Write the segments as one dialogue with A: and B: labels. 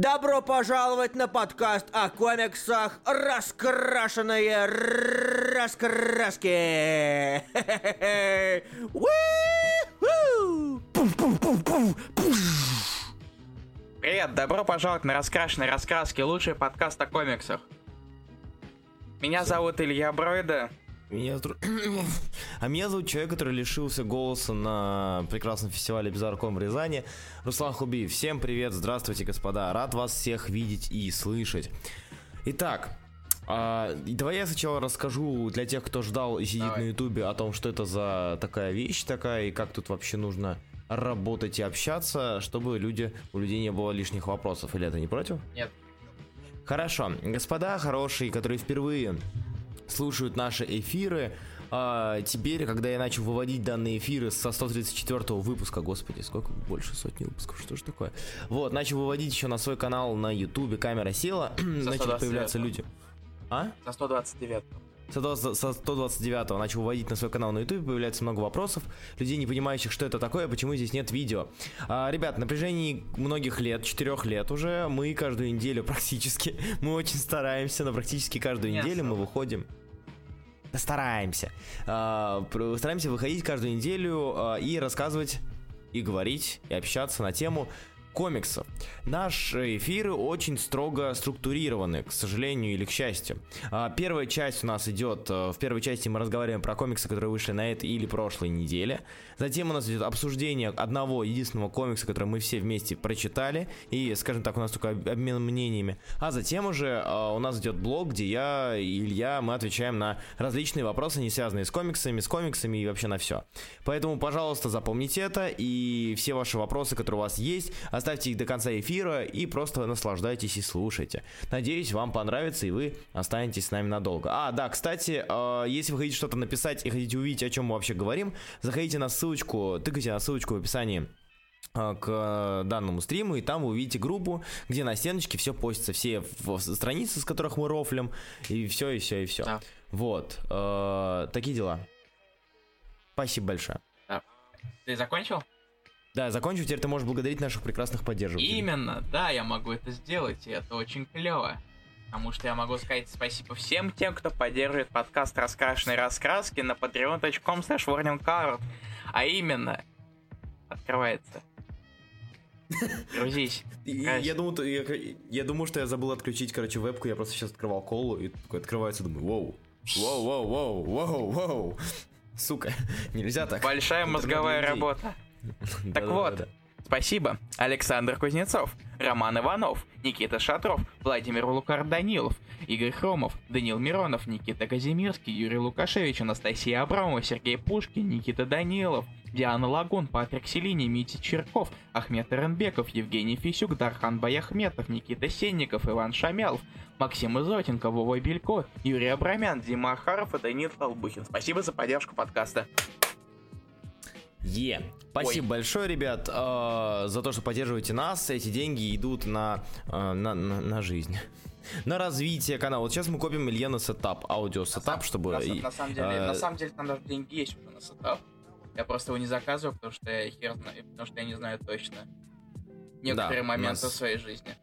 A: Добро пожаловать на подкаст о комиксах «Раскрашенные раскраски».
B: Привет, добро пожаловать на «Раскрашенные раскраски», лучший подкаст о комиксах. Меня зовут Илья Бройда.
C: Меня а меня зовут человек, который лишился голоса на прекрасном фестивале Безарком в Рязани. Руслан Хубиев. Всем привет, здравствуйте, господа. Рад вас всех видеть и слышать. Итак, а, давай я сначала расскажу для тех, кто ждал и сидит давай. на ютубе о том, что это за такая вещь такая, и как тут вообще нужно работать и общаться, чтобы люди, у людей не было лишних вопросов. Или это не против?
B: Нет.
C: Хорошо. Господа хорошие, которые впервые слушают наши эфиры, а, теперь, когда я начал выводить данные эфиры со 134 выпуска, господи, сколько больше сотни выпусков, что же такое? Вот, начал выводить еще на свой канал на ютубе, камера села, начали появляться люди.
B: А? За 129
C: со 129 начал выводить на свой канал на YouTube, появляется много вопросов, людей, не понимающих, что это такое, почему здесь нет видео. А, ребят, на протяжении многих лет, четырех лет уже, мы каждую неделю практически, мы очень стараемся, но практически каждую неделю мы выходим. Стараемся. А, стараемся выходить каждую неделю а, и рассказывать и говорить, и общаться на тему комиксов. Наши эфиры очень строго структурированы, к сожалению или к счастью. А, первая часть у нас идет, в первой части мы разговариваем про комиксы, которые вышли на этой или прошлой неделе. Затем у нас идет обсуждение одного единственного комикса, который мы все вместе прочитали, и, скажем так, у нас только обмен мнениями. А затем уже э, у нас идет блог, где я и Илья, мы отвечаем на различные вопросы, не связанные с комиксами, с комиксами и вообще на все. Поэтому, пожалуйста, запомните это, и все ваши вопросы, которые у вас есть, Оставьте их до конца эфира и просто наслаждайтесь и слушайте. Надеюсь, вам понравится и вы останетесь с нами надолго. А, да, кстати, э, если вы хотите что-то написать и хотите увидеть, о чем мы вообще говорим, заходите на ссылочку, тыкайте на ссылочку в описании э, к данному стриму, и там вы увидите группу, где на стеночке все постится, все страницы, с которых мы рофлим, и все, и все, и все. Да. Вот, э, такие дела. Спасибо большое.
B: Да. Ты закончил?
C: Да, закончу, теперь ты можешь благодарить наших прекрасных поддерживателей.
B: Именно, да, я могу это сделать, и это очень клево. Потому что я могу сказать спасибо всем тем, кто поддерживает подкаст «Раскрашенные раскраски» на patreon.com slash А именно, открывается. Грузись.
C: Я, думаю, я, я думаю, что я забыл отключить, короче, вебку, я просто сейчас открывал колу, и такой открывается, думаю, воу, воу, воу, воу, воу, воу. Сука, нельзя так.
B: Большая мозговая работа. Так вот, спасибо. Александр Кузнецов, Роман Иванов, Никита Шатров, Владимир Лукар Данилов, Игорь Хромов, Данил Миронов, Никита Казимирский, Юрий Лукашевич, Анастасия Абрамова, Сергей Пушкин, Никита Данилов, Диана Лагун, Патрик Селини, Митя Черков, Ахмед Эренбеков, Евгений Фисюк, Дархан Баяхметов, Никита Сенников, Иван Шамялов, Максим Изотенко, Вова Белько, Юрий Абрамян, Дима Ахаров и Данил Толбухин. Спасибо за поддержку подкаста.
C: Е. Спасибо Ой. большое, ребят, э, за то, что поддерживаете нас. Эти деньги идут на, э, на, на, на жизнь. На развитие канала. Вот сейчас мы копим Илье на setup, аудио setup, чтобы...
B: На, на, самом деле, э, на самом деле там даже деньги есть уже на setup. Я просто его не заказываю, потому что я хер знаю, потому что я не знаю точно некоторые да, моменты нас... своей жизни.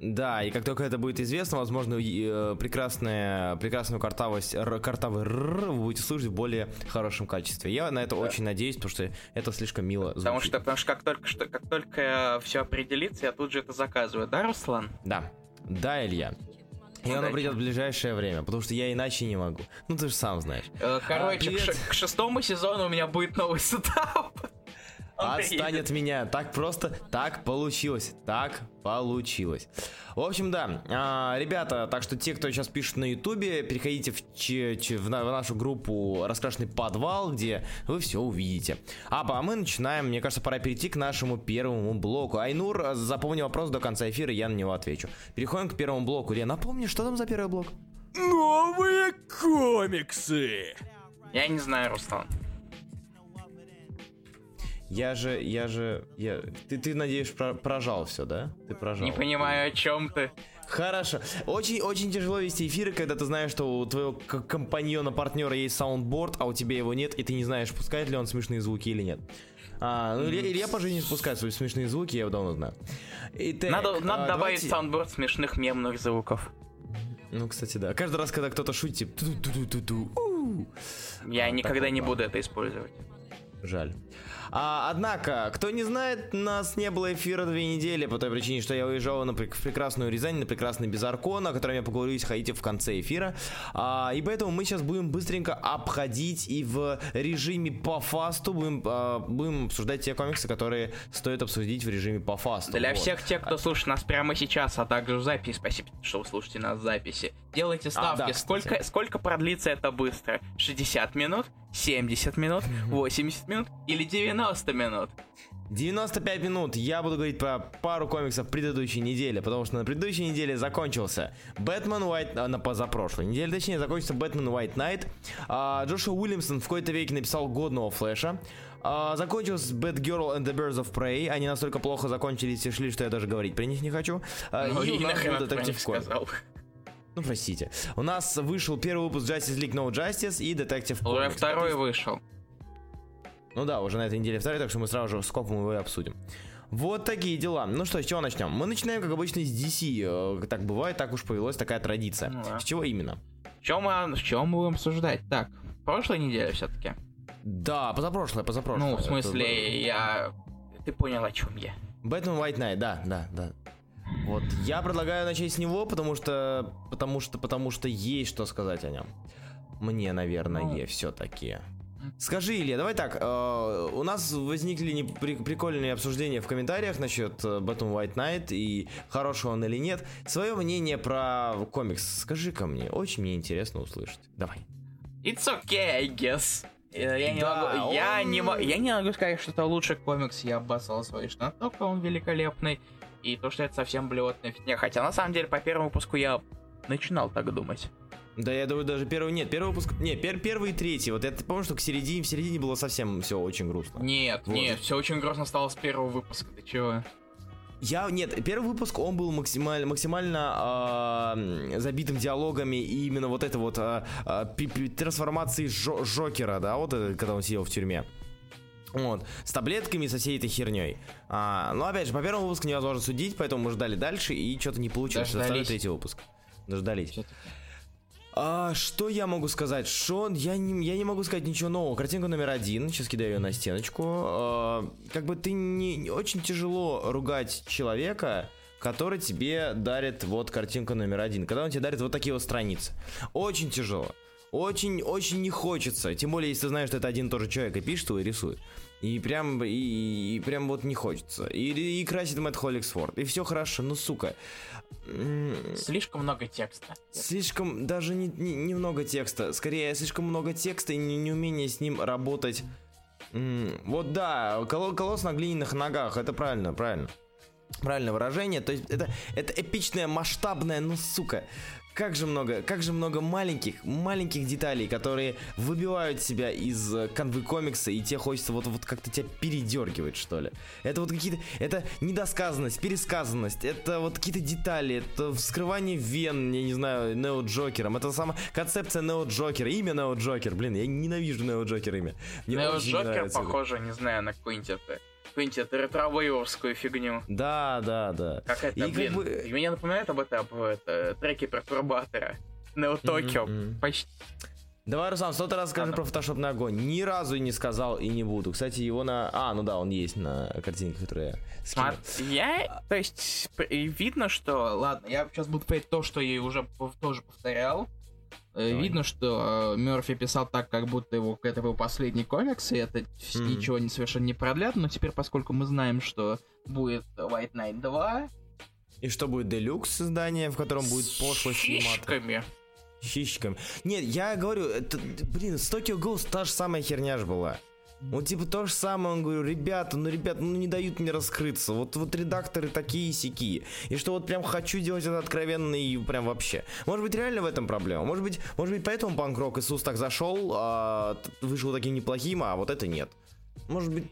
C: Да, и как только это будет известно, возможно, э, прекрасная, прекрасную картавость, картавый р вы будете слушать в более хорошем качестве. Я на это да. очень надеюсь, потому что это слишком мило звучит.
B: Потому что, потому что как только что, как только все определится, я тут же это заказываю, да, Руслан?
C: Да. Да, Илья. И оно придет в ближайшее время, потому что я иначе не могу. Ну ты же сам знаешь.
B: Э, короче, а, к, к шестому сезону у меня будет новый сетап.
C: Отстань от меня. Так просто, так получилось. Так получилось. В общем, да. А, ребята, так что те, кто сейчас пишет на ютубе, переходите в, ч, ч, в, на, в нашу группу «Раскрашенный подвал», где вы все увидите. А, а мы начинаем. Мне кажется, пора перейти к нашему первому блоку. Айнур, запомни вопрос до конца эфира, я на него отвечу. Переходим к первому блоку. Лен, напомни, что там за первый блок?
A: Новые комиксы!
B: Я не знаю, Рустам.
C: Я же, я же, я... Ты, ты надеюсь, про, прожал все, да? Ты прожал.
B: Не понимаю, о чем ты.
C: Хорошо. Очень, очень тяжело вести эфиры, когда ты знаешь, что у твоего компаньона, партнера есть soundboard, а у тебя его нет, и ты не знаешь, пускает ли он смешные звуки или нет. А, ну, Илья, Илья по жизни спускает свои смешные звуки, я его давно знаю.
B: Итак, надо а, надо добавить давайте... soundboard смешных мемных звуков.
C: Ну, кстати, да. Каждый раз, когда кто-то шутит, типа...
B: Я никогда не буду это использовать.
C: Жаль. А, однако, кто не знает, нас не было эфира две недели по той причине, что я уезжал на, в прекрасную Рязань, на прекрасный Безаркон, о котором я поговорю, ходите в конце эфира. А, и поэтому мы сейчас будем быстренько обходить и в режиме по фасту будем, а, будем обсуждать те комиксы, которые стоит обсудить в режиме по фасту.
B: Для вот. всех тех, кто слушает нас прямо сейчас, а также в записи, спасибо, что вы слушаете нас в записи. Делайте ставки. А, да, сколько, сколько продлится это быстро? 60 минут? 70 минут, 80 минут или 90 минут.
C: 95 минут я буду говорить про пару комиксов предыдущей недели, потому что на предыдущей неделе закончился Бэтмен White, а, на позапрошлой неделе, точнее, закончился Бэтмен White Knight. А, Джошуа Уильямсон в какой-то веке написал годного флэша. А, закончился Batgirl and the Birds of Prey. Они настолько плохо закончились и шли, что я даже говорить про них не хочу.
B: А, ну, и, и нахрен детектив сказал.
C: Ну, простите. У нас вышел первый выпуск Justice League No Justice и Detective
B: Comics. Уже второй вышел.
C: Ну да, уже на этой неделе второй, так что мы сразу же с копом его и обсудим. Вот такие дела. Ну что, с чего начнем? Мы начинаем, как обычно, с DC. Э, так бывает, так уж появилась такая традиция. Ну, да. С чего именно?
B: В чем мы, в чем мы будем обсуждать? Так, прошлой неделе все-таки.
C: Да, позапрошлое, позапрошлое.
B: Ну, в смысле, Это... я... Ты понял, о чем я.
C: Бэтмен White Knight, да, да, да. Вот, я предлагаю начать с него, потому что, потому что, потому что есть что сказать о нем. Мне, наверное, ну, все-таки. Скажи, Илья, давай так, э, у нас возникли не при, прикольные обсуждения в комментариях насчет э, Batman White Knight и хороший он или нет. Свое мнение про комикс скажи ко мне, очень мне интересно услышать. Давай.
B: It's okay, I guess. Э, я не, да, могу, он... я, не, я не могу сказать, что это лучший комикс, я обоссал свой шнаток, он великолепный и то, что это совсем блевотная фигня. Хотя на самом деле по первому выпуску я начинал так думать.
C: Да, я думаю, даже первый нет, первый выпуск, не, пер, первый и третий. Вот я помню, что к середине, в середине было совсем все очень грустно.
B: Нет, вот. нет, все очень грустно стало с первого выпуска. Ты чего?
C: Я нет, первый выпуск он был максимально максимально э, забитым диалогами и именно вот это вот э, э, трансформации Жо Жокера, да, вот это, когда он сидел в тюрьме. Вот, с таблетками и со всей этой херней. А, но опять же, по первому выпуску невозможно судить, поэтому мы ждали дальше, и что-то не получилось. Дождались. Третий выпуск. Дождались. А, что я могу сказать? Что я не, я не могу сказать ничего нового. Картинка номер один. Сейчас кидаю ее на стеночку. А, как бы ты не, не очень тяжело ругать человека, который тебе дарит вот картинку номер один. Когда он тебе дарит вот такие вот страницы. Очень тяжело. Очень, очень не хочется. Тем более, если ты знаешь, что это один и тот же человек и пишет его и рисует. И прям, и, и прям вот не хочется. И, и красит Мэтт Холликсфорд. И все хорошо, ну сука.
B: Слишком много текста.
C: Слишком, даже не, не, немного текста. Скорее, слишком много текста и не, неумение с ним работать. Вот да, кол колосс на глиняных ногах, это правильно, правильно. Правильное выражение. То есть это, это эпичное, масштабное, ну сука как же много, как же много маленьких, маленьких деталей, которые выбивают себя из э, канвы комикса, и тебе хочется вот, вот как-то тебя передергивать, что ли. Это вот какие-то, это недосказанность, пересказанность, это вот какие-то детали, это вскрывание вен, я не знаю, Нео Джокером, это сама концепция Нео Джокера, имя Нео Джокер, блин, я ненавижу Нео Джокер имя.
B: Нео Джокер похоже, не знаю, на какой-нибудь это какую-нибудь ретро фигню.
C: Да, да, да.
B: Как это, и блин, как бы... меня напоминает об этом, об это, треке про Турбатора. Нео Токио. Mm-hmm. Почти.
C: Давай, Руслан, сто раз скажи про фотошопный огонь. Ни разу не сказал и не буду. Кстати, его на... А, ну да, он есть на картинке, которую я скинул.
B: Я... То есть, видно, что... Ладно, я сейчас буду повторять то, что я уже тоже повторял. Э, Давай. Видно, что э, Мерфи писал так, как будто его это был последний комикс, и это mm-hmm. ничего не совершенно не продлят, но теперь, поскольку мы знаем, что будет White Knight 2...
C: И что будет Делюкс издание, в котором будет пошлость
B: и мат.
C: Щищиками. Нет, я говорю, это, блин, с Tokyo Ghost та же самая херня же была. Вот типа то же самое, он говорю, ребята, ну ребята, ну не дают мне раскрыться. Вот вот редакторы такие сики. И что вот прям хочу делать это откровенно и прям вообще. Может быть реально в этом проблема. Может быть, может быть поэтому панк-рок Иисус так зашел, а, вышел таким неплохим, а вот это нет. Может быть,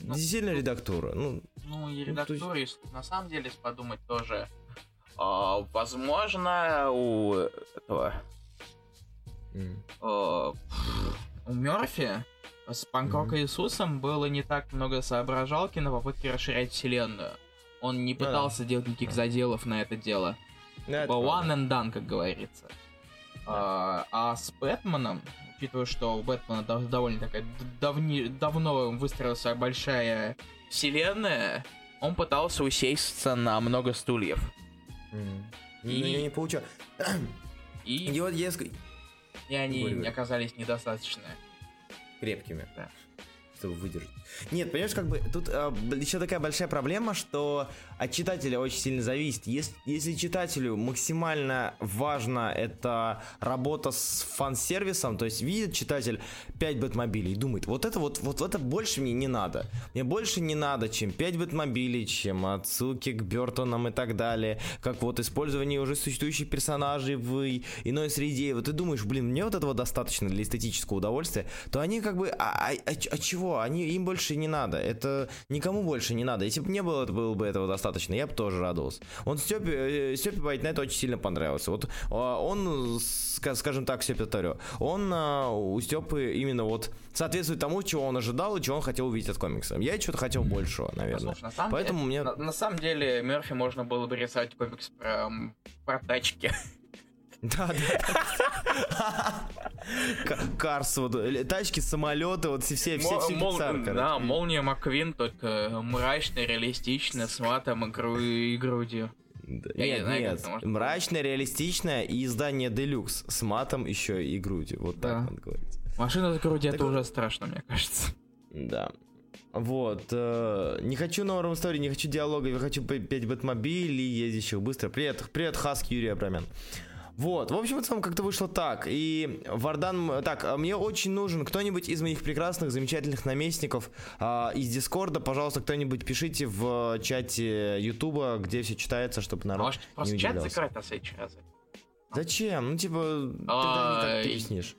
C: ну, действительно редактура. Ну,
B: ну и редактура, есть... на самом деле, подумать тоже, а, возможно, у этого... Mm. А, у Мерфи С Панкрок Иисусом было не так много соображалки на попытке расширять вселенную. Он не пытался делать никаких заделов на это дело.
C: Это
B: Типа one and done, как говорится. А, а с Бэтменом, учитывая, что у Бэтмена дав- довольно такая давни, давно выстроилась большая вселенная, он пытался усесть на много стульев.
C: Ну,
B: И-
C: я не получаю.
B: И,
C: И вот ск-
B: и они
C: говори.
B: оказались недостаточно.
C: Крепкими.
B: Да.
C: Чтобы выдержать. Нет, понимаешь, как бы тут еще такая большая проблема, что от читателя очень сильно зависит. Если, если читателю максимально важно это работа с фан-сервисом, то есть видит читатель 5 бэтмобилей и думает, вот это вот, вот это больше мне не надо. Мне больше не надо, чем 5 бэтмобилей, чем отсылки к Бертонам и так далее, как вот использование уже существующих персонажей в иной среде. Вот ты думаешь, блин, мне вот этого достаточно для эстетического удовольствия, то они как бы, а, а- а а чего? Они, им больше не надо. Это никому больше не надо. Если бы не было, было бы этого достаточно, я бы тоже радовался. Он Степе, э, Степе White Knight очень сильно понравился. Вот а, он, ска- скажем так, Степе Таро, он а, у Степы именно вот соответствует тому, чего он ожидал и чего он хотел увидеть от комикса. Я что-то хотел большего, наверное.
B: Слушай, на самом
C: Поэтому
B: деле,
C: мне...
B: на, на самом деле Мерфи можно было бы рисовать комикс про, про тачки.
C: Да, да. Карс, вот, э, тачки, самолеты, вот все, все, все,
B: да, Молния Маквин, только мрачно, реалистично, с матом и, гру- и грудью.
C: Нет,
B: знаю,
C: нет, мрачное, реалистичное и издание Делюкс с матом еще и грудью, вот так
B: Да.
C: надо говорить.
B: Машина с грудью
C: Так
B: это
C: вот-
B: уже страшно, мне кажется.
C: Да. Вот, э, не хочу нового истории, не хочу диалога, я хочу 5 бэтмобилей, ездящих быстро. Привет, привет, Хаски Юрий Абрамян. Вот, в общем и целом как-то вышло так. И Вардан... Так, а мне очень нужен кто-нибудь из моих прекрасных, замечательных наместников а, из Дискорда. Пожалуйста, кто-нибудь пишите в чате Ютуба, где все читается, чтобы народ
B: Может,
C: не
B: просто чат закрыть на следующий раз?
C: Зачем? Ну, типа,
B: А,
C: ты объяснишь.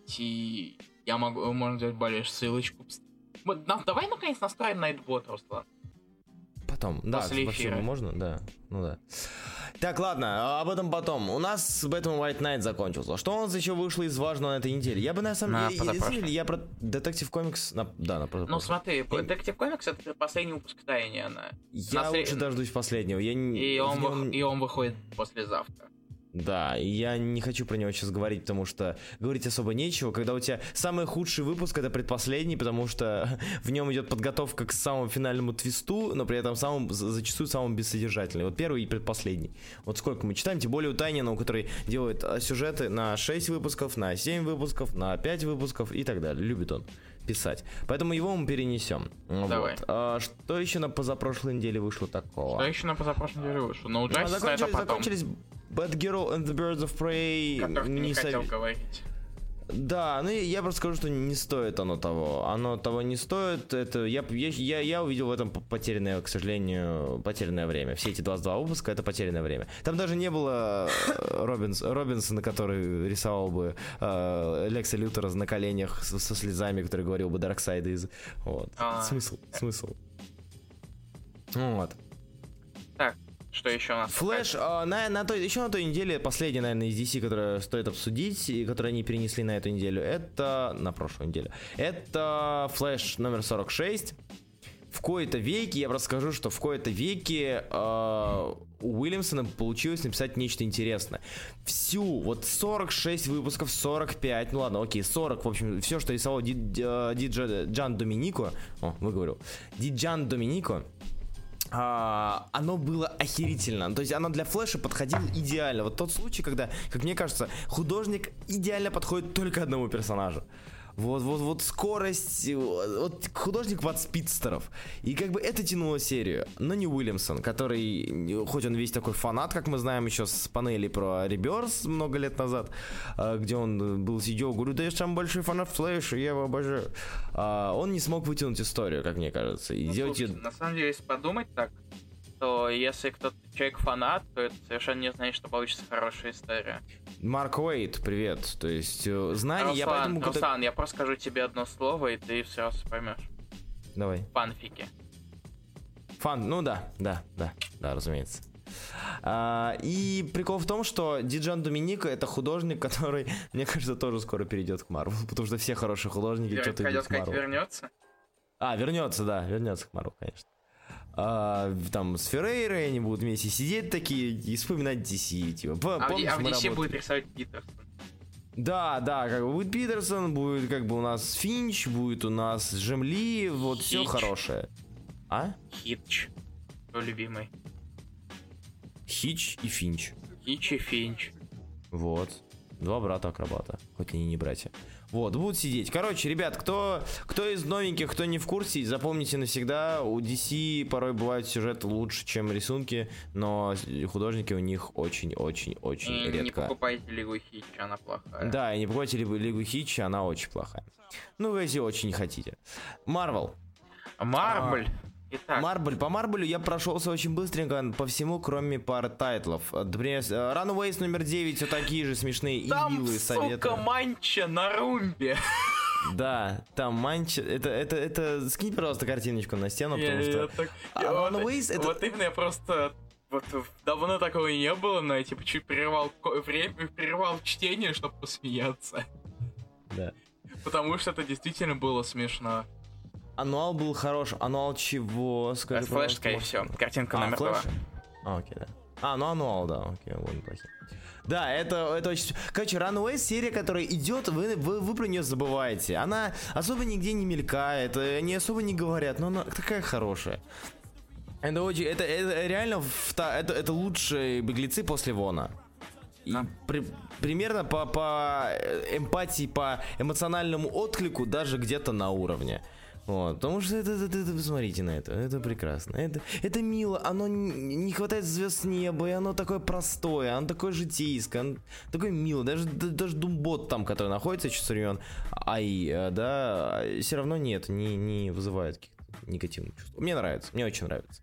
B: Я могу, можно сделать более ссылочку. На- давай наконец настроим Найтбот, Руслан.
C: Потом, да,
B: После
C: по
B: эфира.
C: всему можно, да, ну да. Так, ладно, об этом потом. У нас Бэтмен White Knight закончился. Что у нас еще вышло из важного на этой неделе? Я бы на самом
B: На
C: деле, я-
B: позапрошлой.
C: я про Детектив Комикс, на- да, на
B: Ну смотри, Detective Comics это последний выпуск Таяниана.
C: Я
B: на
C: лучше дождусь последнего. Я
B: И он,
C: нем-
B: и он выходит послезавтра.
C: Да, я не хочу про него сейчас говорить, потому что говорить особо нечего. Когда у тебя самый худший выпуск, это предпоследний, потому что в нем идет подготовка к самому финальному твисту, но при этом самым, за- зачастую самым бессодержательный. Вот первый и предпоследний. Вот сколько мы читаем, тем более у Тайнина, у который делает а, сюжеты на 6 выпусков, на 7 выпусков, на 5 выпусков и так далее. Любит он писать. Поэтому его мы перенесем.
B: Давай.
C: Вот. А что еще на позапрошлой неделе вышло такого?
B: Что еще на позапрошлой неделе вышло? Ну,
C: Ну,
B: Justice это потом.
C: закончились Bad Girl and the Birds of Prey.
B: Которых ты не хотел
C: сове-
B: говорить.
C: Да, ну я просто скажу, что не стоит оно того. Оно того не стоит. Это я, я, я, увидел в этом потерянное, к сожалению, потерянное время. Все эти 22 выпуска это потерянное время. Там даже не было э, Робинс, Робинсона, который рисовал бы э, Лекса Лютера на коленях со, со слезами, который говорил бы Darkseid из. Вот.
B: А.
C: Смысл, смысл. Вот.
B: Так, что еще у нас?
C: Флэш, а, на, на той, еще на той неделе, последняя, наверное, из DC, которая стоит обсудить, и которую они перенесли на эту неделю, это... На прошлую неделю. Это Флэш номер 46. В кои-то веке, я просто скажу, что в кои-то веке э, у Уильямсона получилось написать нечто интересное. Всю, вот 46 выпусков, 45, ну ладно, окей, 40, в общем, все, что рисовал Ди, Ди- э, Ди Джа- Джан Доминико, о, выговорил, Диджан Доминико, а, оно было охерительно. То есть оно для флеша подходило идеально. Вот тот случай, когда, как мне кажется, художник идеально подходит только одному персонажу. Вот, вот, вот скорость, вот художник под спидстеров. И как бы это тянуло серию. Но не Уильямсон, который, хоть он весь такой фанат, как мы знаем еще с панели про Реберс много лет назад, а, где он был сидел, говорю, да я самый большой фанат Флэша, я его обожаю. А, Он не смог вытянуть историю, как мне кажется. И
B: Ну,
C: сделать
B: слушай,
C: ее
B: На самом деле, если подумать так, то если кто-то человек фанат, то это совершенно не значит, что получится хорошая история.
C: Марк Уэйт, привет. То есть, э, знания, я
B: Руслан,
C: поэтому... когда-
B: Руслан, я просто скажу тебе одно слово, и ты сразу поймешь.
C: Давай.
B: Фанфики.
C: Фан, ну да, да, да, да, разумеется. А, и прикол в том, что Диджан Доминика это художник, который, мне кажется, тоже скоро перейдет к Марвел, потому что все хорошие художники
B: Я
C: что-то идут к Марвел.
B: вернется.
C: А, вернется, да, вернется к Марвел, конечно. А, там с Феррейрой они будут вместе сидеть такие и вспоминать DC, типа.
B: А
C: помнишь,
B: а в DC будет рисовать Питерсон.
C: Да, да, как бы будет Питерсон, будет как бы у нас Финч, будет у нас Джемли, вот все
B: Хич.
C: хорошее. А?
B: Хитч. Твой любимый.
C: Хич и Финч.
B: Хич и Финч.
C: Вот. Два брата-акробата, хоть они не братья. Вот, будут сидеть. Короче, ребят, кто, кто из новеньких, кто не в курсе, запомните навсегда, у DC порой бывают сюжеты лучше, чем рисунки, но художники у них очень-очень-очень
B: И не
C: редко.
B: покупайте Лигу Хитча, она плохая.
C: Да, и не покупайте Лигу Хитча, она очень плохая. Ну, если очень хотите. Марвел.
B: Марбль. Итак,
C: Марбль. По Марблю я прошелся очень быстренько по всему, кроме пары тайтлов. Например, э, Runaways номер 9, все такие же смешные и
B: там,
C: милые советы.
B: сука, манча на румбе.
C: Да, там манч... Это, это, это... Скинь, пожалуйста, картиночку на стену,
B: Я-
C: потому
B: я
C: что...
B: так-
C: А
B: я вот-
C: это-
B: Вот именно я просто... Вот давно такого не было, но я типа чуть прервал время, прервал чтение, чтобы посмеяться.
C: Да.
B: Потому что это действительно было смешно.
C: Ануал был хорош. Ануал чего? Скажи, пожалуйста,
B: скорее всего. Картинка
C: А,
B: номер два.
C: А, окей, да. А, ну ануал, да, окей, он неплохой. Да, это, это очень... Короче, Runaways серия, которая идет, вы, вы, вы про нее забываете. Она особо нигде не мелькает, э, они особо не говорят, но она такая хорошая. Это очень... Это, это реально... Это, это лучшие беглецы после Вона. И
B: Да.
C: при- примерно по, по э, эмпатии, по эмоциональному отклику даже где-то на уровне. Вот, потому что это, это, это- посмотрите на это, это прекрасно, это, это мило, оно не, не хватает звезд неба, и оно такое простое, оно такое житейское, оно такое мило, даже, да- даже Думбот там, который находится времен АИ, э, да, все равно нет, не, не вызывает каких-то негативных чувств. Мне нравится, мне очень нравится.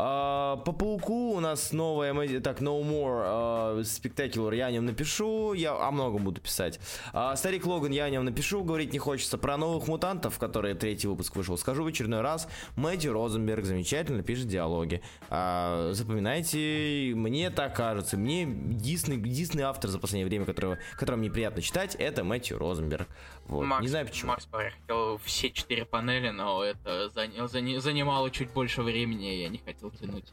C: А, по пауку у нас новая, так, No More а, Spectacular, я о нем напишу, я о многом буду писать. А, Старик Логан я о нем напишу, говорить не хочется. Про новых мутантов, которые третий выпуск вышел, скажу в очередной раз. Мэтью Розенберг замечательно пишет диалоги. А, запоминайте, мне так кажется, мне единственный, единственный автор за последнее время, которого, которого мне приятно читать, это Мэтью Розенберг. Вот.
B: Макс,
C: не знаю почему.
B: Макс хотел все четыре панели, но это заня- заня- занимало чуть больше времени, и я не хотел тянуть.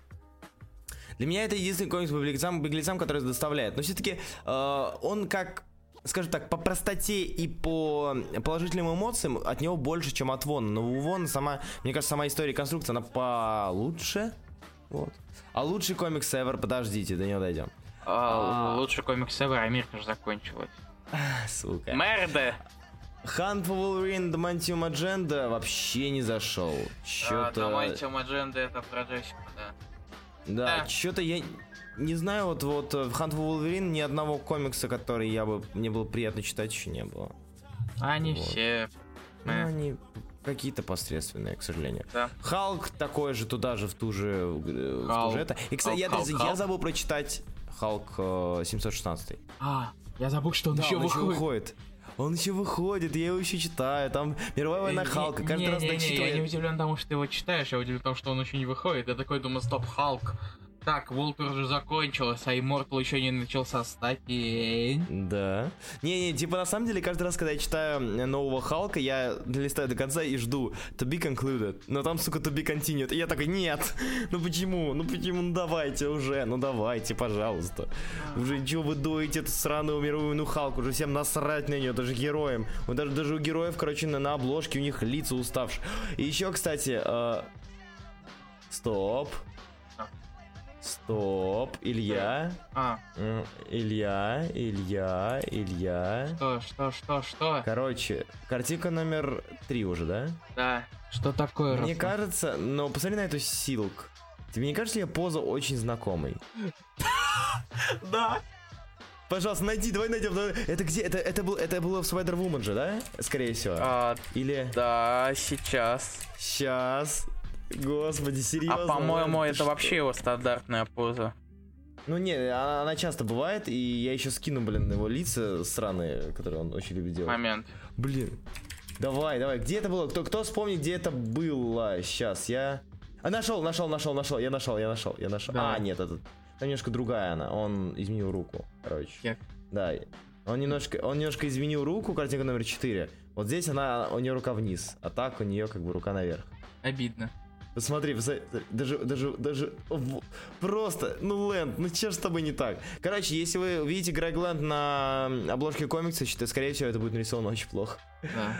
C: Для меня это единственный комикс по беглецам, беглецам который доставляет. Но все-таки он как скажем так, по простоте и по положительным эмоциям от него больше, чем от Вона. Но у Вона сама, мне кажется, сама история конструкция, она получше. Вот. А лучший комикс ever, подождите, до него дойдем.
B: А, лучший комикс ever, Америка же закончилась.
C: Сука.
B: Мерде!
C: Hunt for Wolverine Damantium Agenda вообще не зашел.
B: А,
C: Чё-то...
B: Давайте Мадженда это про Джессику, да.
C: Да,
B: Да.
C: что-то я не знаю, вот, вот э, в Hunt for Wolverine ни одного комикса, который я бы мне было приятно читать, еще не было.
B: Они
C: Вот.
B: все...
C: Ну,
B: Э.
C: они какие-то посредственные, к сожалению.
B: Да.
C: Халк такой же, туда же, в ту же... э, В ту
B: Халк.
C: же это. И, кстати, я,
B: Халк,
C: я
B: Халк.
C: забыл прочитать Халк э, 716.
B: А, я забыл, что он
C: Да,
B: еще
C: он еще
B: выходит.
C: Он еще выходит, я его еще читаю. Там мировая война
B: Не-
C: Халка. Каждый
B: не-
C: раз
B: не- не,
C: дочитываю.
B: Я не удивлен тому, что ты его читаешь, я удивлен тому, что он еще не выходит. Я такой думаю, стоп, Халк. Так, Волтер уже закончилась, а Immortal еще не начался статень.
C: Да. Не-не, типа на самом деле каждый раз, когда я читаю э, нового Халка, я листаю до конца и жду to be concluded. Но там, сука, to be continued. И я такой, нет, ну почему? Ну почему? Ну давайте уже, ну давайте, пожалуйста. Уже чего вы дуете эту сраную мировую войну Халку? Уже всем насрать на нее, даже героям. Вот даже, даже у героев, короче, на, на обложке у них лица уставшие. И еще, кстати, э, стоп. Стоп, Илья.
B: А,
C: Илья, Илья, Илья.
B: что, что, что, что?
C: Короче, картинка номер три уже, да?
B: Да. Что такое,
C: Мне
B: Руслан?
C: кажется, но посмотри на эту силк. Тебе не кажется ли поза очень знакомой?
B: Да.
C: Пожалуйста, найди, давай найдем. давай. Это где? Это, это, был, это было в Spider Woman же, да? Скорее всего.
B: А,
C: Или...
B: да, сейчас.
C: Сейчас. Господи, серьезно?
B: А по-моему, это
C: что?
B: вообще его стандартная поза.
C: Ну не, она, она часто бывает, и я еще скину, блин, его лица сраные, которые он очень любит делать.
B: Момент.
C: Блин. Давай, давай. Где это было? Кто, кто вспомнит, где это было? Сейчас, я... А, нашел, нашел, нашел, нашел, я нашел, я нашел, я нашел.
B: Давай.
C: А, нет, это там немножко другая она. Он изменил руку, короче.
B: Як?
C: Да. Он немножко, он немножко изменил руку, картинка номер 4. Вот здесь она, у нее рука вниз, а так у нее как бы рука наверх.
B: Обидно.
C: Посмотри, даже, даже, даже, просто, ну, Лэнд, ну че ж с тобой не так? Короче, если вы увидите Грег Лэнд на обложке комикса, считай, скорее всего, это будет нарисовано очень плохо.
B: Да.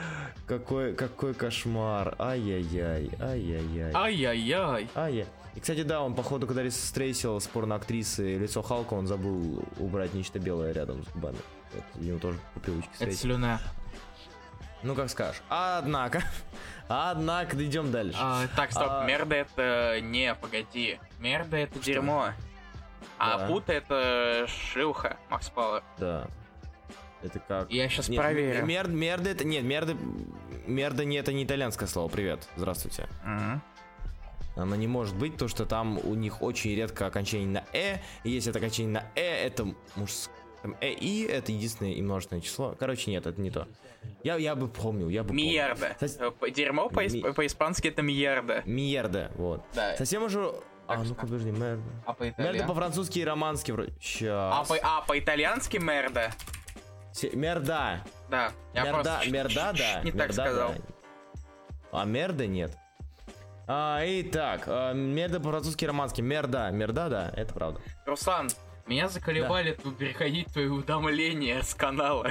C: Какой, какой кошмар, ай-яй-яй, ай-яй-яй.
B: Ай-яй-яй.
C: Ай-яй. И, кстати, да, он, походу, когда стрейсил с порноактрисы лицо Халка, он забыл убрать нечто белое рядом с губами. Вот, ему тоже по привычке
B: Это
C: стрейсил.
B: слюна.
C: Ну, как скажешь. Однако, однако, идем дальше.
B: А, так, стоп,
C: А-
B: мерда это... Не, погоди. Мерда это дерьмо. А
C: Да.
B: пута это шлюха, Макс Пауэр.
C: Да. Это как...
B: Я сейчас
C: Нет,
B: проверю.
C: Мер, мерда это... Нет, мерда... Мерда не это не итальянское слово. Привет. Здравствуйте.
B: Мгм.
C: Оно не может быть, то что там у них очень редко окончание на «э». И если это окончание на «э», это мужское. Там «э» и это единственное и множественное число. Короче, нет, это не то. Я, я бы помнил, я бы помнил.
B: Мьерда.
C: Сос-
B: Э, по- Дерьмо по-
C: Ми-
B: по-испански это мьерда.
C: Мьерда, вот.
B: Да.
C: Совсем уже... А,
B: Так
C: ну-ка, подожди, мерда.
B: А по
C: Мерда по-французски и романски вроде.
B: А,
C: Сейчас.
B: по- а по-итальянски мерда.
C: Мерда.
B: Да. Я
C: мерда,
B: просто
C: мерда, да.
B: не так
C: мерда,
B: сказал.
C: да. А мерда нет. А, итак, а, мерда по-французски романски. Мерда, мерда, да, это правда.
B: Руслан, меня заколебали тут переходить твои уведомления с канала.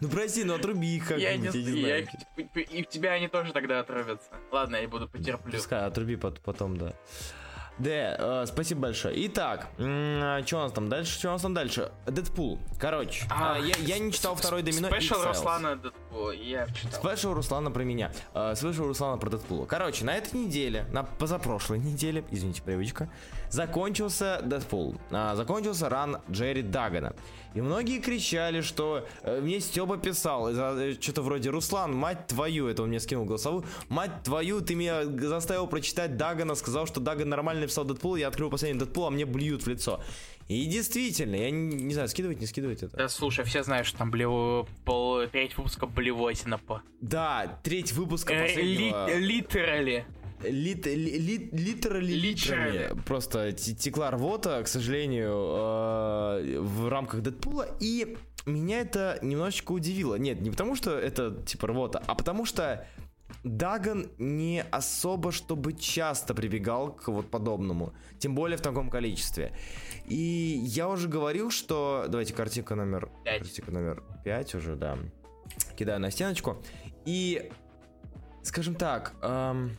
C: Ну прости, ну отруби их как-нибудь, я не знаю.
B: и тебя они тоже тогда отрубятся. Ладно, я буду потерплю.
C: Пускай, отруби пот- потом, да. Да, э, спасибо большое. Итак, что у нас там дальше? Что у нас там дальше? Дэдпул. Короче,
B: А,
C: а, я, я не читал второй домино.
B: Спешл. Руслана Дэдпула, я читал.
C: Спешл Руслана про меня. Э, Спешл Руслана про Дэдпула. Короче, на этой неделе, на позапрошлой неделе, извините, привычка, закончился Дэдпул. А, закончился ран Джерри Дагана. И многие кричали, что э, мне Стеба писал, э, что-то вроде «Руслан, мать твою», это он мне скинул голосовую, «Мать твою, ты меня заставил прочитать Дагана, сказал, что Даган нормально написал Дэдпул, я открыл последний Дэдпул, а мне блюют в лицо». И действительно, я не, не знаю, скидывать, не скидывать это.
B: Да слушай, все знают, что там блево, пол, треть выпуска блевотина по.
C: Да, треть выпуска
B: Э,
C: последнего...
B: ли- Литерали.
C: Лит, ли- ли- литерали литрами просто те- текла рвота, к сожалению, э, в рамках Дэдпула, и меня это немножечко удивило. Нет, не потому что это типа рвота, а потому что Даган не особо, чтобы часто прибегал к вот подобному, тем более в таком количестве. И я уже говорил, что... Давайте картинка номер...
B: Пять.
C: Картинка номер 5 уже, да. Кидаю на стеночку. И, скажем так, эм,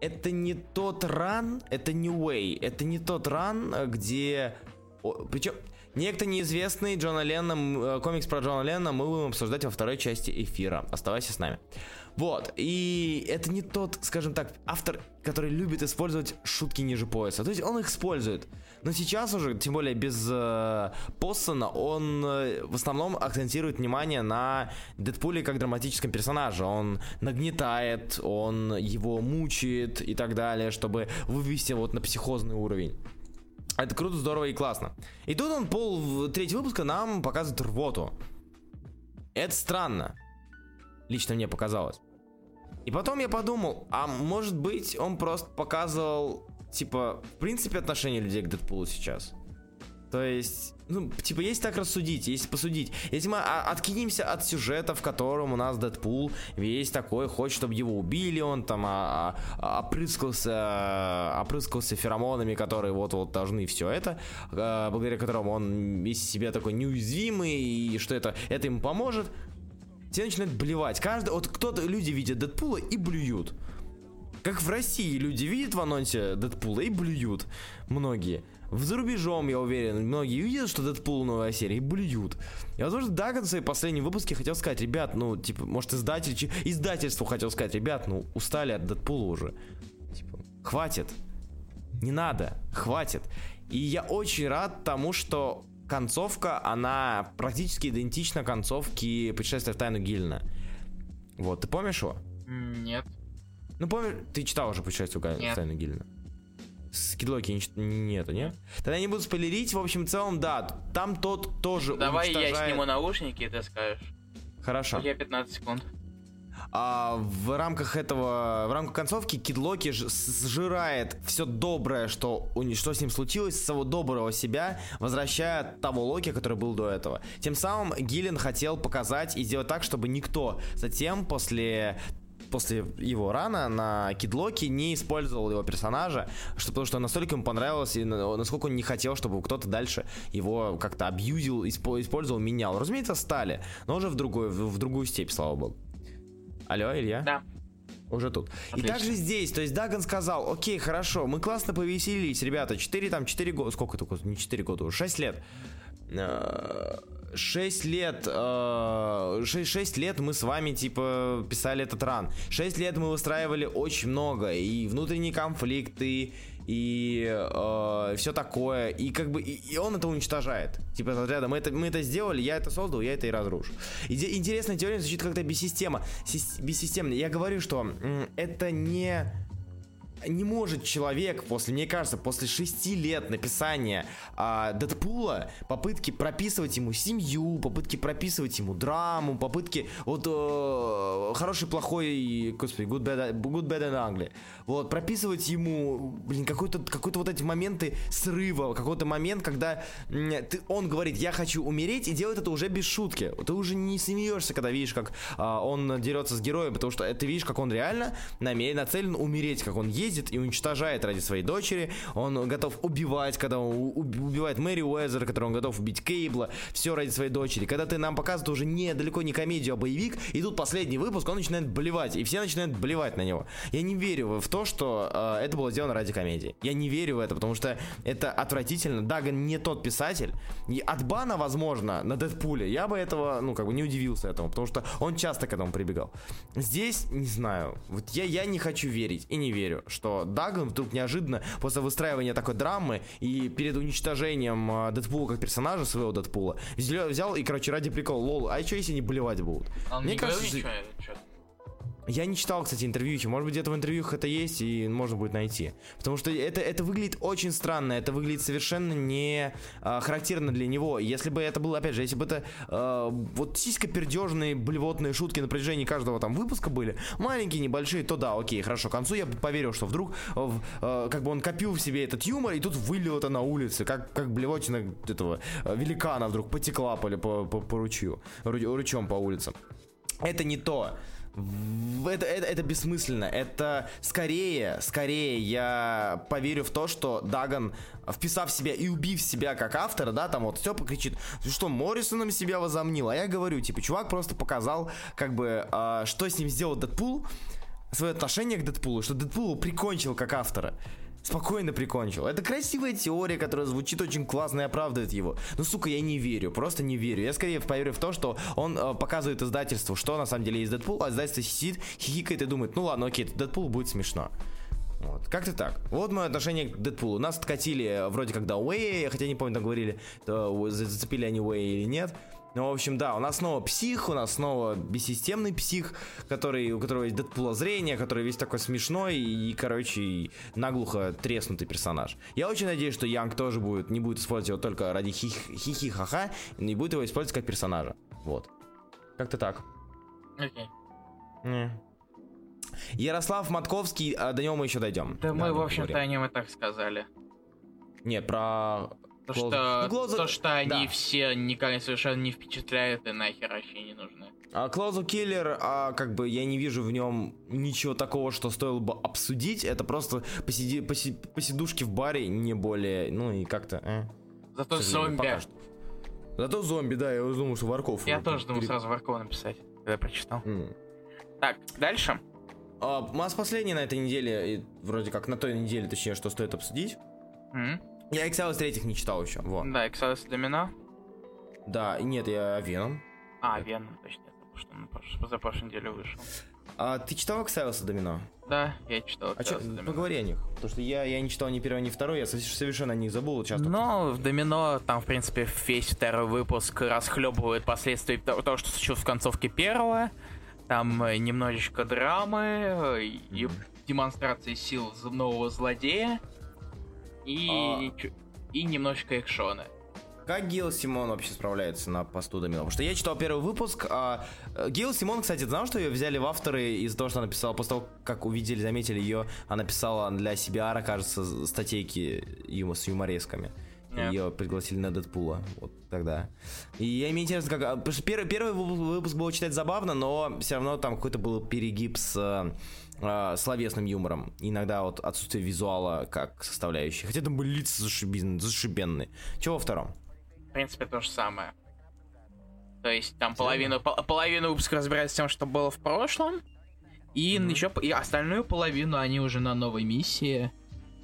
C: это не тот ран, это не Way, это не тот ран, где... Причем некто неизвестный Джона Ленна, э, комикс про Джона Ленна мы будем обсуждать во второй части эфира. Оставайся с нами. Вот, и это не тот, скажем так, автор, который любит использовать шутки ниже пояса. То есть он их использует. Но сейчас уже, тем более без э, Поссона, он э, в основном акцентирует внимание на Дэдпуле как драматическом персонаже. Он нагнетает, он его мучает и так далее, чтобы вывести вот на психозный уровень. Это круто, здорово и классно. И тут он пол третьего выпуска нам показывает рвоту. Это странно. Лично мне показалось. И потом я подумал, а может быть он просто показывал, типа, в принципе, отношение людей к Дэдпулу сейчас. То есть, ну, типа, если так рассудить, если посудить, если мы а, откинемся от сюжета, в котором у нас Дэдпул весь такой, хочет, чтобы его убили, он там а, а, опрыскался, опрыскался феромонами, которые вот-вот должны все это, а, благодаря которому он весь себе такой неуязвимый, и что это, это ему поможет, тебе начинают блевать. Каждый, вот кто-то, люди видят Дэдпула и блюют. Как в России люди видят в анонсе Дэдпула и блюют. Многие. За рубежом, я уверен, многие видят, что Дэдпул новая серия и блюют. И, возможно, Даган в своей последней выпуске хотел сказать, ребят, ну, типа, может, издатель, издательству хотел сказать, ребят, ну, устали от Дэдпула уже. Типа, хватит. Не надо, хватит. И я очень рад тому, что концовка, она практически идентична концовке путешествия в тайну Гильна. Вот, ты помнишь его?
B: Нет.
C: Ну, помнишь, ты читал уже путешествие в
B: Нет.
C: тайну Гильна? С Кидлоки не чит- нету, нет? Тогда не буду спойлерить, в общем, в целом, да, там тот тоже
B: Давай я
C: уничтожает-
B: сниму наушники, и ты скажешь.
C: Хорошо.
B: Я 15 секунд.
C: А, в рамках этого, в рамках концовки Кид Локи ж- сжирает все доброе, что, что с ним случилось, своего доброго себя, возвращая того Локи, который был до этого. Тем самым Гиллен хотел показать и сделать так, чтобы никто затем после после его рана на Кидлоке не использовал его персонажа, что, потому что настолько ему понравилось, и на- насколько он не хотел, чтобы кто-то дальше его как-то абьюзил, испо- использовал, менял. Разумеется, стали, но уже в другую, в, в другую степь, слава богу. Алло, Илья?
B: Да.
C: Уже тут. И
B: Отлично.
C: также здесь, то есть Даган сказал, окей, хорошо, мы классно повеселились, ребята, 4 там, 4 года, сколько это, не 4 года, уже 6 лет. 6 лет, 6, 6 лет мы с вами, типа, писали этот ран. 6 лет мы выстраивали очень много, и внутренние конфликты, и все такое, и как бы, и, и он это уничтожает. Типа, разряда, мы это, мы это сделали, я это создал, я это и разрушу. Иде- интересная теория звучит как-то бессистема, сис- бессистемно. Я говорю, что это не не может человек после, мне кажется, после шести лет написания а, Дэдпула, попытки прописывать ему семью, попытки прописывать ему драму, попытки вот э, хороший, плохой, господи, good, bad, good, bad and ugly, вот прописывать ему, блин, какой-то какой-то вот эти моменты срыва, какой-то момент, когда м, ты, он говорит, я хочу умереть, и делает это уже без шутки, ты уже не смеешься, когда видишь, как а, он дерется с героем, потому что ты видишь, как он реально намерен, нацелен умереть, как он ездит и уничтожает ради своей дочери, он готов убивать, когда он убивает Мэри Уэзер, который он готов убить Кейбла, все ради своей дочери. Когда ты нам показывают уже не далеко не комедию, а боевик, и тут последний выпуск, он начинает болевать, и все начинают болевать на него. Я не верю в то, что э, это было сделано ради комедии. Я не верю в это, потому что это отвратительно. Даган не тот писатель. И от бана, возможно, на Дэдпуле, я бы этого, ну, как бы не удивился этому, потому что он часто к этому прибегал. Здесь, не знаю, вот я, я не хочу верить и не верю, что Даган вдруг неожиданно после выстраивания такой драмы и перед уничтожением э, Дэдпула как персонажа своего Дэдпула взял, взял и, короче, ради прикола, лол, а что если они болевать будут?
B: Он
C: Мне
B: не
C: кажется,
B: говорил
C: что-
B: ничего, чё-то.
C: Я не читал, кстати, интервьюхи. Может быть, где-то в интервьюхах это есть, и можно будет найти. Потому что это, это выглядит очень странно. Это выглядит совершенно не а, характерно для него. Если бы это было, опять же, если бы это а, вот сиська пердежные блевотные шутки на протяжении каждого там выпуска были, маленькие, небольшие, то да, окей, хорошо. К концу я бы поверил, что вдруг в, а, как бы он копил в себе этот юмор, и тут вылил это на улице, как, как блевотина этого а, великана вдруг потекла по, по, по, по ручью, ру- ручьем по улицам. Это не то. Это, это, это бессмысленно. Это скорее, скорее я поверю в то, что Даган, вписав себя и убив себя как автора, да, там вот Степа кричит, «Ты что, Моррисоном себя возомнил? А я говорю, типа, чувак просто показал, как бы, а, что с ним сделал Дэдпул, свое отношение к Дэдпулу, что Дэдпул прикончил как автора. Спокойно прикончил. Это красивая теория, которая звучит очень классно и оправдывает его. Но, сука, я не верю, просто не верю. Я скорее поверю в то, что он э, показывает издательству, что на самом деле есть Дэдпул, а издательство сидит, хихикает и думает, ну ладно, окей, Дэдпул будет смешно. Вот. Как-то так. Вот мое отношение к Дэдпулу. Нас откатили э, вроде как до Уэя, хотя не помню, там говорили, то за- зацепили они Уэя или нет. Ну, в общем, да, у нас снова псих, у нас снова бессистемный псих, который, у которого есть Дэдпула зрение, который весь такой смешной и, короче, и наглухо треснутый персонаж. Я очень надеюсь, что Янг тоже будет, не будет использовать его только ради хих- хихи-ха-ха, не будет его использовать как персонажа. Вот. Как-то так.
B: Окей.
C: Не. Ярослав Матковский, а до него мы еще дойдем.
B: Да мы,
C: не
B: в общем-то, о нем и так сказали.
C: Не, про...
B: То, что,
C: Ну, Клоуза-
B: то, что они
C: да.
B: все никак совершенно не впечатляют и нахер вообще не нужны.
C: А Клаузу Киллер, а, как бы я не вижу в нем ничего такого, что стоило бы обсудить. Это просто посиди, поси- посидушки в баре, не более, ну и как-то. э,
B: Зато зомби.
C: Зато зомби, да, я думал, что Варков.
B: Я тоже думал
C: пере-
B: сразу Варкова написать, когда прочитал.
C: М.
B: Так, дальше.
C: А, у нас последний на этой неделе, и вроде как на той неделе, точнее, что стоит обсудить.
B: М?
C: Я Excelus третьих не читал еще, вот.
B: Да, Exodus Домино.
C: Да, нет, я Веном.
B: А, Веном, точно, это что прош- за прошлой неделе вышел.
C: А ты читал Excelus Домино?
B: Да, я читал
C: А что, поговори о них. Потому что я, я не читал ни первый, ни второй, я сове- совершенно о них забыл часто.
B: Но в Домино там, в принципе, весь второй выпуск расхлебывает последствия того, что случилось в концовке первого. Там э, немножечко драмы и
C: Мгм.
B: демонстрации сил нового злодея. И,
C: А.
B: и немножечко экшона.
C: Как Гил Симон вообще справляется на посту Домино? Потому что я читал первый выпуск. А, э, Гил Симон, кстати, знал, что ее взяли в авторы из-за того, что она писала, после того, как увидели, заметили ее, она писала для CBR, кажется, статейки ему с юморесками. Ее пригласили на Дэдпула. Вот тогда. И я мне интересно, как. а, Потому что первый, первый вып- выпуск было читать забавно, но все равно там какой-то был перегиб с э, словесным юмором. Иногда вот отсутствие визуала как составляющей. Хотя там были лица зашибенные. Чего во втором?
B: В принципе, то же самое. То есть там половину, пол- половину выпуска разбирается с тем, что было в прошлом, и еще и остальную половину они уже на новой миссии.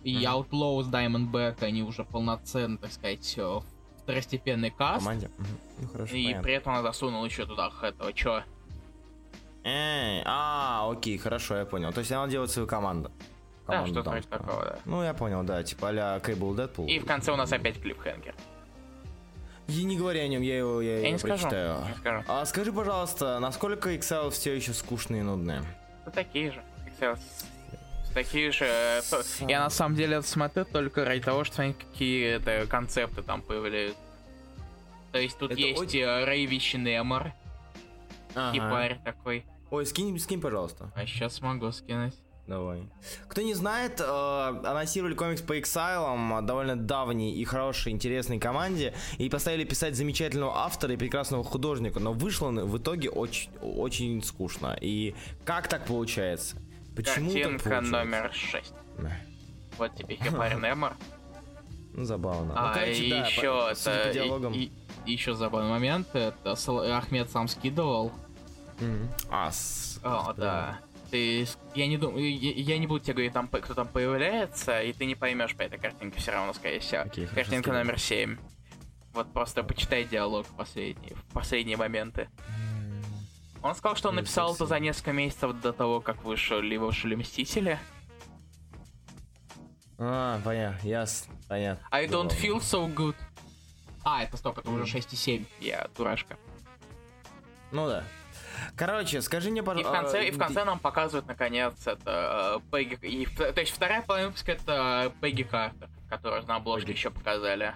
B: И Outlaws, Diamondback, они уже полноценно, так сказать, э, второстепенный каст.
C: команде. Мгм. Ну хорошо,
B: И
C: понятно.
B: при этом она засунула еще туда этого, чё?
C: Эй, а, окей, хорошо, я понял. То есть она делает свою команду.
B: Да,
C: Команду
B: что-то вроде
C: дамскую.
B: такого, да.
C: Ну, я понял, да, типа а-ля Cable Deadpool.
B: И в конце у нас опять клипхенгер.
C: И не говори о нем, я его, я
B: Я
C: его
B: не скажу,
C: прочитаю.
B: не скажу.
C: А скажи, пожалуйста, насколько Excel все еще скучные и нудные?
B: Ну, такие же. Excel Такие же. э, то- Я на самом деле это смотрю только ради того, что смотреть, какие это концепты там появляются. То есть тут
C: Это
B: есть
C: очень-
B: э, Рейвич
C: Ага.
B: типарь такой.
C: Ой, скинь, скинь, пожалуйста.
B: А сейчас могу скинуть.
C: Давай. Кто не знает, э, анонсировали комикс по Exile, довольно давней и хорошей, интересной команде, и поставили писать замечательного автора и прекрасного художника, но вышло в итоге очень, очень скучно. И как так получается? Почему так
B: Картинка
C: получается?
B: номер 6.
C: Да.
B: Вот тебе Хипарь Немор.
C: Ну, забавно.
B: А
C: ну, короче, да,
B: еще
C: по-
B: это...
C: диалогам.
B: И, и- еще забавный момент, это Ахмед сам скидывал.
C: Мгм. А, с-
B: О, да. Ты, я не думаю, я, я не буду тебе говорить, там, кто там появляется, и ты не поймешь по этой картинке все равно, скорее всего.
C: Хорошо,
B: Картинка номер 7. Вот просто почитай диалог последний, в последние моменты. Он сказал, что он написал это за несколько месяцев до того, как вышли, вышли Мстители.
C: А, понятно, ясно, понятно.
B: I don't feel so good. А, это стоп, это уже 6,7. Я дурашка.
C: Ну да. Короче, скажи мне,
B: И в
C: пожалуйста...
B: конце, и в конце нам показывают, наконец, это э, Пегги... и то есть вторая половина выпуска это Пегги Картер, которую на обложке
C: Пегги.
B: еще показали.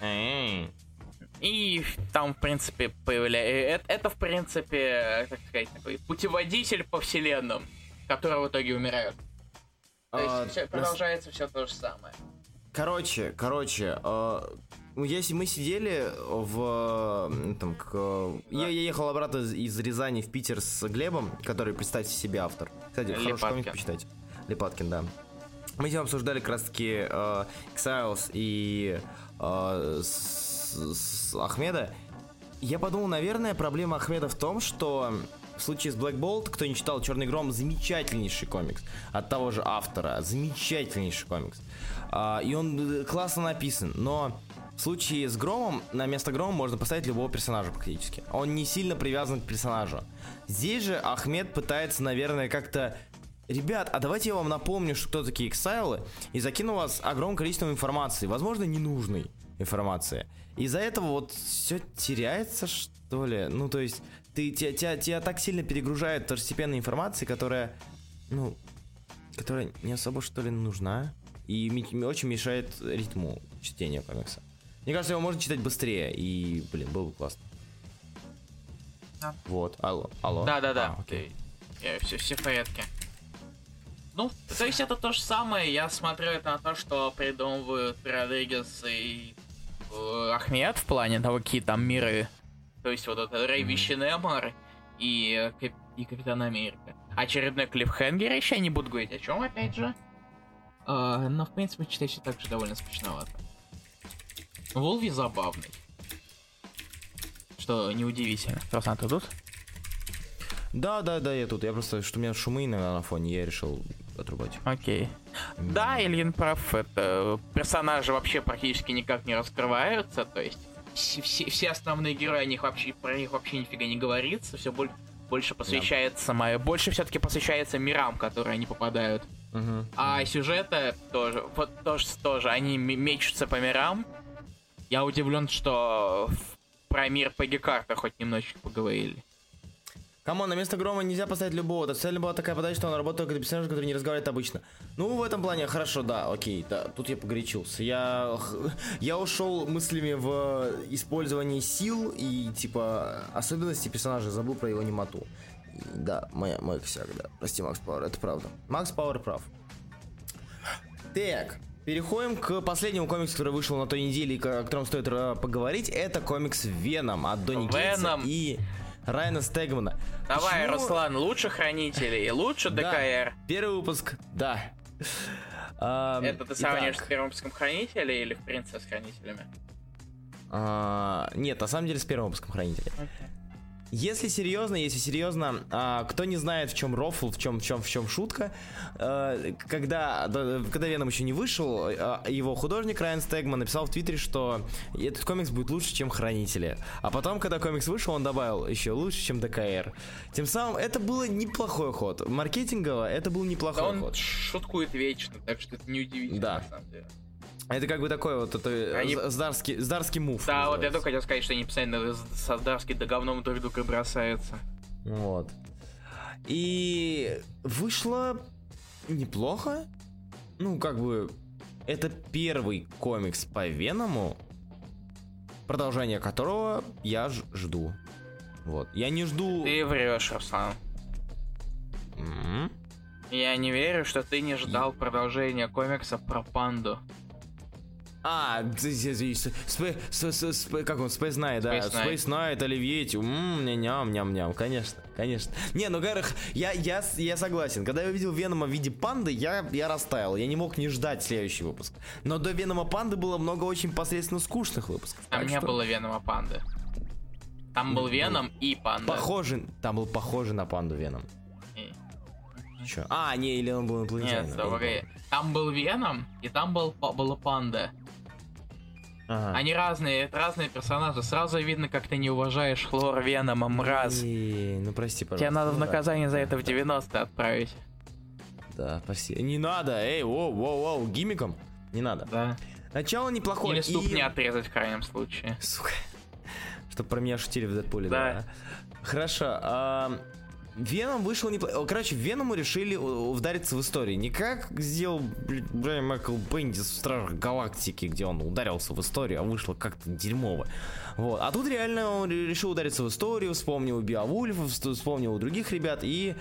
C: Эй.
B: И там, в принципе, появляется... Это, это, в принципе, э, как сказать, такой путеводитель по вселенным, которые в итоге умирают. То есть
C: А,
B: всё-
C: нас-
B: продолжается все то же самое.
C: Короче, короче, э, если мы сидели в... Там, к, э, я, я ехал обратно из, из Рязани в Питер с Глебом, который, представьте себе, автор. Кстати, хороший
B: Липаткин.
C: комик, почитайте. Липаткин, да. Мы с ним обсуждали как раз-таки э, Exiles и э, с, с Ахмеда. Я подумал, наверное, проблема Ахмеда в том, что в случае с Black Bolt, кто не читал Черный Гром, замечательнейший комикс от того же автора, замечательнейший комикс. А, и он э, классно написан, но в случае с Громом на место Грома можно поставить любого персонажа практически. Он не сильно привязан к персонажу. Здесь же Ахмед пытается, наверное, как-то Ребят, а давайте я вам напомню, что кто такие эксайлы, и закину вас огромное количество информации, возможно, ненужной информации. Из-за этого вот все теряется, что ли? Ну, то есть, ты, тебя, тебя, тебя так сильно перегружает второстепенной информации, которая, ну, которая не особо, что ли, нужна, и очень мешает ритму чтения комикса. Мне кажется, его можно читать быстрее, и, блин, было бы классно.
B: Да.
C: Вот, алло, алло.
B: Да-да-да.
C: А, окей.
B: все, все в порядке. Ну, то есть это то же самое. Я смотрю это на то, что придумывают Родригес и э, Ахмед в плане того, какие там миры. То есть вот это Рэй Вищенемор и, э, и Капитан Америка. Очередной клиффхенгер еще не буду говорить о чем, опять же. А, но, в принципе, читать все так же довольно скучновато. Волви забавный. Что неудивительно. Просто ты тут?
C: Да, да, да, я тут. Я просто, что у меня шумы иногда на фоне, я решил отрубать.
B: Окей. Да, Ильин прав. Это персонажи вообще практически никак не раскрываются. То есть все, все- все основные герои, о них вообще, про них вообще нифига не говорится. Все больше посвящается, мое, больше все-таки посвящается мирам, которые они попадают.
C: Мгм.
B: А сюжета тоже, вот тоже, тоже они мечутся по мирам. Я удивлен, что про мир Пегги Карта хоть немножечко поговорили.
C: Come on, на место Грома нельзя поставить любого. Цель была такая подача, что он работает только для персонажа, который не разговаривает обычно. Ну, в этом плане хорошо, да, окей, да, тут я погорячился. Я, я ушел мыслями в использовании сил и, типа, особенности персонажа, забыл про его немоту. И, да, моя, мой косяк, да. Прости, Макс Пауэр, это правда. Макс Пауэр прав. Так, Переходим к последнему комиксу, который вышел на той неделе, о котором стоит поговорить. Это комикс Веном от Донни Гейтса и Райана Стегмана.
B: Давай, Почему... Руслан, лучше Хранителей, лучше ДКР.
C: Да, первый выпуск, да.
B: Это ты сравниваешь с первым выпуском Хранителей или в принципе с Хранителями?
C: А, нет, на самом деле с первым выпуском Хранителей. Okay. Если серьезно, если серьезно, а, кто не знает, в чем рофл, в чем, в чем, в чем шутка, а, когда, когда Веном еще не вышел, а, его художник Райан Стегман написал в Твиттере, что этот комикс будет лучше, чем Хранители. А потом, когда комикс вышел, он добавил еще лучше, чем ДКР. Тем самым это было неплохой ход. Маркетингово это был неплохой да он ход.
B: шуткует вечно, так что это неудивительно
C: да. на самом деле. Это как бы такой вот это Они... здарский, здарский мув.
B: Да, называется. вот я только хотел сказать, что они постоянно со здарски до говном друг друга бросаются.
C: Вот. И вышло неплохо. Ну, как бы, это первый комикс по Веному, продолжение которого я жду. Вот. Я не жду...
B: Ты врешь, Руслан. Mm-hmm. Я не верю, что ты не ждал продолжения комикса про панду.
C: А, как он, Space Night, да, Space Night, Оливьетти, ням-ням-ням, конечно, конечно. Не, ну, во я, я, я согласен, когда я увидел Венома в виде панды, я, я растаял, я не мог не ждать следующий выпуск. Но до Венома панды было много очень посредственно скучных выпусков.
B: Там не что... было Венома панды. Там был Веном и панда.
C: Похожий, там был похожий на панду Веном. Че? А, не, или он был инопланетянин.
B: Нет, погоди. Там был Веном, и там был, была панда. Ага. Они разные, разные персонажи. Сразу видно, как ты не уважаешь Хлор Венома, мразь.
C: И, ну прости, пожалуйста.
B: Тебе надо в ну наказание за это в 90 отправить.
C: Да, прости. Не надо, эй, воу, воу, воу, гимиком. Не надо.
B: Да.
C: Начало неплохое.
B: Или ступни и... отрезать в крайнем случае.
C: Сука. Чтобы про меня шутили в Дэдпуле, да. да. Хорошо. А, Веном вышел неплохо. Короче, Веному решили удариться в историю. Не как сделал Брайан Майкл Бендис в Стражах Галактики, где он ударился в историю, а вышло как-то дерьмово. Вот. А тут реально он решил удариться в историю, вспомнил Биовульфа, вспомнил у других ребят, и...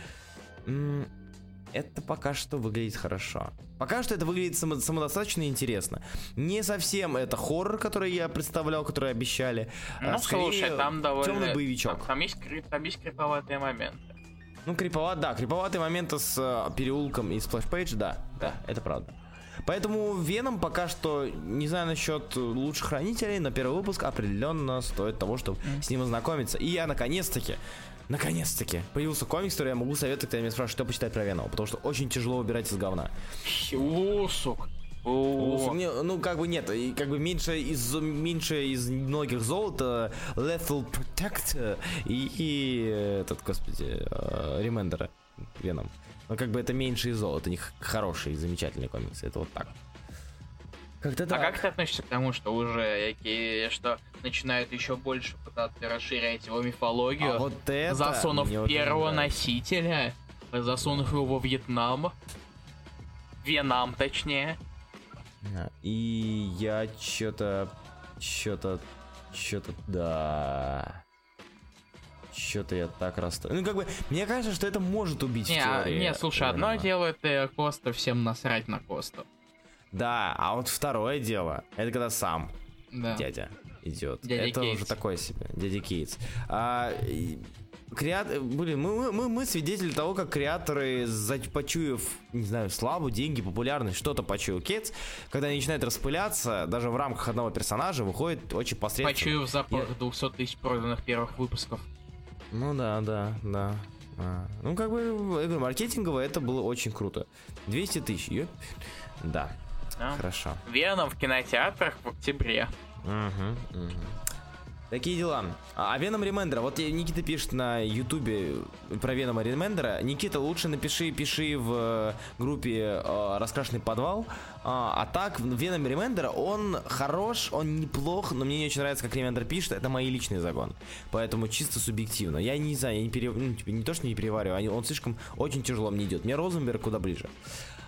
C: это пока что выглядит хорошо. Пока что это выглядит само, самодостаточно и интересно. Не совсем это хоррор, который я представлял, который обещали.
B: Ну, а скорее, слушай, там довольно...
C: Темный боевичок.
B: Там, там, есть, там есть криповатые моменты.
C: Ну, криповат, да, криповатые моменты с э, переулком и splash page, да, да, это правда. Поэтому Веном пока что, не знаю насчет лучших хранителей, но первый выпуск определенно стоит того, чтобы мм. с ним ознакомиться. И я наконец-таки, наконец-таки, появился комикс, который я могу советовать, когда меня спрашивают, что почитать про Венома, потому что очень тяжело выбирать из говна.
B: О, сука. О.
C: Ну, как бы нет, и как бы меньше из, меньшее из многих зол, это Lethal Protector и, и этот, господи, uh, Remender Веном. Но как бы это меньше из золота, у них хорошие, замечательные комиксы, это вот так.
B: Как-то так. А как ты относишься к тому, что уже что начинают еще больше пытаться расширять его мифологию,
C: а вот это
B: засунув первого носителя, засунув его во Вьетнам, Вьетнам точнее,
C: и я что-то, что-то, что-то, да. Что-то я так расстроен. Ну, как бы, мне кажется, что это может убить
B: не,
C: в
B: Не, слушай, одно дело это Коста, всем насрать на Косту.
C: Да, а вот второе дело, это когда сам да. дядя идет.
B: Дядя
C: это
B: Кейтс.
C: уже такое себе, дядя Кейтс. А, креат... Блин, мы, мы, мы свидетели того, как креаторы, почуяв, не знаю, славу, деньги, популярность, что-то почуял Кетс, когда они начинают распыляться, даже в рамках одного персонажа выходит очень посредственно.
B: Почуяв запах Я... 200 тысяч проданных первых выпусков.
C: Ну да, да, да. А, ну, как бы, я говорю, маркетингово это было очень круто. 200 тысяч, ё... Да, а? хорошо.
B: Веном в кинотеатрах в октябре.
C: Угу, угу. Такие дела. А Веном Ремендера, вот Никита пишет на Ютубе про Венома Ремендера. Никита, лучше напиши, пиши в группе э, «Раскрашенный подвал». А, а так, Веном Ремендера, он хорош, он неплох, но мне не очень нравится, как Ремендер пишет. Это мои личные загоны. Поэтому чисто субъективно. Я не знаю, я не, пере... ну, типа, не то, что не перевариваю, он слишком очень тяжело мне идет. Мне Розенберг куда ближе.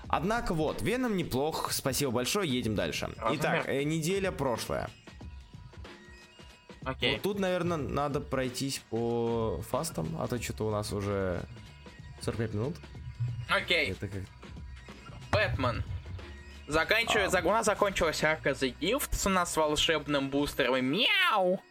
C: Однако вот, Веном неплох, спасибо большое, едем дальше. Итак, э, неделя прошлая.
B: Окей.
C: Вот тут, наверное, надо пройтись по фастам, а то что-то у нас уже 45 минут.
B: Окей.
C: Это как...
B: Бэтмен. Заканчивая,
C: А.
B: у нас закончилась арка The Gift у нас с волшебным бустером мяу.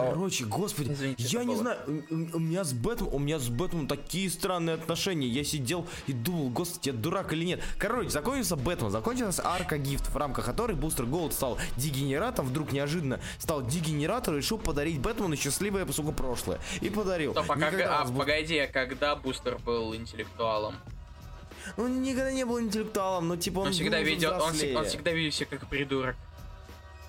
C: Короче, господи,
B: Извините,
C: я не
B: было.
C: знаю, у- меня с Бэтменом, у меня с Бэтменом такие странные отношения. Я сидел и думал, господи, я дурак или нет. Короче, закончился Бэтмен, закончилась арка Гифт, в рамках которой Бустер Голд стал дегенератом, вдруг неожиданно стал дегенератор и решил подарить Бэтмену счастливое, сука, прошлое. И подарил.
B: Стоп, а, как- а,
C: у нас Бу-
B: погоди, а когда бустер был интеллектуалом?
C: Он никогда не был интеллектуалом, но типа он,
B: Он, всегда видел, он, он всегда видел себя как придурок.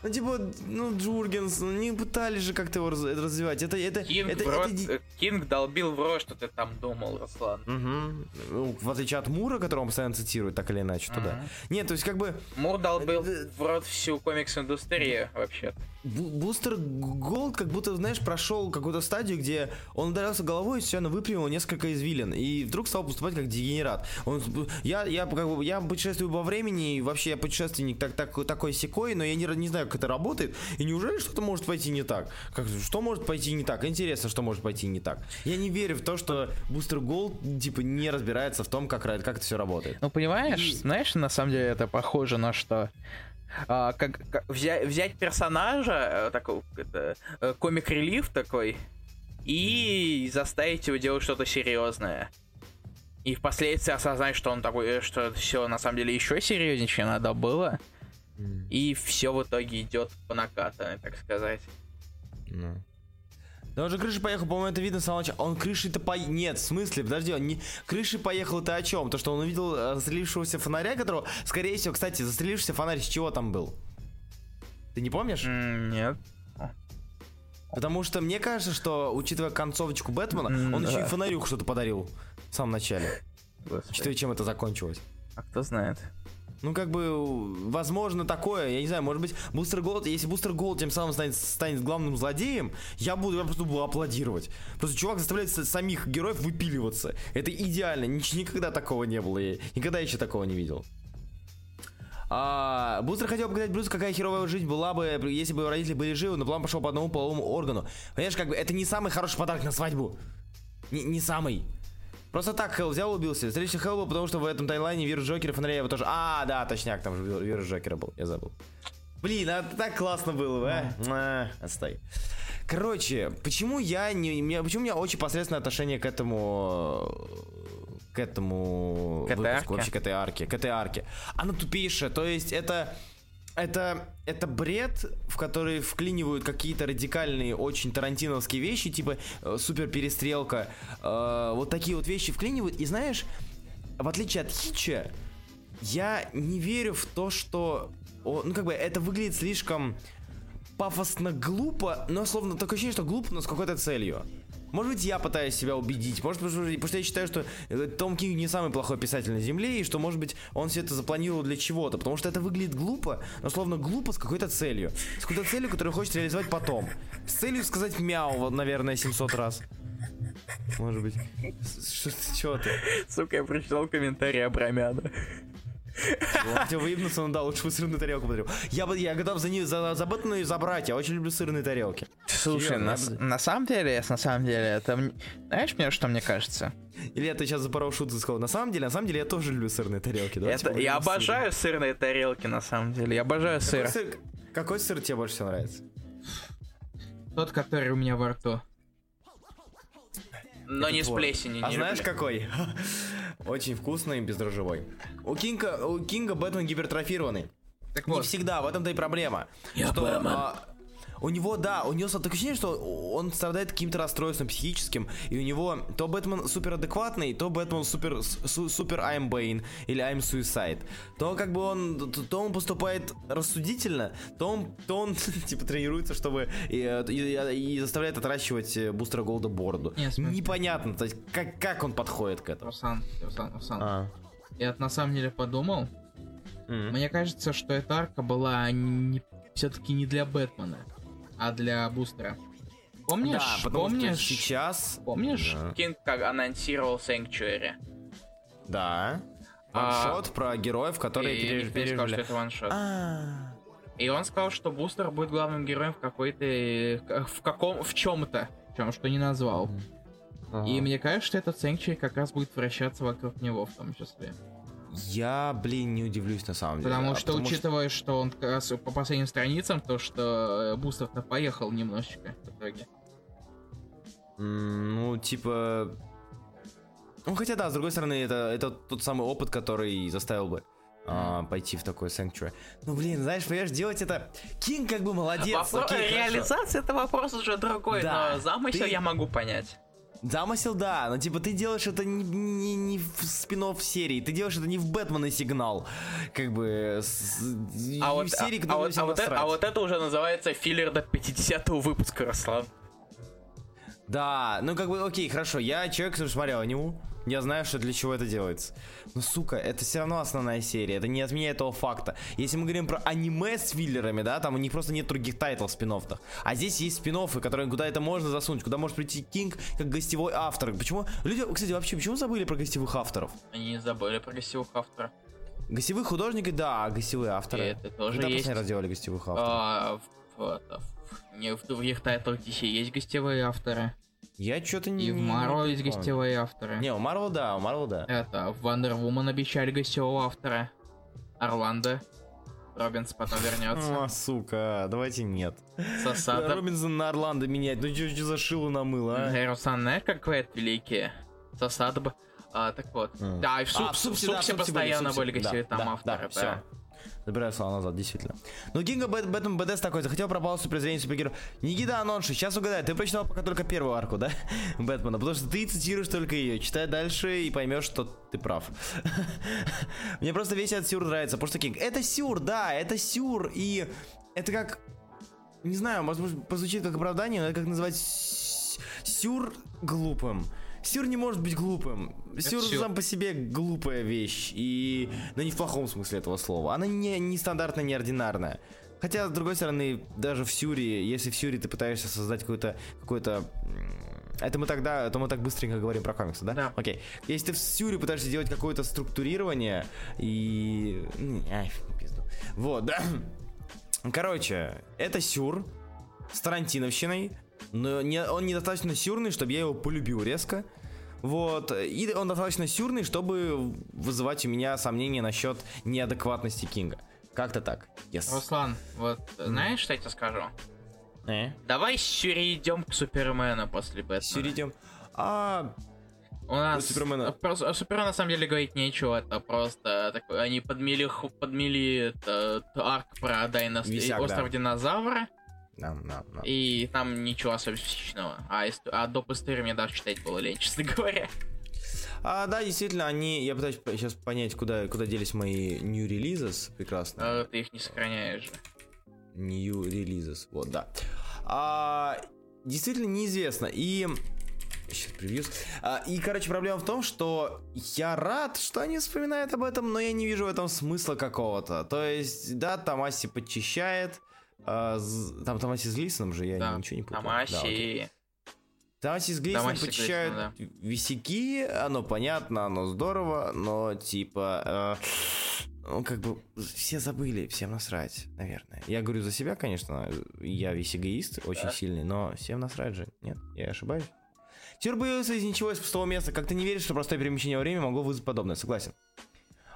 C: Ну, типа, ну, Джургенс, ну, не пытались же как-то его раз- развивать. Это, это,
B: Кинг,
C: это,
B: в рот-
C: это
B: э, Кинг долбил в рот, что ты там думал, Руслан.
C: Мгм. Ну, в отличие от Мура, которого он постоянно цитирует, так или иначе, то да. Нет, то есть как бы
B: Мур долбил
C: Э,
B: в рот всю комикс-индустрию, вообще.
C: Бу- Бустер Голд как будто, знаешь, прошел какую-то стадию, где он ударился головой и все, выпрямил несколько извилин. И вдруг стал поступать как дегенерат. Он, я, я, как бы, я путешествую во времени, и вообще я путешественник так, так, такой секой, но я не, не знаю, как это работает. И неужели что-то может пойти не так? Как, что может пойти не так? Интересно, что может пойти не так. Я не верю в то, что Бустер Голд, типа, не разбирается в том, как, как это все работает.
B: Ну, понимаешь,
C: И-
B: знаешь, на самом деле это похоже на что? А, как, как взять, взять персонажа, э, такой, это, э, комик-релив такой, и заставить его делать что-то серьезное. И впоследствии осознать, что он такой, э, что все на самом деле еще серьезнее, чем надо было. И все в итоге идет по накатанной, так сказать.
C: Ну. Да он же крышей поехал, по-моему, это видно с самого начала. Он крышей-то по... Нет, в смысле, подожди, он не... Крышей поехал ты о чем? То, что он увидел э, застрелившегося фонаря, которого, скорее всего, кстати, застрелившийся фонарь с чего там был? Ты не помнишь?
B: М, Нет.
C: Потому что мне кажется, что, учитывая концовочку Бэтмена,
B: М,
C: он еще и
B: да.
C: фонарю что-то подарил в самом начале.
B: Господи.
C: Учитывая, чем это закончилось.
B: А кто знает?
C: Ну, как бы, возможно, такое, я не знаю, может быть, Бустер Голд, если Бустер Голд тем самым станет, станет главным злодеем, я буду, я просто буду аплодировать. Просто чувак заставляет самих героев выпиливаться. Это идеально, никогда такого не было, я никогда еще такого не видел. А, Бустер хотел показать Брюсу, какая херовая жизнь была бы, если бы его родители были живы, но план пошел по одному половому органу. Понимаешь, как бы, это не самый хороший подарок на свадьбу. Не, не самый. Просто так Хелл взял убился. Встреча Хелл был, потому что в этом тайлайне вирус Джокера фонаря его тоже... А, да, точняк, там же вир- вирус Джокера был, я забыл. Блин, а так классно было, бы, а? А, отстой. Короче, почему я не... меня- почему у меня очень посредственное отношение к этому... К этому...
B: К этой
C: выпуску,
B: арке?
C: Вообще к этой арке. К этой арке. Она тупейшая, то есть это... Это, это бред, в который вклинивают какие-то радикальные, очень тарантиновские вещи, типа э, супер э, вот такие вот вещи вклинивают. И знаешь, в отличие от Хича, я не верю в то, что... о, ну, как бы, это выглядит слишком пафосно глупо, но словно такое ощущение, что глупо, но с какой-то целью. Может быть, я пытаюсь себя убедить. Может, потому что, потому что я считаю, что э, Том Кинг не самый плохой писатель на Земле, и что, может быть, он все это запланировал для чего-то. Потому что это выглядит глупо, но словно глупо с какой-то целью. С какой-то целью, которую хочет реализовать потом. С целью сказать мяу, наверное, 700 раз. Может быть. Что ты?
B: Сука, я прочитал комментарий Абрамяна.
C: Он хотел выебнуться, но да, лучше бы сырную тарелку подарил. Я, бы, я готов за, не, за, за Бэтмена забрать, я очень люблю сырные тарелки.
B: Слушай,
C: Серьезно,
B: на,
C: я
B: на самом деле, на самом деле, это... Знаешь мне, что мне кажется?
C: Или ты сейчас запорол шутку и сказал, на самом деле, на самом деле я тоже люблю сырные тарелки. Давайте
B: Это, я обожаю сырные тарелки, на самом деле. Я обожаю
C: Какой
B: сыр.
C: сыр, какой сыр тебе больше всего нравится?
B: Тот, который у меня во рту. Но не с плесенью,
C: А знаешь какой? Очень вкусный и бездрожжевой. У Кинга, у Кинга Бэтмен гипертрофированный.
B: Так
C: Не
B: вот,
C: всегда, в этом-то и проблема.
B: Я
C: что,
B: Бэтмен.
C: а, у него, да, у него такое ощущение, что он страдает каким-то расстройством психическим, и у него то Бэтмен супер адекватный, то Бэтмен супер, су, супер I'm Bane или I'm Suicide. То как бы он, то, то он поступает рассудительно, то он, то он типа тренируется, чтобы и, и, и заставляет отращивать э, бустера Голда бороду.
B: Нет,
C: Непонятно, то есть как, как он подходит к этому.
B: Руслан, Руслан, Руслан.
C: А.
B: Я на самом деле подумал,
C: М.
B: Мне кажется, что эта арка была не, все-таки не для Бэтмена, а для Бустера. Помнишь?
C: Да, потому
B: помнишь?
C: что сейчас...
B: Помнишь,
C: Да.
B: Кинг как анонсировал Sanctuary?
C: Да.
B: А,
C: Ваншот про героев, которые
B: и
C: переж-
B: никто не сказал, что
C: пережили.
B: это ваншот.
C: А.
B: И он сказал, что Бустер будет главным героем в какой-то... В каком... В чем-то. В чем, что не назвал. И мне кажется, что этот Sanctuary как раз будет вращаться вокруг него в том числе.
C: Я, блин, не удивлюсь на самом деле.
B: Потому
C: А,
B: что, учитывая, что он как раз по последним страницам, то что э, Бустер-то поехал немножечко в итоге.
C: Ну, типа... Ну, хотя да, с другой стороны, это, это тот самый опыт, который заставил бы а, пойти в такой Sanctuary. Ну, блин, знаешь, понимаешь, делать это... Кинг как бы молодец,
B: Вопро-
C: окей, хорошо.
B: Реализация это вопрос уже другой,
C: Да,
B: но замысел
C: ты-
B: я могу понять.
C: Замысел, да, но типа ты делаешь это не, не, не в спин серии, ты делаешь это не в Бэтмен и Сигнал. Как бы... С,
B: А
C: в
B: вот,
C: серии,
B: а,
C: которая
B: вот, а, вот это, а вот это уже называется филлер до 50 выпуска, Руслан.
C: Да, ну как бы, окей, хорошо, я человек, который смотрел аниму, я знаю, что для чего это делается. Но, сука, это все равно основная серия, это не отменяет этого факта. Если мы говорим про аниме с филлерами, да, там у них просто нет других тайтлов спин А здесь есть спин которые куда это можно засунуть, куда может прийти Кинг как гостевой автор. Почему? Люди, кстати, вообще, почему забыли про гостевых авторов?
B: Они забыли про гостевых авторов.
C: Гостевые художники, да, а гостевые авторы.
B: И это тоже
C: Когда
B: есть.
C: последний раз делали гостевых авторов?
B: А, в, это, в- не в других тайтлах DC есть гостевые авторы.
C: Я что-то не
B: И в Marvel есть гостевые авторы.
C: Не, у Марвел да, у Марвел да.
B: Это, в Wonder Woman обещали гостевого автора. Орландо. Робинс потом вернется.
C: О, сука, давайте нет.
B: Сосада.
C: Робинсон на Орландо менять, ну что за шилу намыл, а?
B: Руслан, знаешь, как говорят великие? Сосадб. А, так вот.
C: М.
B: Да, и в, суп,
C: А, в Супсе, да,
B: постоянно были гостевые там авторы.
C: да,
B: да.
C: Забираю слова назад, действительно. Ну, Кинга Бэт- Бэтмен БДС такой, захотел пропал суперзрение супергероев. Никита Анонши, сейчас угадай, ты прочитал пока только первую арку, да? Бэтмена, потому что ты цитируешь только ее. Читай дальше и поймешь, что ты прав. Мне просто весь этот сюр нравится, потому что Кинг, это сюр, да, это сюр, и это как, не знаю, быть, позвучит как оправдание, но это как назвать с- сюр глупым. Сюр не может быть глупым. Сюр
B: сюр.
C: сам по себе глупая вещь. И. Но не в плохом смысле этого слова. Она не, не стандартная, неординарная. Хотя, с другой стороны, даже в Сюре, если в Сюре ты пытаешься создать какой-то. какой-то. Это мы тогда, это мы так быстренько говорим про комиксы, да?
B: Да.
C: Окей. Если ты в Сюре пытаешься делать какое-то структурирование и. м, Ай, пизду. Вот, да. Короче, это Сюр с Тарантиновщиной, но не, он недостаточно сюрный, чтобы я его полюбил резко. Вот, и он достаточно сюрный, чтобы вызывать у меня сомнения насчет неадекватности Кинга. Как-то так. Yes.
B: Руслан, вот знаешь, что я тебе скажу?
C: Э?
B: Давай перейдем к Супермену после Бэтмена.
C: Сюр идем. А,
B: У нас
C: Супермена.
B: Про, о Супермену на самом деле говорить нечего, это просто такой, они подмели, подмели это, арк про Дайнос...
C: Висяк,
B: остров
C: да.
B: динозавра,
C: да, да, да.
B: и там ничего специфичного. А, а доп. истории мне даже читать было лень, честно говоря.
C: А, да, действительно, они. Я пытаюсь сейчас понять, куда, куда делись мои new releases. Прекрасно.
B: А ты их не сохраняешь же.
C: New releases. Вот, да. А, действительно неизвестно. И... Сейчас превьюс. А, и, короче, проблема в том, что я рад, что они вспоминают об этом, но я не вижу в этом смысла какого-то. То есть, да, Тамаси подчищает. А, там Тамаси с Глисоном же, я
B: Да,
C: ничего не путаю.
B: Тамаси.
C: Да, окей. Тамаси с Глисоном
B: Тамаси с
C: подчищают
B: Глисоном,
C: висяки, оно понятно, оно здорово, но типа... э, ну, как бы, все забыли, всем насрать, наверное. Я говорю за себя, конечно, я весь эгоист, очень
B: Да.
C: сильный, но всем насрать же. Нет, я ошибаюсь. Тюр появился из ничего, из пустого места. Как ты не веришь, что простое перемещение во времени могло вызвать подобное? Согласен.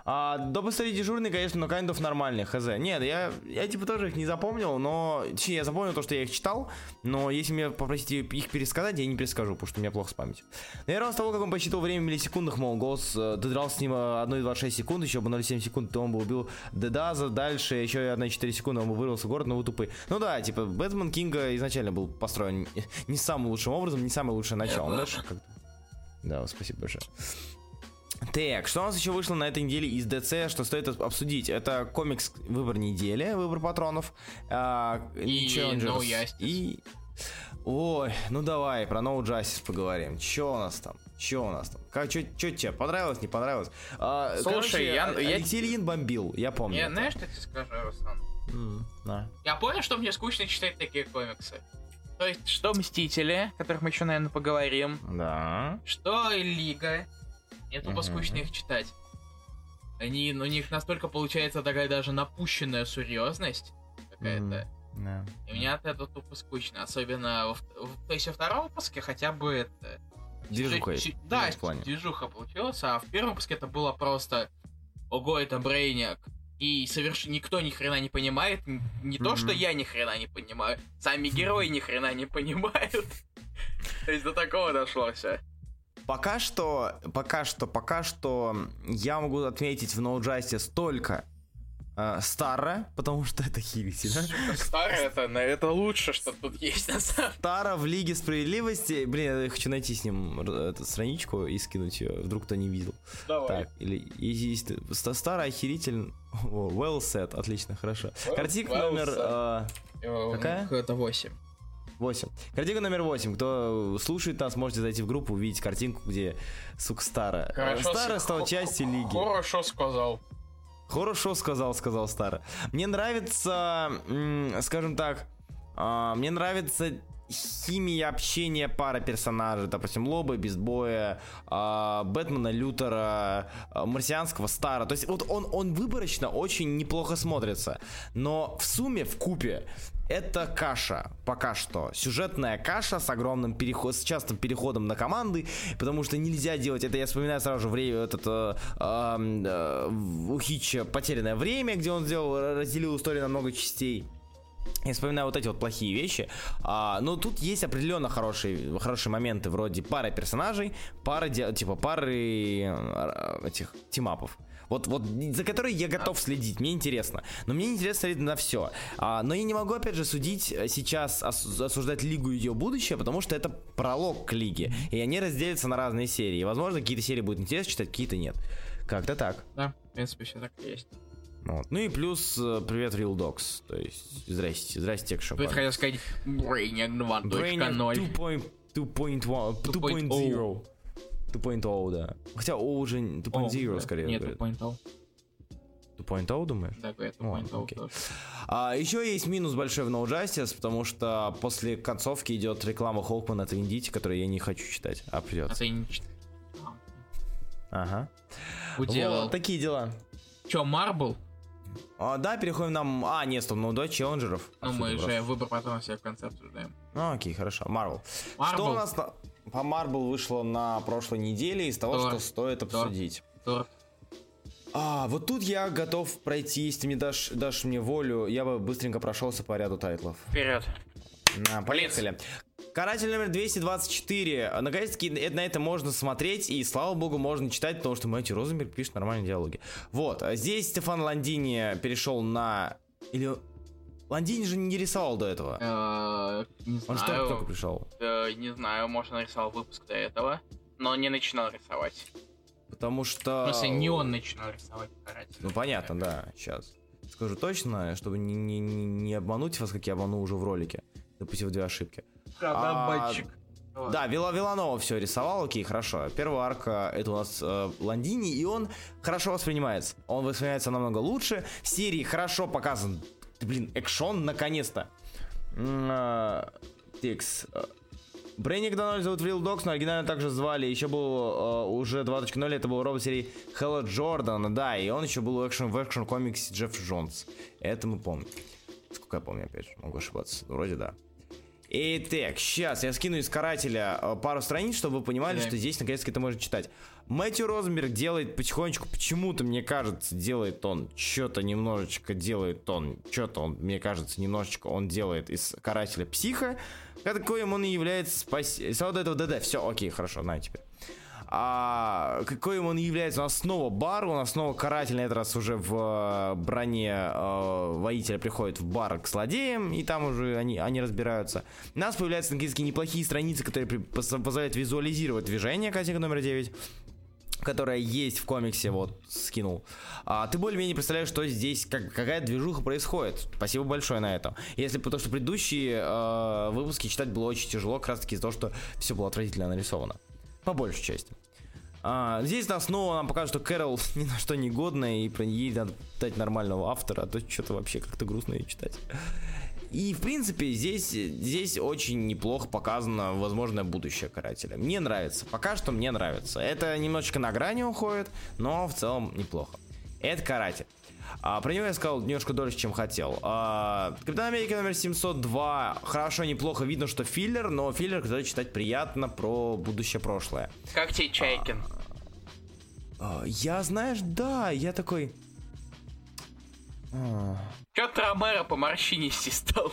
C: А, допустили дежурный, конечно, но кайндов нормальный, хз. Нет, я, я типа тоже их не запомнил, но... Точнее, я запомнил то, что я их читал, но если меня попросите их пересказать, я не перескажу, потому что у меня плохо с памятью. Наверное, с того, как он посчитал время в миллисекундах, мол, голос, э, ты дрался с ним 1,26 секунд, еще бы 0,7 секунд, то он бы убил Дедаза, дальше еще 1,4 секунды, он бы вырвался в город, но вы тупые. Ну да, типа, Бэтмен Кинга изначально был построен не самым лучшим образом, не самое лучшее начало. Да, спасибо большое. Так, что у нас еще вышло на этой неделе из ДЦ, что стоит обсудить? Это комикс «Выбор недели», «Выбор патронов»,
B: а, и No Justice.
C: И... Ой, ну давай, про No Justice поговорим. Че у нас там? Че у нас там? Как, че, че тебе? Понравилось, не понравилось?
B: А, Слушай, короче, я...
C: Алексей я... Ильин бомбил, я помню.
B: Я, знаешь, что тебе скажу, Руслан? Mm, да. Я понял, что мне скучно читать такие комиксы. То есть, что Мстители, о которых мы еще, наверное, поговорим.
C: Да.
B: Что Лига. Мне тупо uh-huh. скучно их читать. Они, у них настолько получается такая даже напущенная серьезность какая-то. Mm-hmm. Yeah. И мне от этого тупо скучно. Особенно в, в, то есть во втором выпуске хотя бы это...
C: Движуха.
B: Ч, да, движуха получилась, а в первом выпуске это было просто Ого, это Брейняк. И соверш... никто ни хрена не понимает. Не mm-hmm. то, что я ни хрена не понимаю. Сами герои ни хрена не понимают. То есть до такого дошло все.
C: Пока что, пока что, пока что я могу отметить в No Justice только э, Стара, потому что это хилити, да?
B: Стара это, это лучше, что тут есть на самом
C: Стара в Лиге Справедливости. Блин, я хочу найти с ним эту страничку и скинуть ее, вдруг кто не видел.
B: Давай. Так,
C: или есть, есть Стара охеритель. well set, отлично, хорошо. Well, Картинка well номер... Э, какая?
B: Это 8.
C: 8. Картинка номер 8. Кто слушает нас, можете зайти в группу, увидеть картинку, где, сука, старая. Хорошо, старая стала частью лиги.
B: Хорошо сказал.
C: Хорошо сказал, сказал Стара. Мне нравится, скажем так, а, мне нравится химия общения пара персонажей, допустим, Лоба, Безбоя, э, Бэтмена, Лютера, э, Марсианского, Стара. То есть вот он, он выборочно очень неплохо смотрится, но в сумме, в купе, это каша, пока что. Сюжетная каша с огромным переходом, с частым переходом на команды, потому что нельзя делать это. Я вспоминаю сразу же время, этот, э, э, у Хитча «Потерянное время», где он сделал, разделил историю на много частей. Я вспоминаю вот эти вот плохие вещи. А, но тут есть определенно хорошие, хорошие моменты, вроде пары персонажей, пары, типа пары э, этих тимапов. Вот, вот за которые я готов следить, мне интересно. Но мне интересно смотреть на все. А, но я не могу, опять же, судить э, сейчас, осуждать Лигу и ее будущее, потому что это пролог к Лиге. И они разделятся на разные серии. И, возможно, какие-то серии будут интересно читать, какие-то нет. Как-то так.
B: Да, в принципе, все так и есть.
C: Вот. Ну и плюс э, привет Real Dogs. То есть, здрасте, здрасте, что
B: Тут хотел сказать Brainiac 2.0.
C: 2.0. 2.0, да. Хотя О уже 2.0 скорее.
B: Нет, 2.0.
C: 2.0, думаешь?
B: Да, 2.0
C: А, еще есть минус большой в No Justice, потому что после концовки идет реклама Холкмана от Виндити, которую я не хочу читать, а придется. А ты не читаешь? Ага.
B: Уделал.
C: Вот, такие дела.
B: Че, Марбл?
C: А, да, переходим нам... А, нет, стоп, ну да, челленджеров.
B: Ну, мы же выбор потом все в конце обсуждаем.
C: Ну, окей, хорошо. Марвел. Что у нас по Марбл вышло на прошлой неделе из того, Тор. что стоит обсудить?
B: Тор.
C: А, вот тут я готов пройти, если мне дашь, дашь мне волю, я бы быстренько прошелся по ряду тайтлов.
B: Вперед.
C: На, поехали. Каратель номер 224. Наконец-таки на это можно смотреть, и слава богу, можно читать, потому что Мэтью Розенберг пишет нормальные диалоги. Вот, а здесь Стефан Ландини перешел на... Или Ландини же не рисовал до этого.
B: Э, не
C: он что только пришел?
B: Не знаю, может он рисовал выпуск до этого, но не начинал рисовать.
C: Потому что...
B: В смысле, не он начинал рисовать
C: каратель. Ну понятно, да, сейчас. Скажу точно, чтобы не, не, не обмануть вас, как я обманул уже в ролике, допустив две ошибки.
B: А,
C: да, Вила Виланова все рисовал, окей, хорошо. Первая арка это у нас э, Ландини, и он хорошо воспринимается. Он воспринимается намного лучше. В серии хорошо показан блин, экшон, наконец-то. А, текс. Брейник Дональд зовут Real Dogs, но оригинально также звали. Еще был uh, уже 2.0, это был робот серии Хэлла Джордана, да, и он еще был в экшен, в экшен комиксе Джефф Джонс. Это мы помним. Сколько я помню, опять же, могу ошибаться. Вроде да. Итак, сейчас я скину из карателя э, пару страниц, чтобы вы понимали,
B: Да.
C: что здесь наконец-то это можно читать. Мэтью Розенберг делает потихонечку, почему-то, мне кажется, делает он что-то немножечко делает он, что-то он, мне кажется, немножечко он делает из карателя психа, каким он и является спас... Вот этого ДД, все, окей, хорошо, на теперь. А каким он является? У нас снова бар, у нас снова каратель, на этот раз уже в э, броне э, воителя приходит в бар к злодеям, и там уже они, они разбираются. У нас появляются наконец-таки неплохие страницы, которые позволяют визуализировать движение картинка номер 9 которая есть в комиксе, вот, скинул. А, ты более-менее представляешь, что здесь, как, какая движуха происходит. Спасибо большое на это. Если потому что предыдущие э, выпуски читать было очень тяжело, как раз таки из-за того, что все было отвратительно нарисовано. По большей части. А, здесь нас снова нам покажут, что Кэрол ни на что не годная, и про нее надо дать нормального автора, а то что-то вообще как-то грустно ее читать. И, в принципе, здесь, здесь очень неплохо показано возможное будущее карателя. Мне нравится. Пока что мне нравится. Это немножечко на грани уходит, но в целом неплохо. Это каратель. А, про него я сказал немножко дольше, чем хотел. А, Капитан Америка номер 702. Хорошо, неплохо. Видно, что филлер, но филлер, который читать приятно про будущее прошлое.
B: Как тебе Чайкин?
C: А, я, знаешь, да, я такой... а,
B: Чё ты Ромеро по морщинисти стал?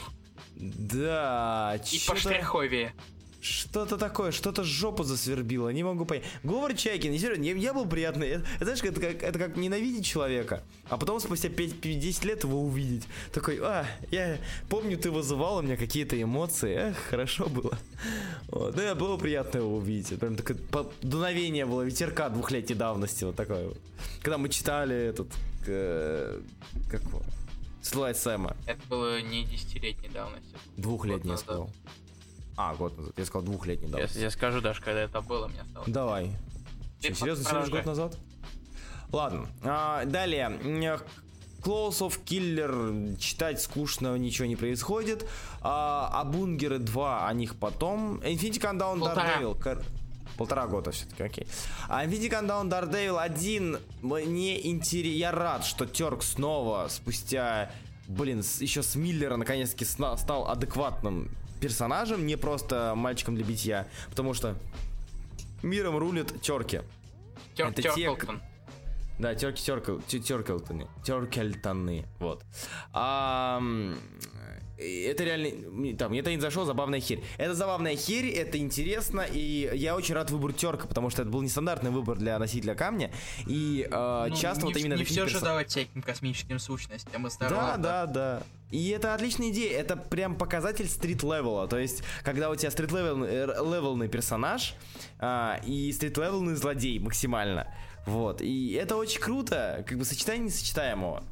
C: Да,
B: И
C: чё-то-
B: по штриховее.
C: Что-то такое, что-то жопу засвербило, не могу понять. Говор Чайкин, серьезно, я, я был приятный. Это, знаешь, это как, это как ненавидеть человека, а потом спустя 5, 10 лет его увидеть. Такой, а, я помню, ты вызывал у меня какие-то эмоции, эх, хорошо было. Вот, ну, было приятно его увидеть. Прям такое дуновение было, ветерка двухлетней давности, вот такое вот. Когда мы читали этот, э, как его, Слайд Сэма.
B: Это было не десятилетней давности.
C: Двухлетний я сказал. А, год назад. Я сказал двухлетний
B: Я,
C: давности.
B: я скажу даже, когда это было, мне стало.
C: Давай.
B: Ты
C: Че, серьезно, всего лишь год назад? Ладно. а, далее. Close of Killer читать скучно, ничего не происходит. А, а Бунгеры 2, о них потом. Infinity Countdown. Daredevil. кор- Полтора года все-таки, окей. А Infinity Countdown Daredevil 1 мне интересно. Я рад, что Терк снова спустя, блин, еще с Миллера наконец-таки стал адекватным персонажем, не просто мальчиком для битья. Потому что миром рулят терки.
B: Тер-
C: это те,
B: Терклтон.
C: Да, терки теркл, тер- теркелтоны. Теркельтоны. Вот. А, это реально, там, это не зашел, забавная херь. Это забавная херь, это интересно, и я очень рад выбору терка, потому что это был нестандартный выбор для носителя камня, и э,
D: Ну,
C: часто
D: не,
C: вот именно
D: не все же
C: персо-
D: давать всяким космическим сущностям. И
C: да, да, да. И это отличная идея. Это прям показатель стрит-левела. То есть, когда у тебя стрит-левелный персонаж а, и стрит-левелный злодей максимально. Вот. И это очень круто. Как бы сочетание несочетаемого.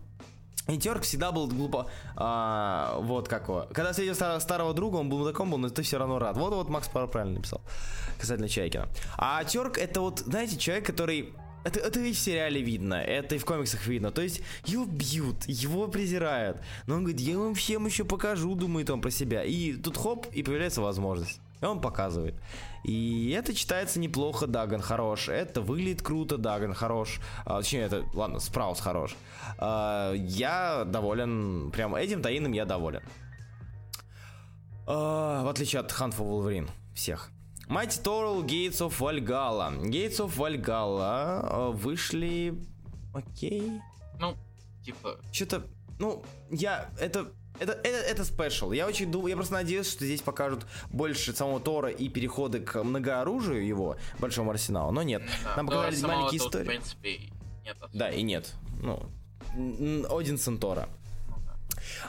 C: И Терк всегда был глупо. а, вот как его. Когда встретил стар- старого друга, он был мудаком, был, но ты все равно рад. Вот вот Макс правильно написал. Касательно Чайкина. А Терк это вот, знаете, человек, который. Это, это и в сериале видно, это и в комиксах видно. То есть его бьют, его презирают. Но он говорит, я вам всем еще покажу, думает он про себя. И тут хоп, и появляется возможность. И он показывает. И это читается неплохо, Даган хорош. Это выглядит круто, Даган хорош. А, точнее, это, ладно, Спраус хорош. А, я доволен, прям этим таином я доволен. А, в отличие от Hunt for Wolverine. Всех. Mighty Toral Gates of Valhalla. Gates of Valhalla вышли... Окей.
B: Ну, типа,
C: Что-то, ну, я, это, это, это, это спешл. Я очень думаю, я просто надеюсь, что здесь покажут больше самого Тора и переходы к многооружию его, большому арсеналу, но нет.
B: да.
C: Нам показали маленькие истории.
B: в принципе, нет.
C: Да, и нет. Ну, н- Одинсон Тора.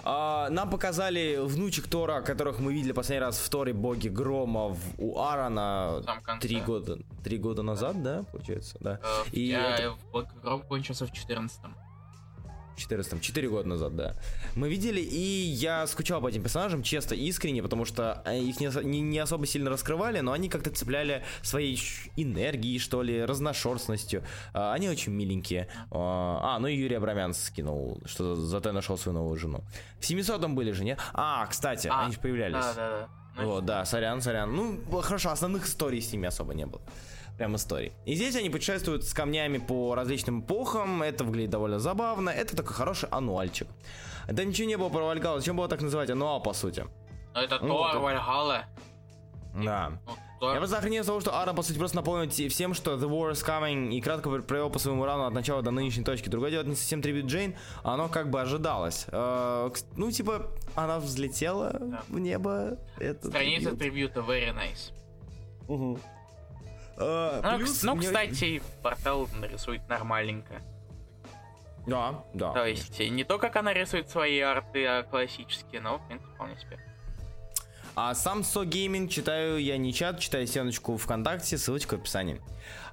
C: А, нам показали внучек Тора, которых мы видели последний раз в Торе Боги Грома в, у
B: конце.
C: три года, три года назад, да, получается, да.
B: Э,
C: И
B: я
C: это-
B: Black Rock кончился в 14-м.
C: 14 4 года назад, да. Мы видели, и я скучал по этим персонажам, честно, искренне, потому что э, их не, не- не особо сильно раскрывали, но они как-то цепляли своей энергией, что ли, разношерстностью. А, Они очень миленькие. А, а, ну и Юрий Абрамян скинул, что зато я нашел свою новую жену. В 700-м были же, нет? А, кстати,
B: А,
C: они же появлялись.
B: Да, да, да. Ну,
C: Вот, да, сорян, сорян. Ну, хорошо, основных историй с ними особо не было. Прям историй. И здесь они путешествуют с камнями по различным эпохам. Это выглядит довольно забавно. Это такой хороший ануальчик. Да ничего не было про Вальгалу. Зачем было так называть? Ануал, по сути.
B: Ну это
C: Ну,
B: Тор,
C: вот.
B: Вальгалла.
C: Да.
B: Ну, Тор.
C: Я просто охренел с того, что Аарон, по сути, просто напомнил всем, что The War is Coming и кратко провел по своему рану от начала до нынешней точки. Другое дело, это не совсем трибют Джейн, а оно как бы ожидалось. Э, ну, типа, она взлетела
B: Да.
C: в небо. Это
B: Страница
C: трибют.
B: трибьюта very nice.
C: Мгм. Э,
B: Ну,
C: плюс
B: ну,
C: мне-
B: кстати, портал нарисует нормальненько.
C: Да, да.
B: То есть, не то, как она рисует свои арты, а классические, но, в принципе, вполне себе.
C: А сам So Gaming читаю я не чат, читаю стеночку ВКонтакте, ссылочка в описании.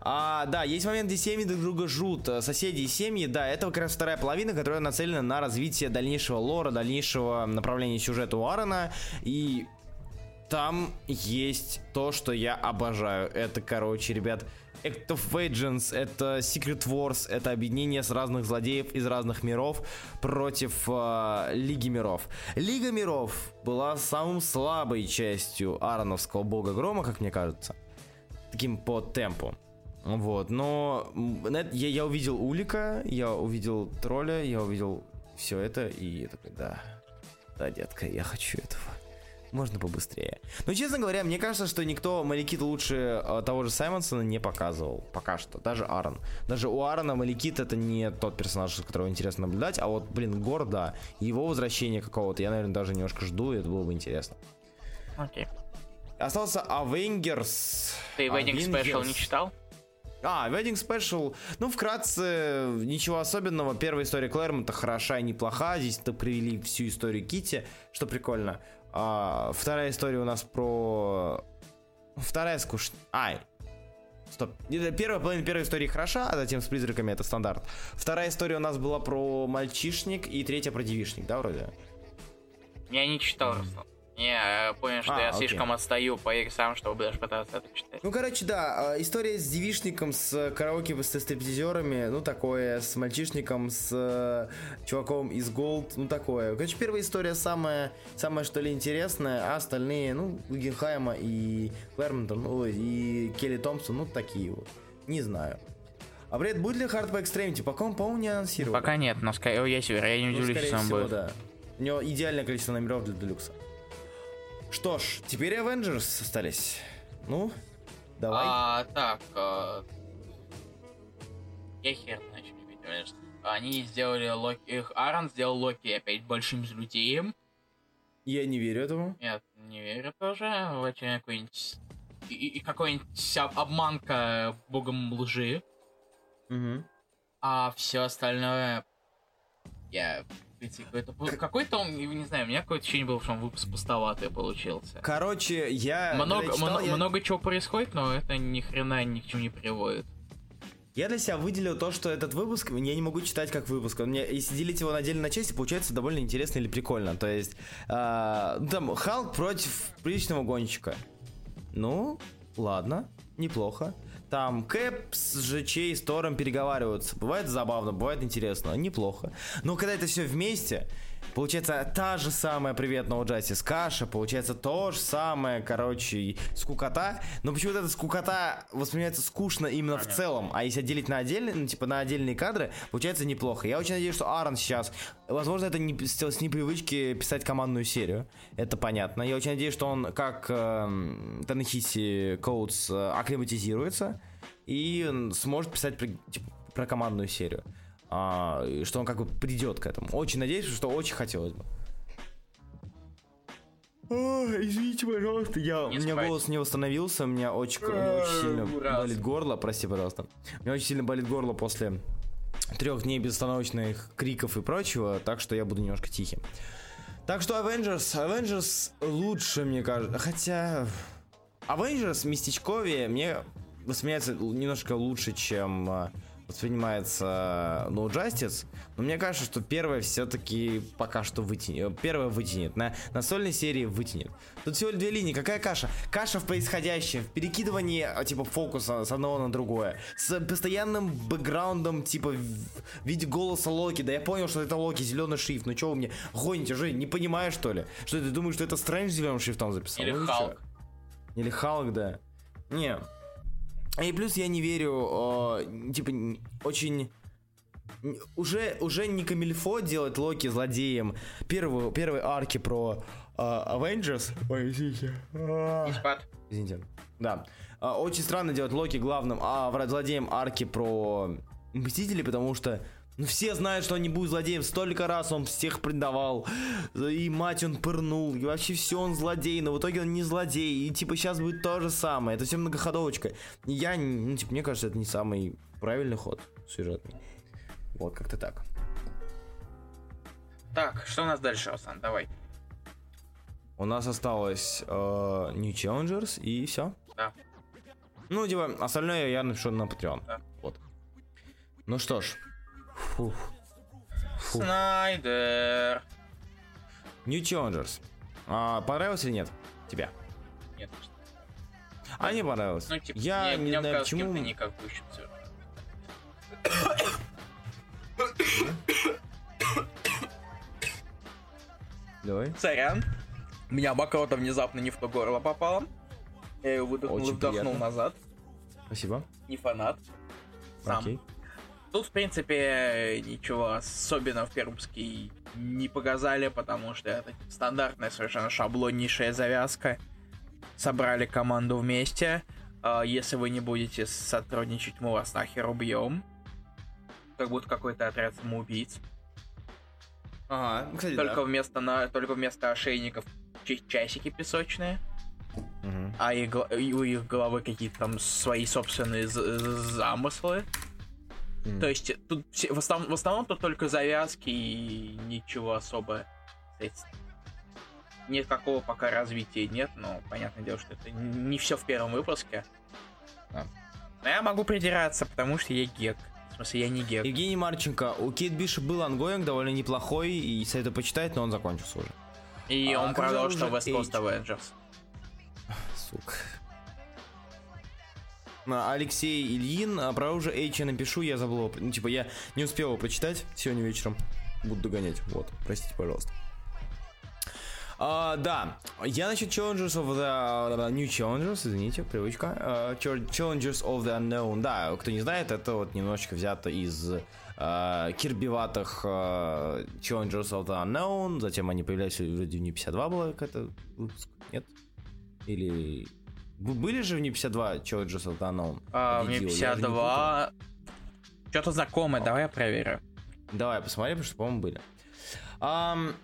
C: А, да, есть момент, где семьи друг друга жрут. Э, Соседи и семьи, да, это как раз вторая половина, которая нацелена на развитие дальнейшего лора, дальнейшего направления сюжета у Аарона. И там есть то, что я обожаю. Это, короче, ребят, Act of Vengeance, это Secret Wars, это объединение с разных злодеев из разных миров против э, Лиги миров. Лига миров была самым слабой частью Аароновского бога грома, как мне кажется. Таким по темпу. Вот, но я, я увидел Улика, я увидел тролля, я увидел все это, и я такой, да, да, детка, я хочу этого. Можно побыстрее. Но, честно говоря, мне кажется, что никто Маликита лучше э, того же Саймонсона не показывал. Пока что. Даже Аарон. Даже у Аарона Маликит это не тот персонаж, которого интересно наблюдать. А вот, блин, Гор, да. Его возвращение какого-то я, наверное, даже немножко жду, и это было бы интересно.
B: Окей.
C: Остался Avengers.
B: Ты Wedding Special
C: Avengers.
B: не читал?
C: А, Wedding Special, ну, вкратце, ничего особенного. Первая история Клэрмонта хороша и неплоха. Здесь то привели всю историю Кити, что прикольно. А, вторая история у нас про... Вторая скучная. Ай, Стоп. Первая половина первой истории хороша, а затем с призраками это стандарт. Вторая история у нас была про мальчишник, и третья про девишник, да, вроде?
B: Я не читал, Руслан. Я понял, что
C: А,
B: я
C: окей.
B: слишком отстаю по иксам, чтобы даже пытаться это читать.
C: Ну, короче, да, а, история с девишником, с караоке, с стриптизерами, ну, такое, с мальчишником, с э, чуваком из Gold, ну, такое. Короче, первая история самая, самая, что ли, интересная, а остальные, ну, Гугенхайма и Клэрмонтон, ну, и Келли Томпсон, ну, такие вот. Не знаю. А бред, будет ли Hard по Extremity? Пока он, по-моему, не анонсировал.
B: Пока нет, но скорее, я я не
C: Ну,
B: удивлюсь,
C: скорее
B: если он
C: всего,
B: будет.
C: да. У него идеальное количество номеров для Делюкса. Что ж, теперь Avengers остались. Ну, давай.
B: А, так, а, я хер тебе говоришь. Они сделали Локи, их Аарон сделал Локи опять большим злодеем.
C: Я не верю этому.
B: Нет, не верю тоже. Очень какой-нибудь и, и какой-нибудь об- обманка богом лжи.
C: Угу.
B: А все остальное я какой-то какой-то он, не знаю, у меня какое-то ощущение было, что он выпуск пустоватый получился.
C: Короче, я...
B: Много,
C: читал,
B: много,
C: я-
B: много чего происходит, но это ни хрена ни к чему не приводит.
C: Я для себя выделил то, что этот выпуск я не могу читать как выпуск. Он мне, если делить его на отдельные части, получается довольно интересно или прикольно. То есть, ну, там, Халк против приличного гонщика. Ну, ладно, неплохо. Там Кэп с ЖЧ и с Тором переговариваются. Бывает забавно, бывает интересно, неплохо. Но когда это все вместе, получается та же самая привет No Justice каша, получается то же самое, короче, скукота. Но почему-то эта скукота воспринимается скучно именно в целом. А если отделить на отдельные, ну, типа на отдельные кадры, получается неплохо. Я очень надеюсь, что Аарон сейчас, возможно, это не с с непривычки писать командную серию. Это понятно. Я очень надеюсь, что он, как э, Танахиси Коутс, э, акклиматизируется и сможет писать типа, про командную серию. А, и что он как бы придет к этому. Очень надеюсь, что очень хотелось бы. Ой, извините, пожалуйста, я, у меня
B: спать.
C: голос не восстановился, у меня очень, у меня очень сильно
B: Раз.
C: болит горло, прости, пожалуйста. У меня очень сильно болит горло после трех дней безостановочных криков и прочего, так что я буду немножко тихим. Так что Avengers, Avengers лучше, мне кажется, хотя Avengers местечковее мне воспринимается немножко лучше, чем э, воспринимается No Justice, но мне кажется, что первая все-таки пока что вытянет. Первая вытянет. На настольной серии вытянет. Тут всего две линии. Какая каша? Каша в происходящем, в перекидывании а, типа фокуса с одного на другое. С постоянным бэкграундом, типа в виде голоса Локи. Да я понял, что это Локи, зеленый шрифт. Ну что вы мне гоните уже? Не понимаешь, что ли? Что ты думаешь, что это Стрэндж зеленым шрифтом записал?
B: Или
C: Ну?
B: Халк.
C: Или Халк, да. Не. И плюс я не верю, э, типа, очень уже, уже не камильфо делать Локи злодеем первую, первой арки про а, Avengers. Ой, извините. А,
B: Не спад.
C: Извините. Да. А, очень странно делать Локи главным, а злодеем арки про Мстителей, потому что ну, все знают, что он не будет злодеем. Столько раз он всех предавал. И мать он пырнул. И вообще все он злодей. Но в итоге он не злодей. И типа сейчас будет то же самое. Это все многоходовочка. И я, ну, типа, мне кажется, это не самый правильный ход сюжетный. Вот, как-то так.
B: Так, что у нас дальше, Руслан? Давай.
C: У нас осталось э, New Challengers и все.
B: Да.
C: Ну, типа, остальное я напишу на Patreon.
B: Да.
C: Вот. Ну что ж. Фух. Фу.
B: Снайдер.
C: New Challengers. А, понравилось или нет? Тебе?
B: Нет,
C: А не понравилось.
B: ну типа,
C: я
B: мне,
C: не
B: мне
C: знаю почему.
B: кем-то не как выше всё.
C: Давай.
B: Сорян. У меня мокрота внезапно не в то горло попала. Я ее выдохнул
C: Очень
B: и вдохнул
C: приятно.
B: назад.
C: Спасибо.
B: Не фанат. Сам.
C: Окей.
B: Тут, в принципе, ничего особенного в первом выпуске не показали, потому что это стандартная совершенно шаблоннейшая завязка. Собрали команду вместе. А, Если вы не будете сотрудничать, мы вас нахер убьем. Как будто какой-то отряд самоубийц.
C: Ага, кстати,
B: Только вместо, на... Только вместо ошейников часики песочные.
C: Мгм.
B: а их у их головы какие-то там свои собственные замыслы.
C: Мгм.
B: То есть тут все- в, основном, в основном тут только завязки и ничего особо. Никакого пока развития нет, но понятное дело, что это не все в первом выпуске.
C: А.
B: Но я могу придираться, потому что я гик. В смысле, я не гик.
C: Евгений Марченко. У Кейт Бишоп был ongoing довольно неплохой, и советую почитать, но он закончился уже.
B: И
C: А
B: он продал,
C: же
B: что West Coast? Avengers.
C: Сука. Алексей Ильин, а про уже Эйч я напишу, я забыл ну, типа, я не успел его почитать сегодня вечером. Буду догонять, вот, простите, пожалуйста. А, да, я насчет Challengers of the New Challengers, извините, привычка. Chal- Challengers of the Unknown, да, кто не знает, это вот немножечко взято из а, кирбиватых а, Challengers of the Unknown, затем они появлялись вроде в New 52 было выпуск, нет? Или... Были же в New 52 Challengers of the Unknown?
B: А,
C: же не путаю.
B: 52... Что-то знакомое, давай я проверю.
C: Давай, посмотри, потому что, по-моему, были. Ам,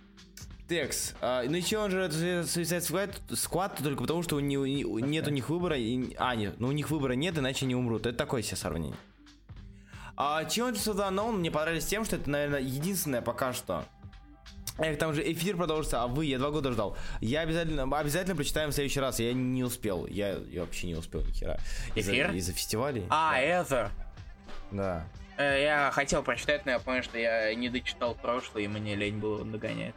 C: Текс. А, ну и Challenger это Suicide Squad, Squad только потому, что у них, нет у них выбора. И, а, нет, ну у них выбора нет, иначе не умрут. Это такое себе сравнение. А Challengers of the Unknown мне понравились тем, что это, наверное, единственное пока что. Эх, там же эфир продолжится, а вы, я два года ждал. Я обязательно, обязательно прочитаем в следующий раз. Я не успел. Я, я вообще не успел ни хера. Из-за,
B: Эфир?
C: из-за фестивалей.
B: А, это...
C: Да.
B: Э, Я хотел прочитать, но я понял, что я не дочитал прошлый, и мне лень было догонять.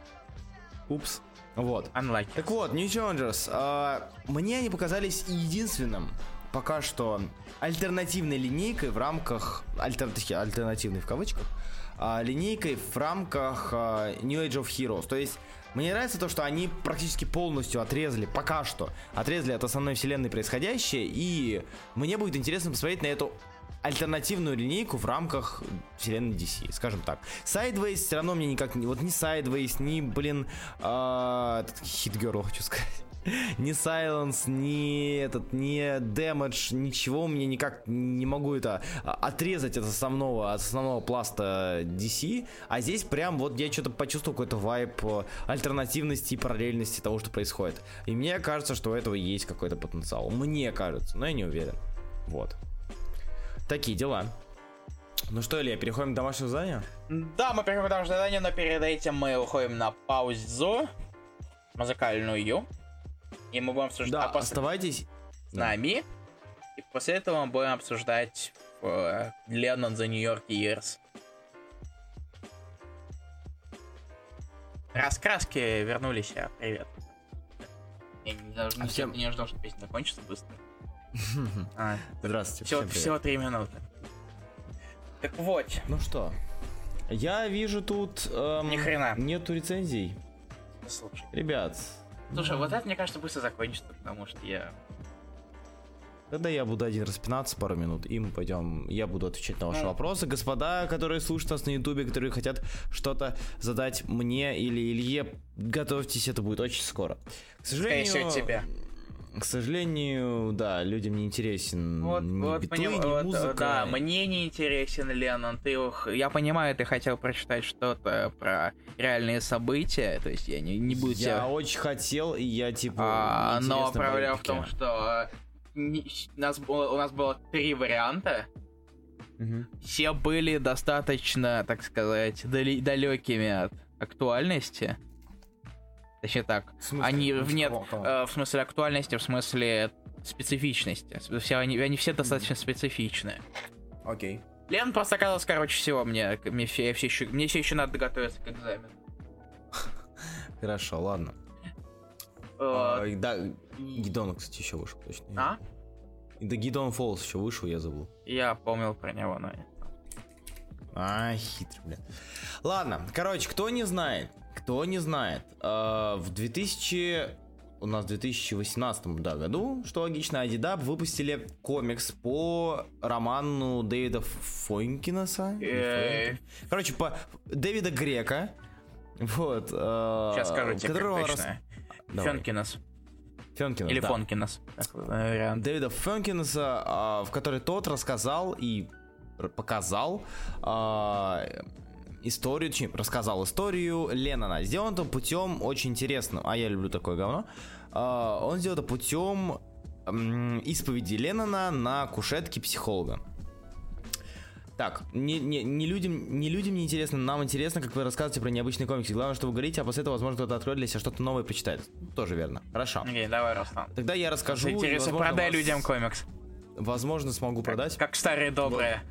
C: Упс. Вот.
B: Unlucky.
C: Так вот, New Challengers. а, мне они показались единственным пока что альтернативной линейкой в рамках... Альтер, альтернативной в кавычках. А, линейкой в рамках а, New Age of Heroes. То есть мне нравится то, что они практически полностью отрезали, пока что, отрезали от основной вселенной происходящее, и мне будет интересно посмотреть на эту альтернативную линейку в рамках вселенной DC, скажем так. Sideways все равно мне никак не... Вот ни Sideways, ни, блин, а, этот Hit хочу сказать. Ни Silence, ни этот, ни Damage, ничего мне никак не могу это а, отрезать от основного, от основного пласта DC. А здесь прям вот я что-то почувствовал какой-то вайп э, альтернативности и параллельности того, что происходит. И мне кажется, что у этого есть какой-то потенциал. Мне кажется, но я не уверен. Вот. Такие дела. Ну что, Илья, переходим к домашнему заданию?
B: Да, мы переходим к нашему заданию, но перед этим мы уходим на паузу музыкальную. И мы будем обсуждать
C: Да,
B: а после-
C: оставайтесь.
B: с нами. И после этого мы будем обсуждать э, the New York Years. Раскраски вернулись, а, привет. Я не, даже,
C: А всем-
B: не ожидал, что песня закончится быстро. А,
C: Здравствуйте.
B: всего,
C: всем
B: всего три минуты. Так вот,
C: Ну что, я вижу тут... эм,
B: Ни хрена.
C: Нету рецензий.
B: слушай.
C: Ребят,
B: Слушай, вот это, мне кажется, быстро закончится, потому что я...
C: Тогда я буду один распинаться пару минут, и мы пойдем. Я буду отвечать на ваши
B: Ну.
C: вопросы. Господа, которые слушают нас на Ютубе, которые хотят что-то задать мне или Илье, готовьтесь, это будет очень скоро. К
B: Скорее
C: сожалению,
B: всего, тебе.
C: К сожалению, да, людям не интересен
B: Вот,
C: ни
B: вот,
C: битлы,
B: поним-
C: ни
B: вот,
C: музыка.
B: да, мне не интересен Леннон. Ты, я понимаю, ты хотел прочитать что-то про реальные события, то есть я не, не буду
C: Я
B: тебя...
C: очень хотел, и я типа.
B: А,
C: мне
B: но проблема в том, что э, не- нас, было- у нас было три варианта,
C: Мгм.
B: все были достаточно, так сказать, далекими от актуальности. Точнее так,
C: В смысле?
B: они
C: Ну,
B: в нет, э, в смысле актуальности, в смысле специфичности. Все, они, они все достаточно специфичные.
C: Окей.
B: Лен просто оказалось, короче, всего, мне, мне, все, все еще, мне все еще надо готовиться к экзамену.
C: Хорошо, ладно.
B: Вот.
C: А, да, Гидон, кстати, еще вышел, точно.
B: А?
C: Да, Гидон Фолс еще вышел, я забыл.
B: Я помнил про него, но...
C: А, хитрый, бля. Ладно, короче, кто не знает, кто не знает, э, в 2000... У нас в 2018 да, году, что логично, Адидаб выпустили комикс по роману Дэвида Фойнкинеса. Или
B: Э?
C: Короче, по Дэвида Грека. Вот.
B: Сейчас скажу тебе,
C: которого
B: как
C: рас-
B: точно.
C: Фёнкинес,
B: Или
C: да.
B: Фонкинес. такой вариант.
C: Дэвида Фенкинса, а, в которой тот рассказал и показал историю, точнее, рассказал историю Леннона. Сделан это путем очень интересным, а я люблю такое говно. А, он сделал это путем исповеди Леннона на кушетке психолога. Так, не, не, не, людям, не людям не интересно, нам интересно, как вы рассказываете про необычные комиксы. Главное, что вы говорите, а после этого, возможно, кто-то откроет для себя что-то новое и почитает. Тоже верно. Хорошо.
B: Окей, давай, Руслан.
C: Тогда я расскажу.
B: Интересно, продай
C: вас-
B: людям комикс.
C: Возможно, смогу продать.
B: Как старые добрые.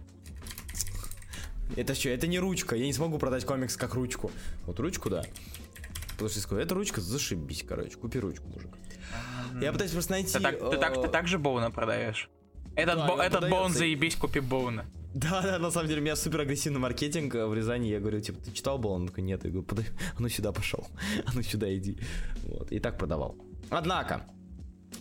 C: Это что? Это не ручка. Я не смогу продать комикс как ручку. Вот ручку, да. Потому что я скажу, это ручка, зашибись, короче. Купи ручку, мужик. Я пытаюсь просто найти...
B: Ты так, ты, так, ты
C: э,
B: так же Боуна продаешь? Этот,
C: Да,
B: бо- этот Боун заебись, купи Боуна.
C: Да, да, на самом деле, у меня супер агрессивный маркетинг э, в Рязани. Я говорю, типа, ты читал был? Он такой, нет. Я говорю, подай, а ну сюда пошел. А ну сюда иди. Вот, и так продавал. Однако,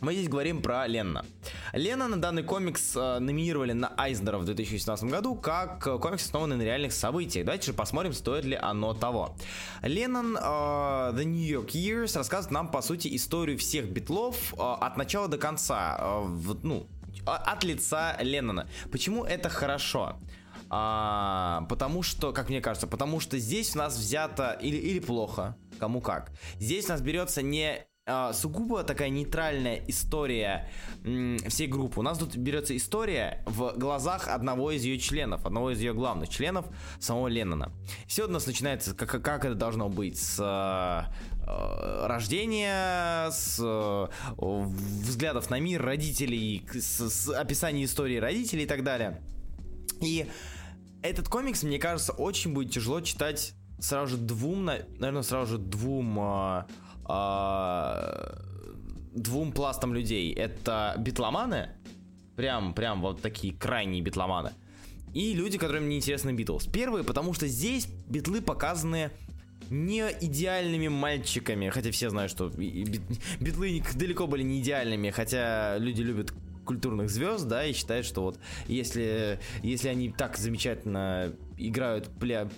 C: мы здесь говорим про Ленна. Лена на данный комикс э, номинировали на Айзнера в 2018 году как э, комикс, основанный на реальных событиях. Давайте же посмотрим, стоит ли оно того. Леннон э, The New York Years рассказывает нам, по сути, историю всех битлов э, от начала до конца. э, в- ну, от лица Леннона. Почему это хорошо? А, потому что, как мне кажется, потому что здесь у нас взято или, или плохо, кому как. Здесь у нас берется не сугубо такая нейтральная история всей группы. У нас тут берется история в глазах одного из ее членов, одного из ее главных членов, самого Леннона. Все у нас начинается, как, как это должно быть, с а, э, рождения, с э, взглядов на мир родителей, с, с описания истории родителей и так далее. И этот комикс, мне кажется, очень будет тяжело читать сразу же двум, на- наверное, сразу же двум а, а, двум пластам людей. Это битломаны, прям, прям вот такие крайние битломаны, и люди, которым не интересны Битлз. Первые, потому что здесь битлы показаны не идеальными мальчиками, хотя все знают, что битлы далеко были не идеальными, хотя люди любят культурных звезд, да, и считают, что вот если, если они так замечательно играют, пля,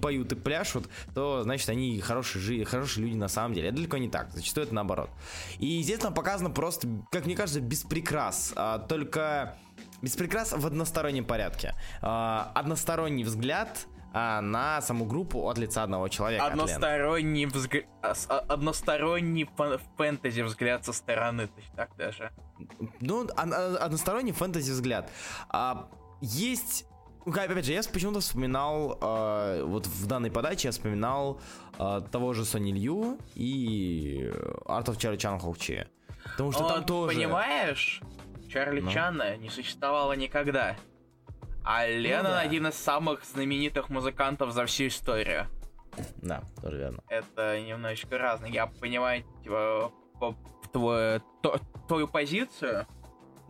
C: поют и пляшут, то значит они хорошие, жи- хорошие люди на самом деле. Это далеко не так, зачастую это наоборот. И здесь нам показано просто, как мне кажется, без прикрас, а, только без прикрас в одностороннем порядке. А, односторонний взгляд а, на саму группу от лица одного человека.
B: Односторонний взгляд... Односторонний фан- фэнтези взгляд со стороны, так даже.
C: Ну, од- од- односторонний фэнтези взгляд. А, есть. Ну, Опять же, я почему-то вспоминал, а, вот в данной подаче я вспоминал а, того же Сони Лью и Art of Charlie Chan Хоучи. Потому что
B: Но,
C: там тоже...
B: Понимаешь, Чарли
C: Ну.
B: Чана не существовало никогда. А Леннон
C: да.
B: один из самых знаменитых музыкантов за всю историю.
C: Да, тоже верно.
B: Это немножечко разное. Я понимаю типа, твою, твою позицию,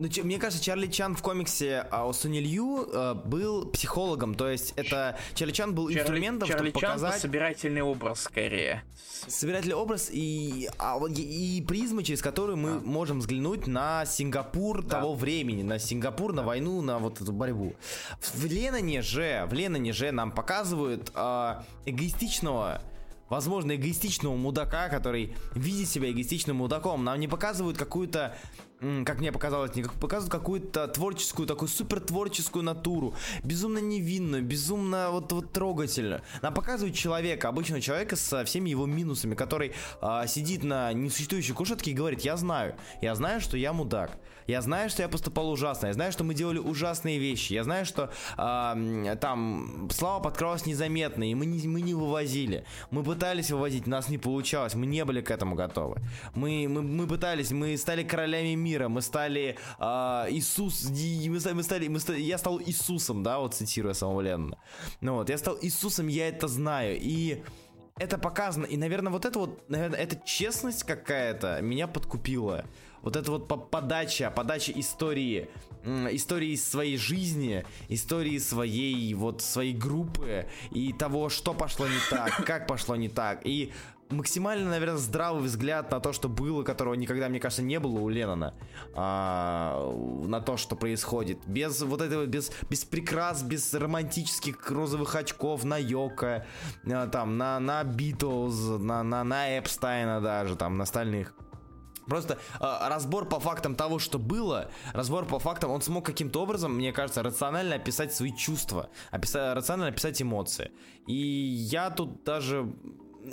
C: Ну, мне кажется, Чарли Чан в комиксе а, о Суни Лью э, был психологом, то есть это Чарли Чан был инструментом,
B: Чарли
C: чтобы
B: Чан
C: показать
B: собирательный образ скорее.
C: собирательный образ и, а, и, и призмы, через которые мы можем взглянуть на Сингапур того времени, на Сингапур, на войну, на вот эту борьбу. В Леноне же, в Леноне же нам показывают а, эгоистичного возможно, эгоистичного мудака, который видит себя эгоистичным мудаком. Нам не показывают какую-то как мне показалось, не как- показывают какую-то творческую, такую супер творческую натуру, безумно невинную, безумно вот, вот трогательную. Нам показывают человека, обычного человека со всеми его минусами, который а, сидит на несуществующей кушетке и говорит, я знаю, я знаю, что я мудак, я знаю, что я поступал ужасно, я знаю, что мы делали ужасные вещи, я знаю, что м, там слава подкралась незаметно, и мы не, мы не вывозили. Мы пытались вывозить, у нас не получалось, мы не были к этому готовы. Мы, мы, мы пытались, мы стали королями мира, мы стали а, Иисус, мы стали, мы стали, мы стали- я стал Иисусом, да, вот цитируя самого Леннона. Ну вот, я стал Иисусом, я это знаю, и это показано, и, наверное, вот это вот, наверное, эта честность какая-то меня подкупила. Вот это вот по- подача, подача истории, истории своей жизни, истории своей, вот, своей группы, и того, что пошло не так, как пошло не так, и максимально, наверное, здравый взгляд на то, что было, которого никогда, мне кажется, не было у Леннона, а, на то, что происходит. Без вот этого, без, без прикрас, без романтических розовых очков на Йока, а, там, на, на Битлз, на, на, на Эпстайна даже, там, на остальных. Просто э, разбор по фактам того, что было, разбор по фактам, он смог каким-то образом, мне кажется, рационально описать свои чувства, описать, рационально описать эмоции. И я тут даже, э,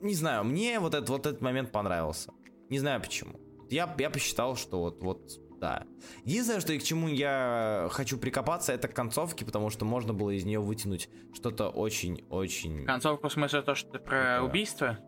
C: не знаю, мне вот этот, вот этот момент понравился. Не знаю почему. Я, я посчитал, что вот, вот, да. Единственное, что и к чему я хочу прикопаться, это к концовке, потому что можно было из нее вытянуть что-то очень-очень...
B: Концовку в смысле то, что ты про
C: Это-
B: убийство?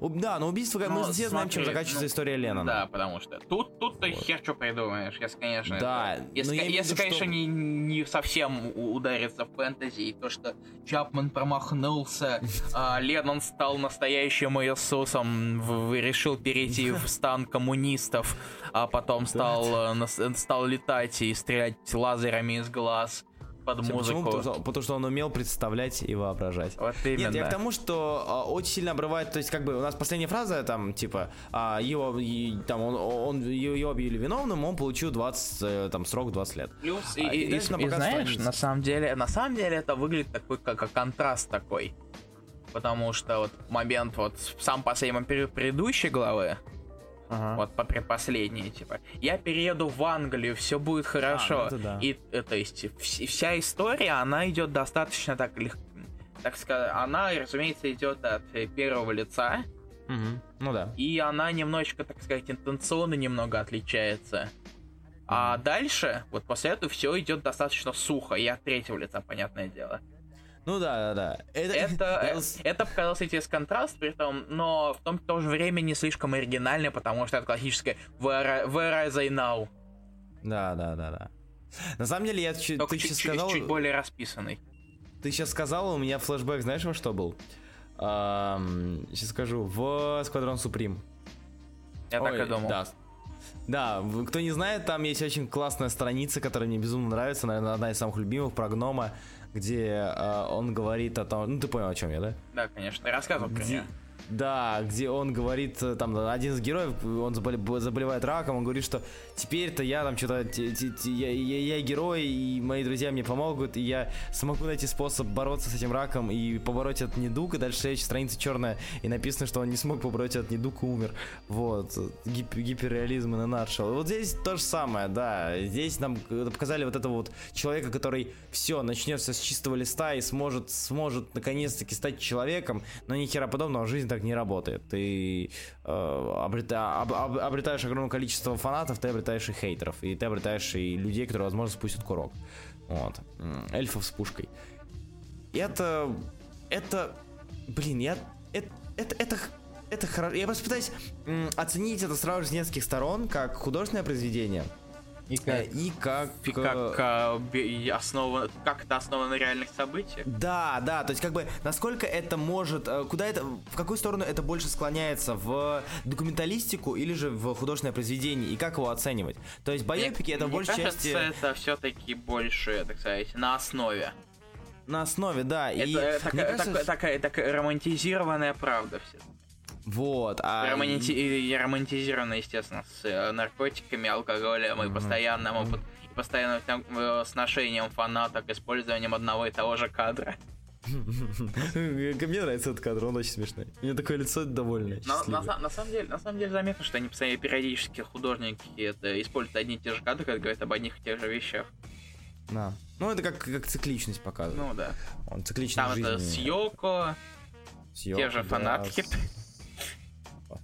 C: Да, но убийство, как мы все знаем, чем заканчивается
B: ну,
C: история Леннона.
B: Да, потому что тут, тут ты хер что придумаешь, если, конечно,
C: Да,
B: это-
C: но
B: если, если
C: виду,
B: конечно,
C: что-
B: не, не совсем у- удариться в фэнтези, и то, что Чапман промахнулся, а Леннон стал настоящим Иисусом, решил перейти в стан коммунистов, а потом стал, э, нас- стал летать и стрелять лазерами из глаз под
C: Почему?
B: музыку.
C: Потому что, потому что он умел представлять и воображать.
B: Вот именно.
C: Нет, я к тому, что а, очень сильно обрывает, то есть как бы у нас последняя фраза там типа а, его и, там он, он его объявили виновным, он получил 20 э, там срок 20 лет.
B: Плюс,
C: А,
B: и,
C: и
B: и- и знаешь, на самом деле, на самом деле это выглядит такой, как, как контраст такой. Потому что вот момент вот в самом последнем пер- предыдущей главы,
C: Ага.
B: вот по предпоследней, типа, я перееду в Англию, все будет хорошо.
C: ну это да.
B: И, э, то есть, вс- вся история, она идет достаточно так легко. Так сказать, она, разумеется, идет от э, первого лица,
C: Мгм. Ну да.
B: и она немножечко, так сказать, интенционно немного отличается. А дальше, вот после этого все идет достаточно сухо, и от третьего лица, понятное дело.
C: Ну да, да, да. Это,
B: Это, э,
C: с-
B: это показался тебе контраст, при том, но в том то же время не слишком оригинально, потому что это классическое Where, where are they now?
C: Да, да, да, да. На самом деле, я
B: Только
C: ты
B: чуть,
C: сейчас
B: чуть-
C: сказал,
B: чуть более расписанный.
C: ты сейчас сказал, у меня флешбэк, знаешь, во что был? сейчас скажу, в Squadron Supreme.
B: Я так
C: Ой,
B: и думал.
C: Да. Да, кто не знает, там есть очень классная страница, которая мне безумно нравится, наверное, одна из самых любимых про гнома, где э, он говорит о том, ну ты понял, о чем я, да?
B: Да, конечно, рассказывал про
C: Где-
B: нее.
C: Да, где он говорит, э, там, один из героев, он заболе- заболевает раком, он говорит, что теперь-то я там что-то, я, я- я герой, и мои друзья мне помогут, и я смогу найти способ бороться с этим раком и побороть этот недуг, и дальше следующая страница черная, и написано, что он не смог побороть этот недуг и умер. Вот, Гип- гиперреализм и на nutshell. И вот здесь то же самое, да, здесь нам э, показали вот этого вот человека, который все, начнется с чистого листа и сможет, сможет наконец-таки стать человеком, но ни хера подобного, жизнь так не работает. Ты э, обрета- об- об- обретаешь огромное количество фанатов, ты обретаешь и хейтеров, и ты обретаешь и людей, которые, возможно, спустят курок. Вот. Эльфов с пушкой. И это... Это... Блин, я... Это... Это... это это хорошо. Я просто пытаюсь оценить это сразу же с нескольких сторон, как художественное произведение.
B: И
C: Э, И как...
B: И
C: э,
B: как, а, би- основа- как это основано на реальных событиях?
C: Да, да, то есть как бы насколько это может, э, куда это, в какую сторону это больше склоняется, в документалистику или же в художественное произведение, и как его оценивать? То есть байопики это в
B: Мне
C: большей
B: кажется,
C: части
B: это все-таки больше, так сказать, на основе.
C: на основе, да, и
B: это
C: мне
B: такая,
C: кажется,
B: такая- такая- такая романтизированная правда все.
C: Вот, а
B: Романти- и романтизированная, естественно, с э, наркотиками, алкоголем и постоянным опыт, и постоянным э, сношением фанаток, использованием одного и того же кадра.
C: мне нравится этот кадр, он очень смешной. У него такое лицо довольное,
B: Но на, на самом деле, на самом деле заметно, что они периодически художники это используют одни и те же кадры, когда говорят об одних и тех же вещах.
C: Да. Ну это как, как цикличность показывает.
B: Ну да.
C: Он цикличность
B: Там это с
C: жизни.
B: Йоко,
C: С
B: те же
C: Йоко,
B: фанатки.
C: с-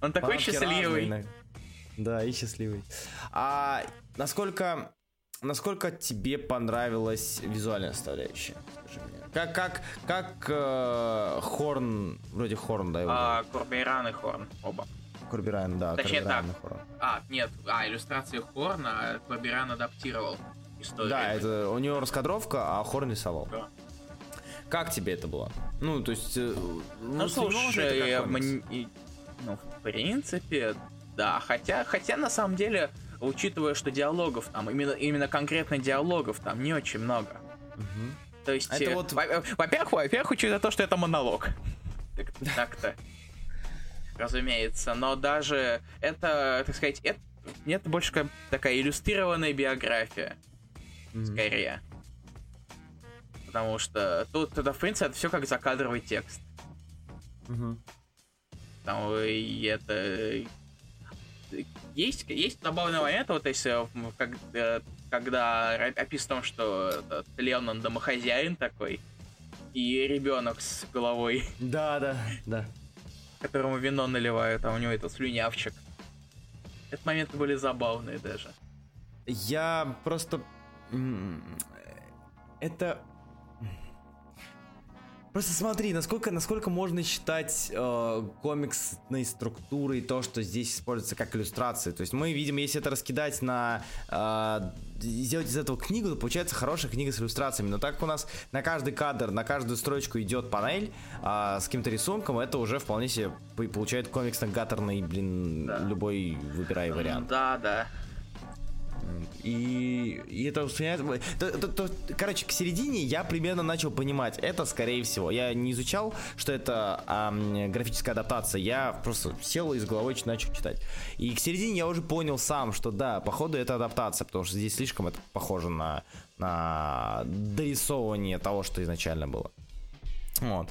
B: Он такой счастливый.
C: разные, Да, и счастливый. А насколько, насколько тебе понравилась визуальная составляющая? Скажи мне. Как, как, как э, Хорн, вроде Хорн, да, его
B: А, Курбейран и Хорн оба.
C: Курбирайн, да.
B: точнее
C: Курбирайн
B: так.
C: и Хорн.
B: А, нет, а, иллюстрации Хорна, Курбейран адаптировал историю.
C: Да, это у него раскадровка, а Хорн рисовал.
B: Да.
C: Как тебе это было? Ну, то есть... э,
B: Ну,
C: воспринималось ли это
B: ну, в принципе, да. Хотя, хотя на самом деле, учитывая, что диалогов там, именно, именно конкретно диалогов там не очень много.
C: Мгм.
B: То есть,
C: это
B: э,
C: вот-
B: во- во-первых, во-первых, учитывая то, что это монолог. Так- Так-то. Разумеется. Но даже это, так сказать, это, это больше как такая иллюстрированная биография. Скорее. Потому что тут, это, в принципе, это все как закадровый текст.
C: Мгм.
B: Там и это... Есть, есть забавный момент, вот если, как, э, когда ра- описано, что этот Леннон домохозяин такой, и ребенок с головой,
C: Да, да, да.
B: которому вино наливают, а у него этот слюнявчик. Этот моменты были забавные даже.
C: Я просто... Это... Просто смотри, насколько, насколько можно считать э, комиксной структурой то, что здесь используется как иллюстрации. То есть мы видим, если это раскидать на... э, сделать из этого книгу, то получается хорошая книга с иллюстрациями. Но так как у нас на каждый кадр, на каждую строчку идет панель э, с каким-то рисунком, это уже вполне себе по- получает комиксно-гаттерный, блин,
B: Да.
C: любой выбирай вариант.
B: Да, да.
C: И, и это воспринимается... то- то- то- короче, к середине я примерно начал понимать, это скорее всего. Я не изучал, что это ам, графическая адаптация. Я просто сел и с головой начал читать. И к середине я уже понял сам, что да, походу это адаптация, потому что здесь слишком это похоже на, на дорисовывание того, что изначально было. Вот.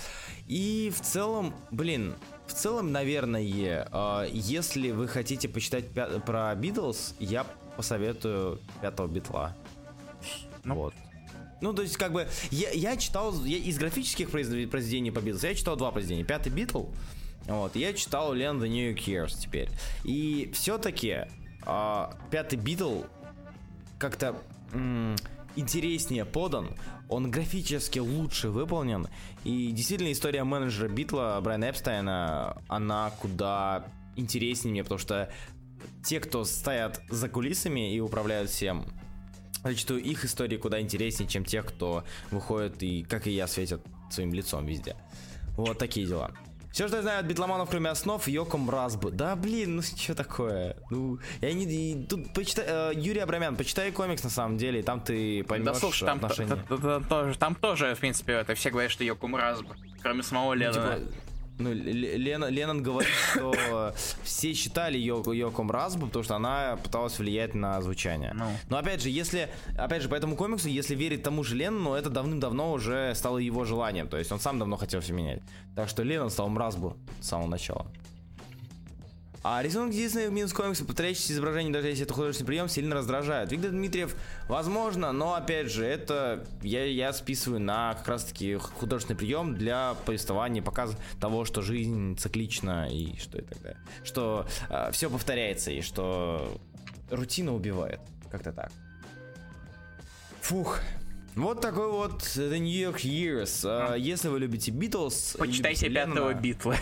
C: И в целом, блин, в целом, наверное, э, если вы хотите почитать про Битлз, я посоветую пятого битла.
B: Ну.
C: Вот. Ну, то есть, как бы, я, я читал, я из графических произвед- произведений по Битлз, я читал два произведения. Пятый Битл, вот, я читал Land the New Years теперь. И все-таки пятый Битл как-то м, интереснее подан, он графически лучше выполнен, и действительно история менеджера Битла Брайана Эпстайна, она куда интереснее мне, потому что те, кто стоят за кулисами и управляют всем, зачастую их истории куда интереснее, чем тех, кто выходит и, как и я, светят своим лицом везде. Вот такие дела. Все, что я знаю от битломанов, кроме основ, Йоком Разбу. Да блин, ну что такое? Ну, я не... и тут почитай... э, Юрий Абрамян, почитай комикс на самом деле, и там ты поймешь
B: Да слушай, там,
C: отношения.
B: т- т- т- тоже, там тоже, в принципе, это все говорят, что Йоку Мразба, кроме самого
C: Ну,
B: Леннона.
C: типа, ну, Л- Лена- Леннон говорит, что все считали Йоко, Йоко Мразбу, потому что она пыталась влиять на звучание.
B: Ну.
C: Но опять же, если, опять же, по этому комиксу, если верить тому же Леннону, это давным-давно уже стало его желанием. То есть он сам давно хотел все менять. Так что Леннон стал Мразбу с самого начала. А рисунок единственный минус комикса, повторяющийся изображение, даже если это художественный прием, сильно раздражает. Виктор Дмитриев, возможно, но опять же, это я, я списываю на как раз таки художественный прием для повествования, показа того, что жизнь циклична и что и так далее. Что все повторяется и что рутина убивает. Как-то так. Фух. Вот такой вот The New York Years. А, Если вы любите Битлз...
B: Почитайте пятого битла.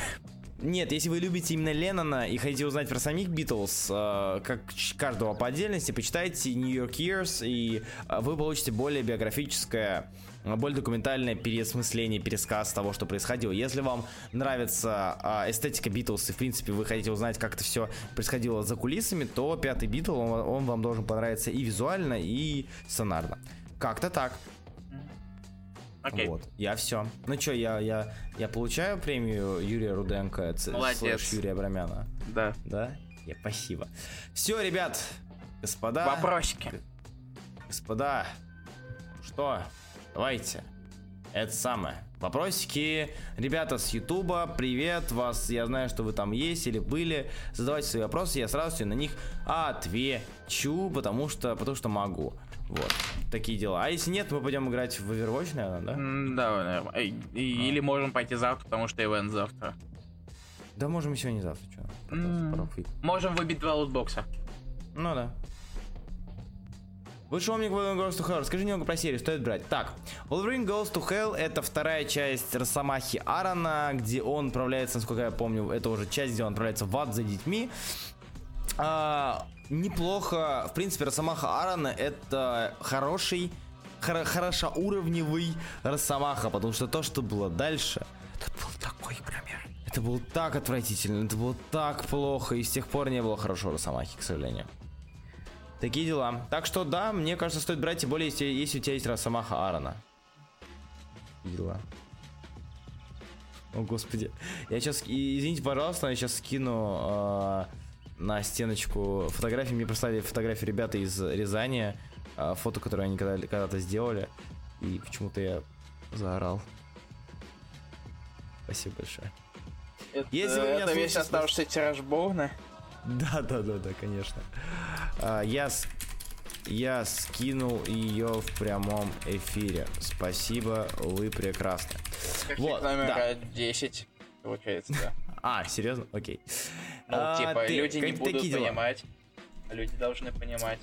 C: Нет, если вы любите именно Леннона и хотите узнать про самих Битлз, э, как каждого по отдельности, почитайте New York Years, и э, вы получите более биографическое, э, более документальное переосмысление, пересказ того, что происходило. Если вам нравится эстетика Битлз, и в принципе вы хотите узнать, как это все происходило за кулисами, то пятый Битл, он, он вам должен понравиться и визуально, и сценарно. Как-то так.
B: Окей.
C: Вот, я все. Ну что, я, я, я получаю премию Юрия Руденко,
B: Молодец.
C: Юрия Абрамяна.
B: Да.
C: Да? Я, спасибо. Все, ребят, господа.
B: Вопросики.
C: Господа, что? Давайте. Это самое. Вопросики. Ребята с Ютуба, привет. Вас, я знаю, что вы там есть или были. Задавайте свои вопросы, я сразу на них отвечу, потому что, потому что могу. Вот. Такие дела. А если нет, мы пойдем играть в Overwatch, наверное, да?
B: Да, наверное. И- Или можем пойти завтра, потому что ивент завтра.
C: Да можем и сегодня завтра, что?
B: Можем выбить два лутбокса.
C: Ну да. Вышел Omnic Wolverine Goes to Hell. Расскажи немного про серию, стоит брать. Так, Wolverine Goes to Hell это вторая часть Росомахи Аарона, где он отправляется, насколько я помню, это уже часть, где он отправляется в ад за детьми. А, неплохо. В принципе, Росомаха Аарона это хороший, хоро- хорошоуровневый Росомаха, потому что то, что было дальше, это был такой пример. Это было так отвратительно, это было так плохо, и с тех пор не было хорошего Росомахи, к сожалению. Такие дела. Так что да, мне кажется, стоит брать, тем более, если, если у тебя есть Росомаха Аарона. Дела. О, господи. Я сейчас, извините, пожалуйста, я сейчас скину э, на стеночку фотографии. Мне прислали фотографии ребята из Рязани. э, фото, которое они когда- когда-то сделали. И почему-то я заорал. Спасибо большое. Если вы меня
B: это весь
C: слушаете-
B: оставшийся тираж Боуна.
C: Да, да, да, да, конечно. А, я, я скинул ее в прямом эфире. Спасибо, вы прекрасны. Вот,
B: номер
C: да.
B: 10, получается, да.
C: А, серьезно? Окей.
B: Ну,
C: А,
B: типа,
C: ты-
B: люди не будут
C: такие дела.
B: понимать. Люди должны понимать.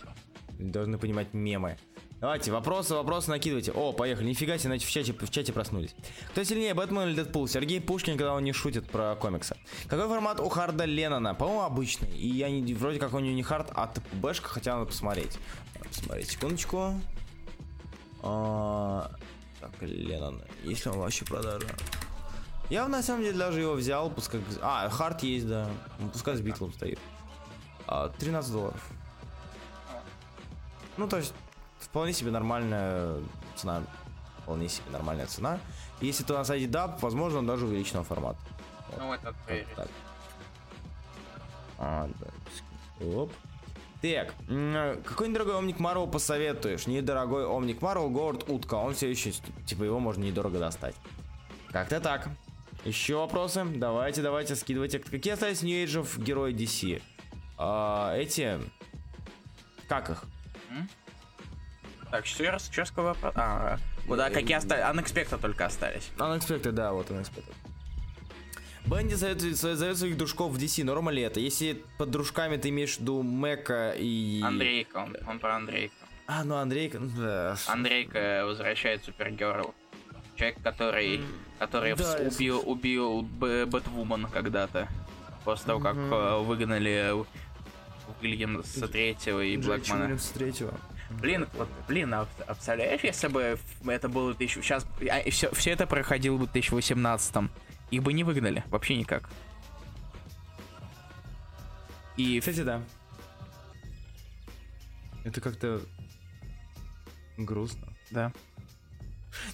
C: Должны понимать мемы. Давайте, вопросы, вопросы накидывайте. О, поехали. Нифига себе, значит, в чате, в чате проснулись. Кто сильнее, Бэтмен или Дэдпул? Сергей Пушкин, когда он не шутит про комиксы. Какой формат у Харда Леннона? По-моему, обычный. И я не, вроде как у него не хард, а ТПБшка, хотя надо посмотреть. Надо посмотреть, секундочку. А, так, Леннон. Есть ли он вообще продажа? Я на самом деле даже его взял, пускай... А, хард есть, да. Ну, Пускай с битлом стоит. А, 13 долларов. Ну, то есть, вполне себе нормальная цена. Вполне себе нормальная цена. Если то на сайте DAP, возможно, он даже увеличенного формата.
B: Ну, это
C: Вот так. А, да. Оп. Так, какой недорогой Омник Марвел посоветуешь? Недорогой Омник Марвел, Говард Утка. Он все еще, типа, его можно недорого достать. Как-то так. Еще вопросы? Давайте, давайте, скидывайте. Какие остались New Age герои DC? А, эти... Как их?
B: Так, раз, что сказал вопрос? А, куда, какие остались? Unexpected только остались.
C: Unexpected, да, вот Unexpected. Бенди зовет, зовет своих дружков в DC, норма ли это? Если под дружками ты имеешь в виду Мэка и...
B: Андрейка, он, он про Андрейка.
C: А, ну Андрейка, ну да.
B: Андрейка возвращает Супергерл. Человек, который, который
C: Да,
B: вс- убил, убил Бэтвумен когда-то. После того, как э, выгнали Уильямса третьего и Блэкмана.
C: с третьего.
B: Блин, вот, блин, а, а представляешь, если бы это было тысячу... Сейчас все, все это проходило бы в 2018 их бы не выгнали, вообще никак. И
C: Кстати, да. Это как-то грустно.
B: да.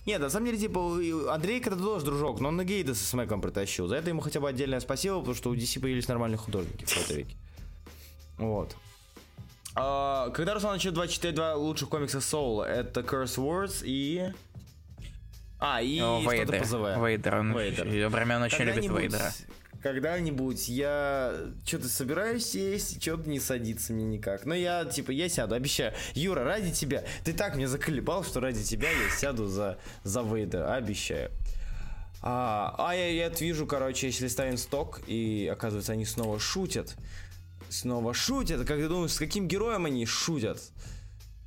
C: Нет, на самом деле, типа, Андрейка это тоже дружок, но он на Гейда со Смэком притащил. За это ему хотя бы отдельное спасибо, потому что у DC появились нормальные художники в какой-то веке. Вот. А, когда Руслан начнет 24 два лучших комикса Соула, это Curse Words и... А, и
B: О,
C: что-то
B: Вейдер.
C: по ЗВ.
B: Вейдер. Он
C: Вейдер.
B: очень- Времен очень любит Вейдера.
C: Когда-нибудь я что-то собираюсь сесть, что-то не садится мне никак. Но я, типа, я сяду, обещаю. Юра, ради тебя. Ты так меня заколебал, что ради тебя я сяду за, за Вейда, обещаю. А, а я, я вижу, короче, если ставим сток, и оказывается, они снова шутят. Снова шутят. Как ты думаешь, с каким героем они шутят?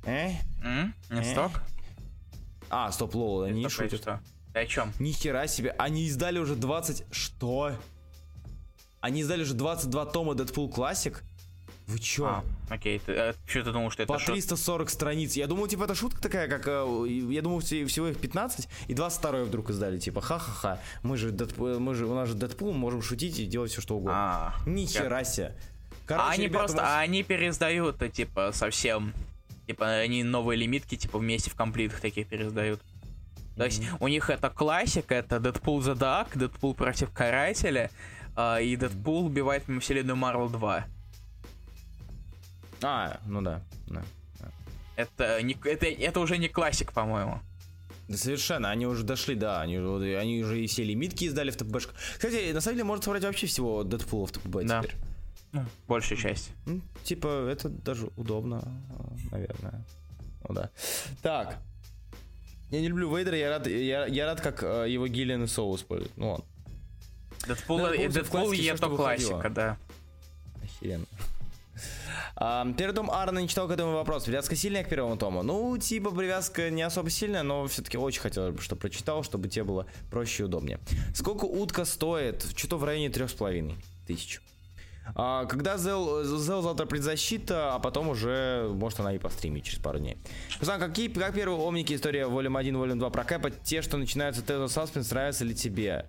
C: Э?
B: М? Не
C: Э?
B: сток?
C: А, стоп, лол, они не шутят.
B: что? Ты о чем?
C: Ни хера себе, они издали уже 20... Что? Они издали уже 22 тома Deadpool Classic. Вы чё?
B: А, окей, ты, э, что ты думал, что это
C: По
B: шут-
C: 340 страниц. Я думал, типа, это шутка такая, как... э, Я думал, все- всего их 15, и 22 вдруг издали. Типа, ха-ха-ха, мы же, Дэдпул- мы же, у нас же Дэдпул, можем шутить и делать все, что угодно.
B: А,
C: Ни хера себе. Короче,
B: а они
C: ребята,
B: просто,
C: вас-
B: а они переиздают, э, типа, совсем. Типа, они новые лимитки, типа, вместе в комплитах таких переиздают. То есть у них это классика, это Дэдпул The Dark, Дэдпул против Карателя, а, и Дэдпул убивает вселенную Марвел 2.
C: А, ну да, да.
B: Это, не, это, это уже не классик, по-моему.
C: Да совершенно, они уже дошли, да, они, уже- они уже и все лимитки издали в ТПБшках. Кстати, на самом деле можно собрать вообще всего Дэдпула в ТПБ
B: Да.
C: теперь.
B: Ну, большая часть.
C: Ну, типа, это даже удобно, наверное. Ну да. Так. Я не люблю Вейдера, я рад, я, я рад, как э, его Гиллиан и Соу используют. Ну, ладно.
B: Дэдпул,
C: Да,
B: Дэдпул это
C: что выходило.
B: классика, да.
C: Охеренно. А, перед том Аарона не читал к этому вопрос. Привязка сильная к первому тому? Ну, типа, привязка не особо сильная, но все-таки очень хотелось бы, чтобы прочитал, чтобы тебе было проще и удобнее. Сколько утка стоит? Что-то в районе трех с половиной тысяч. А, когда Зел, Зел завтра предзащита, а потом уже, может, она и постримит через пару дней. Руслан, какие, как первые омники история Волюм 1, Волюм 2 прокэпать? Те, что начинаются Тезо Саспенс, нравятся ли тебе?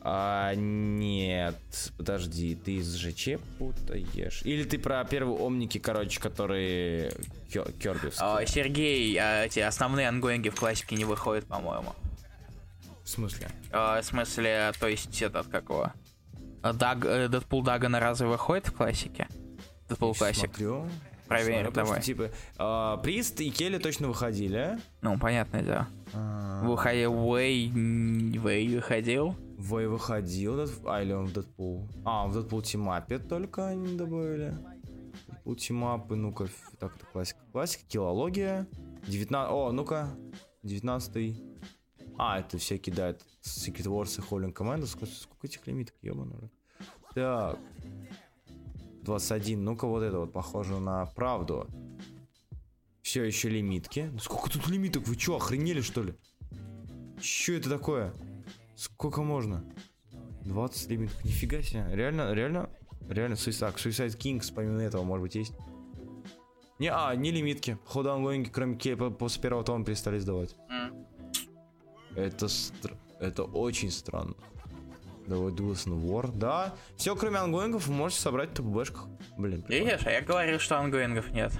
C: А, нет, подожди, ты из ЖЧ путаешь? Или ты про первые омники, короче, которые кё- Кёрбивские?
B: А, Сергей, а, эти основные ангоинги в классике не выходят, по-моему.
C: В смысле?
B: А, в смысле, то есть этот, как его? А, Даг, э, Дэдпул Дагана разве выходит в классике? Дэдпул классик.
C: Потому
B: давай.
C: что, типа, а, Прист и Келли точно выходили.
B: Ну, понятное дело.
C: А,
B: Выходил Вэй, Вэй выходил.
C: Вэй выходил, а, или он в Дэдпул? А, в Дэдпул Тимапе только они добавили. Дэдпул Тимапы, ну-ка, так, это классика. Классика, килология. 19... О, ну-ка, 19 А, это все кидают Secret Wars и Holding Command. Сколько, сколько этих лимиток, ебаный. Так. 21. Ну-ка, вот это вот похоже на правду. Все еще лимитки. Сколько тут лимиток? Вы что, охренели что ли? Че это такое? Сколько можно? 20 лимитов. Нифига себе. Реально, реально, реально Suicide, Suicide Kings, помимо этого, может быть, есть? Не, а, не лимитки. Хода ангоинги, кроме Кей, по- после первого тома перестали сдавать. Это, стр- это очень странно. Давай Дуэсон War. Да, все, кроме ангоингов, вы можете собрать в ТПБшках. Блин.
B: Видишь, а я говорил, что ангоингов нет.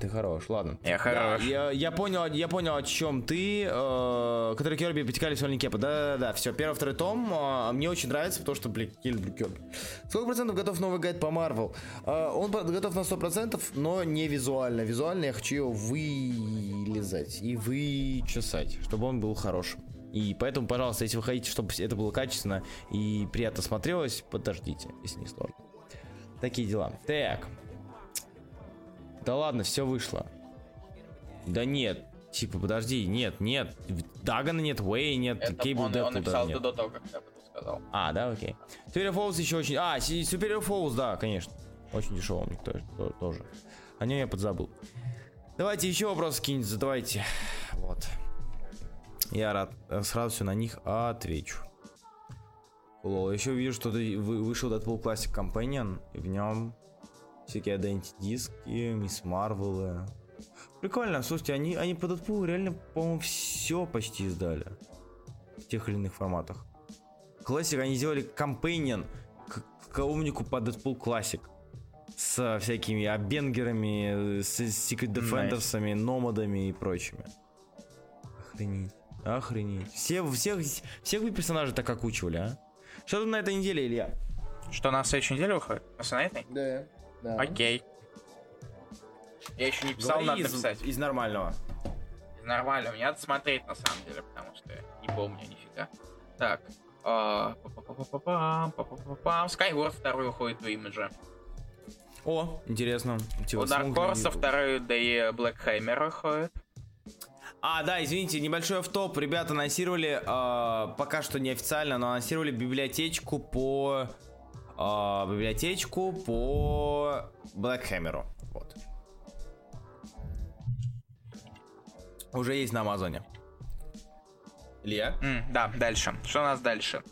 C: Ты хорош, ладно.
B: Я хорош.
C: Да, я, я понял, я понял, о чем ты. Э, который Керби потекали с Кепа. Да, да, да. Все, первый, второй том. э, мне очень нравится, потому что, блин, люблю Керби. Сколько процентов готов новый гайд по Марвел? Э, он готов на 100%, но не визуально. Визуально я хочу его вылезать и вычесать, чтобы он был хорошим. И поэтому, пожалуйста, если вы хотите, чтобы это было качественно и приятно смотрелось, подождите, если не сложно. Такие дела. Так. Да ладно, все вышло. Да нет. Типа, подожди, нет, нет. Дагана нет, Уэй нет, Кейбл Дэдпул даже нет.
B: до того, как я сказал.
C: А, да, окей. Superior Falls еще очень... А, Superior Falls, да, конечно. Очень дешевый мне тоже, то- тоже. О нем я подзабыл. Давайте еще вопросы какие-нибудь задавайте. Вот. Я рад. э, Сразу все на них отвечу. Лол, еще вижу, что ты вы- вышел Deadpool Classic Companion, и в нем всякие Identity диски, Мисс Марвелы. Прикольно, слушайте, они, они по Deadpool реально, по-моему, все почти издали. В тех или иных форматах. Classic они сделали Companion к, к умнику по Deadpool Classic. С всякими абенгерами, с Secret Defenders'ами, номадами и прочими. Охренеть. Охренеть. Все, всех, всех вы персонажей так окучивали, а? Что тут на этой неделе, Илья?
B: Что на следующей неделе выходит? На этой?
C: Да. Да.
B: Окей. Я еще не писал, надо
C: из,
B: написать.
C: из нормального.
B: Нормально, мне надо смотреть на самом деле, потому что я не помню нифига. Так. а. Skyward второй выходит у имиджа.
C: О, интересно. Типа,
B: У Dark
C: смогли-
B: Horse второй да и Black Hammer выходит.
C: А, да, извините, небольшой автоп. Ребята анонсировали, э, пока что неофициально, но анонсировали библиотечку по... э, библиотечку по Black Hammer. Вот. Уже есть на Амазоне. Илья?
B: М, да, дальше. Что у нас дальше?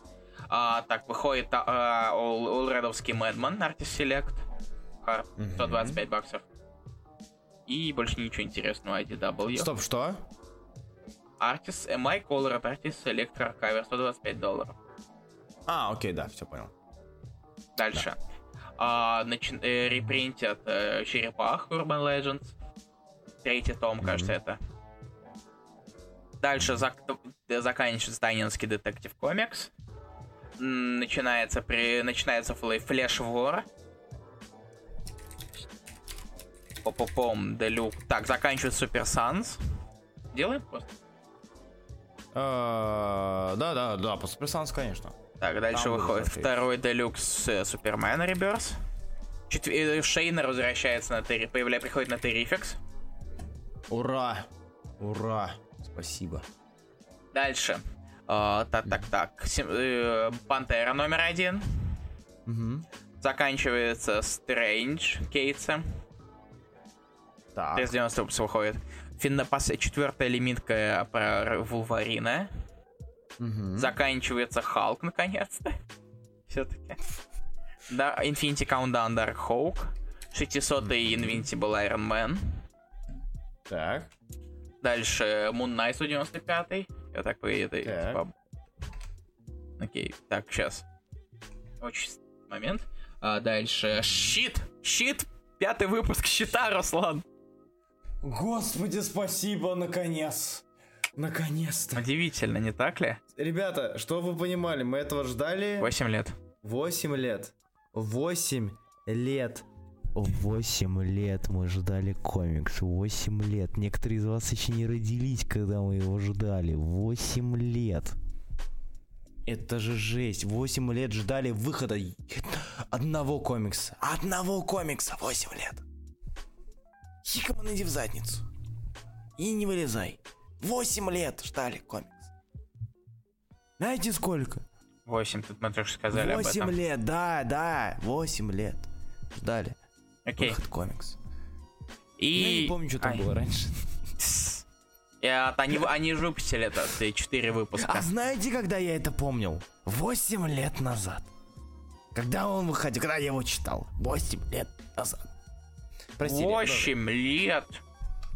B: А, так, выходит а, All, Allredовский Madman Artist Select. Hard, 125 баксов. И больше ничего интересного IDW.
C: Стоп, что?
B: Artist MI Colorado Artist Select Hardcover 125 долларов.
C: А, окей, да, все понял.
B: Дальше. А, начи- э, репринтят э, Черепах Urban Legends. Третий том, кажется, это. Дальше зак- заканчивается Дайнинский детектив комикс. Начинается, при... начинается Флэш Вор. Попопом, Делюк. Так, заканчивается Супер Санс. Делаем просто.
C: Э, Да, да, да, по Суперсанс, конечно.
B: Так, дальше
C: Там
B: выходит второй Делюкс Супермен Реберс. Четв- э, Шейна возвращается на Терри... Появля... Приходит на Террификс.
C: Ура! Ура! Спасибо.
B: Дальше. А, так, так, так. Э, Пантера номер один.
C: Мгм.
B: Заканчивается Стрэндж Кейтса.
C: Так.
B: 390 выпуск выходит. Финна пос- четвертая лимитка про Вулварина.
C: Мгм.
B: Заканчивается Халк, наконец-то. Все-таки. Да, Infinity Countdown Dark Hawk. 600-й Invincible Iron Man.
C: Так.
B: Дальше Moon Knight 195-й. Я так это...
C: Так.
B: типа, Окей, так, сейчас. Очень момент. А дальше Щит! Щит! Пятый выпуск Щита, Руслан!
C: Господи, спасибо, наконец. Наконец-то.
B: Удивительно, не так ли?
C: Ребята, что вы понимали, мы этого ждали
B: 8 лет.
C: 8 лет. 8 лет. 8 лет мы ждали комикс. 8 лет. Некоторые из вас еще не родились, когда мы его ждали. 8 лет. Это же жесть. 8 лет ждали выхода одного комикса. Одного комикса. 8 лет. Хикман, иди в задницу. И не вылезай. 8 лет ждали комикс. Знаете сколько?
B: 8, тут мы сказали об
C: 8
B: этом.
C: лет, да, да, 8 лет. Ждали.
B: Окей.
C: Выход комикс.
B: И...
C: Я не помню, что там
B: Ай.
C: было раньше.
B: От- они, они же выпустили это, 4 выпуска.
C: А знаете, когда я это помнил? 8 лет назад. Когда он выходил, когда я его читал. 8 лет назад. Прости,
B: 8 лет.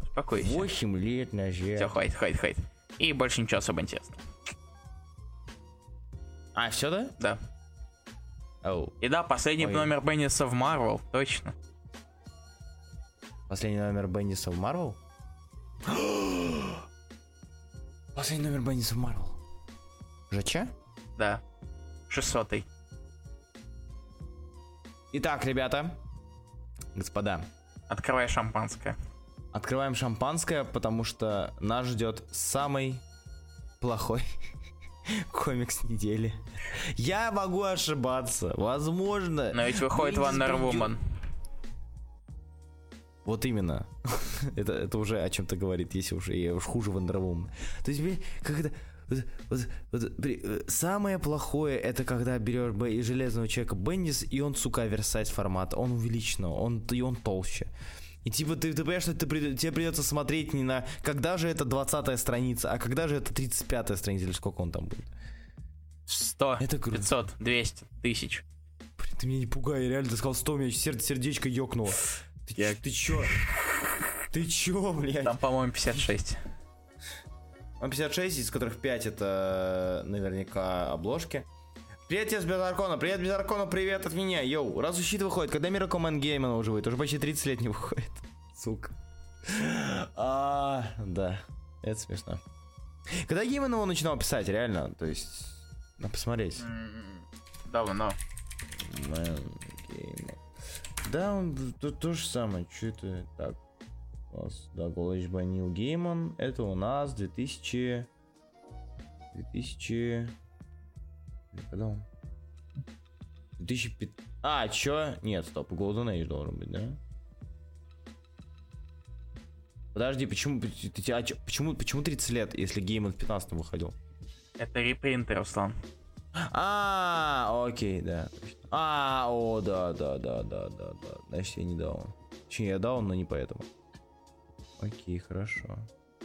B: Успокойся.
C: 8 лет
B: Все,
C: назад.
B: хватит, хватит, хватит. И больше ничего особо интересного.
C: А, все, да?
B: Да.
C: Оу.
B: И да, последний
C: Ой.
B: номер Бенниса в Марвел, точно.
C: Последний номер Бендиса в Марвел? Последний номер Бендиса в Марвел. ЖЧ?
B: Да. 600
C: Итак, ребята, господа,
B: Открывай шампанское.
C: Открываем шампанское, потому что нас ждет самый плохой комикс недели. Я могу ошибаться, возможно.
B: Но ведь выходит Wonder Woman.
C: Вот именно. это, это уже о чем-то говорит, если уж я уж хуже Wonder Woman. То есть, блин, когда... Вот, вот, вот, при- э, самое плохое это когда берешь Б- и железного человека Бендис, и он, сука, оверсайз формат, он увеличенного, он, и он толще. И типа ты, ты понимаешь, что ты, тебе придется смотреть не на когда же это 20 страница, а когда же это 35 страница, или сколько он там будет.
B: 100,
C: Это круто.
B: 500, 200, тысяч.
C: Блин, ты меня не пугай, реально, ты сказал 100, у меня сердце, сердечко ёкнуло. Ты,
B: Я-
C: ты чё? Ты чё, блядь?
B: Там, по-моему, 56.
C: Там 56, из которых 5 это наверняка обложки. Привет тебе с Безаркона, привет Безаркона, привет от меня, йоу. Раз щит выходит, когда Miracle Man Геймана уже выйдет? Уже почти 30 лет не выходит. Сука. А, да, это смешно. Когда Гейман его начинал писать, реально, то есть, надо посмотреть.
B: М, Давно.
C: Man Gaiman. Да, он то, то же самое, что это так. У нас, да, Голый Нил Гейман. Это у нас 2000... 2000... Когда он? 2005... А, чё? Нет, стоп, Golden Age должен быть, да? Подожди, почему, а чё- почему, почему 30 лет, если Гейман в 15 выходил?
B: Это репринты, Руслан.
C: А, окей, да. А, о, да, да, да, да, да, да. Значит, я не даун. Точнее, я даун, но не поэтому. Окей, хорошо.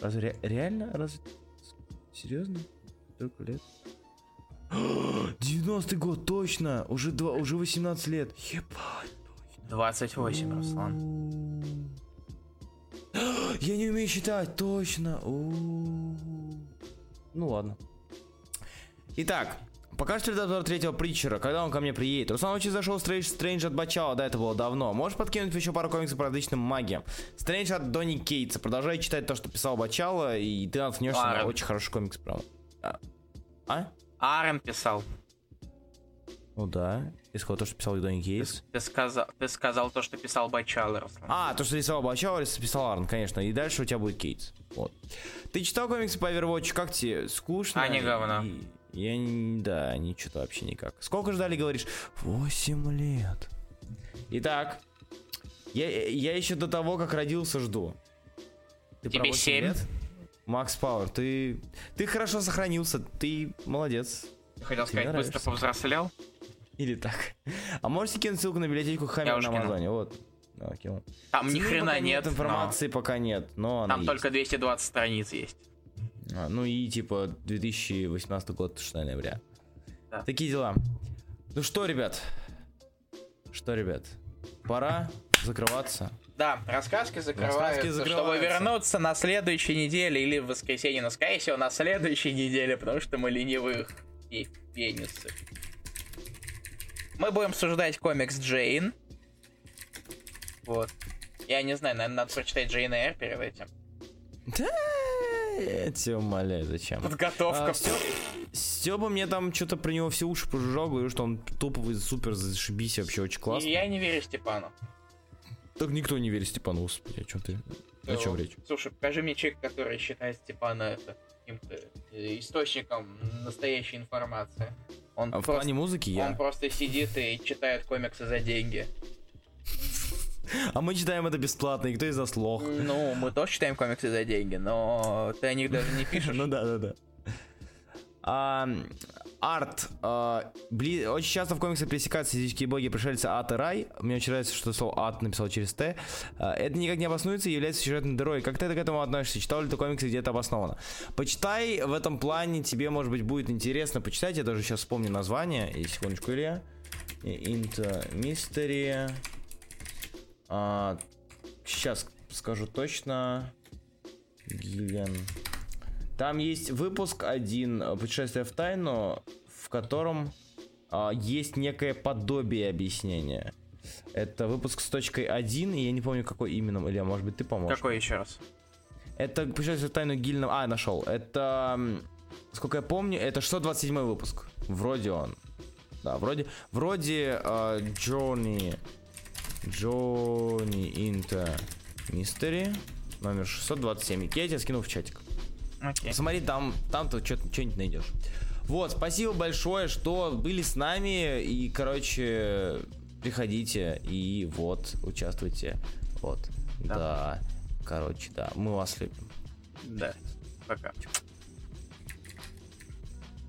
C: Разве ре- реально? Разве... Серьезно? Только лет? 90-й год, точно! Уже, два, уже 18 лет. Ебать.
B: 28, Руслан.
C: Я не умею считать, точно. Ну ладно. Итак, покажите обзор третьего притчера, когда он ко мне приедет. Руслан очень зашел Стрэндж, Стрэндж от Бачала, да, это было давно. Можешь подкинуть еще пару комиксов по различным магиям? Стрэндж от Донни Кейтса. Продолжай читать то, что писал Бачала, и ты наткнешься на
B: Ладно.
C: очень хороший комикс, правда. А? а?
B: Аарон писал.
C: Ну да. Из сказал то, что писал Донни Кейтс.
B: Ты сказал, ты сказал то, что писал Руслан.
C: А, то, что рисовал Бачала, рисовал Арн, конечно. И дальше у тебя будет Кейтс. Вот. Ты читал комиксы по Overwatch? Как тебе? Скучно?
B: Они говно.
C: И- Я не... Да, не что-то вообще никак. Сколько ждали, говоришь? 8 лет. Итак, я, я еще до того, как родился, жду. Ты
B: Тебе
C: про 8
B: семь?
C: лет? Макс Пауэр, ты, ты хорошо сохранился, ты молодец.
B: Хотел
C: Тебе
B: сказать, быстро
C: нравится?
B: повзрослел?
C: Или так. А можете кинуть ссылку на библиотеку Хаммер на
B: кинул.
C: Амазоне? Вот. Да, кинул.
B: Там ни
C: Цены
B: хрена нет, но
C: информации пока нет, но
B: там
C: есть.
B: только 220 страниц есть.
C: А, ну и типа 2018 год, 6 ноября.
B: Да.
C: Такие дела. Ну что, ребят? Что, ребят? Пора закрываться.
B: Да, рассказки закрываются,
C: Рассказки
B: чтобы
C: закрываются.
B: вернуться на следующей неделе или в воскресенье, но скорее всего на следующей неделе, потому что мы ленивые пе- пенисы. Мы будем обсуждать комикс Джейн. Вот. Я не знаю, наверное, надо прочитать Джейн Эйр перед этим.
C: Да, я тебя умоляю, зачем?
B: Подготовка.
C: А, Стё- Стёба мне там что-то про него все уши пожужжал, говорю, что он топовый, супер, зашибись, вообще очень
B: И
C: классный.
B: я не верю Степану.
C: Так никто не верит Степану, господи, о чем ты? О чем речь?
B: Слушай, покажи мне человека, который считает Степана это каким-то э, источником настоящей информации. Он,
C: А в
B: просто,
C: плане музыки
B: он
C: я.
B: просто сидит и читает комиксы за деньги.
C: А мы читаем это бесплатно, и кто из нас лох?
B: Ну, мы тоже читаем комиксы за деньги, но ты о них даже не пишешь.
C: Ну да, да, да. А, арт. а, бли- Очень часто в комиксах пересекаются физические боги пришельцы ад и рай. Мне очень нравится, что слово ад написал через Т. А, Это никак не обоснуется и является сюжетной дырой. Как ты к этому относишься? Читал ли ты комиксы, где это обосновано? Почитай в этом плане, тебе, может быть, будет интересно почитать. Я даже сейчас вспомню название. И секундочку, Илья. Into Mystery. А, сейчас скажу точно. Гиллиан. Там есть выпуск один э, «Путешествие в тайну», в котором а, есть некое подобие объяснения. Это выпуск с точкой 1, и я не помню, какой именно, или, может быть, ты поможешь.
B: Какой еще раз?
C: Это «Путешествие в тайну Гильна...» А, нашел. Это, сколько я помню, это 627 выпуск. Вроде он. Да, вроде, вроде э, Джонни... Джонни Инта Мистери номер 627. Я тебе скину в чатик.
B: Окей.
C: Смотри, там, там ты что-нибудь найдешь. Вот, спасибо большое, что были с нами. И, короче, приходите и вот, участвуйте. Вот.
B: Да.
C: Да. Короче, да. Мы вас любим.
B: Да. Пока.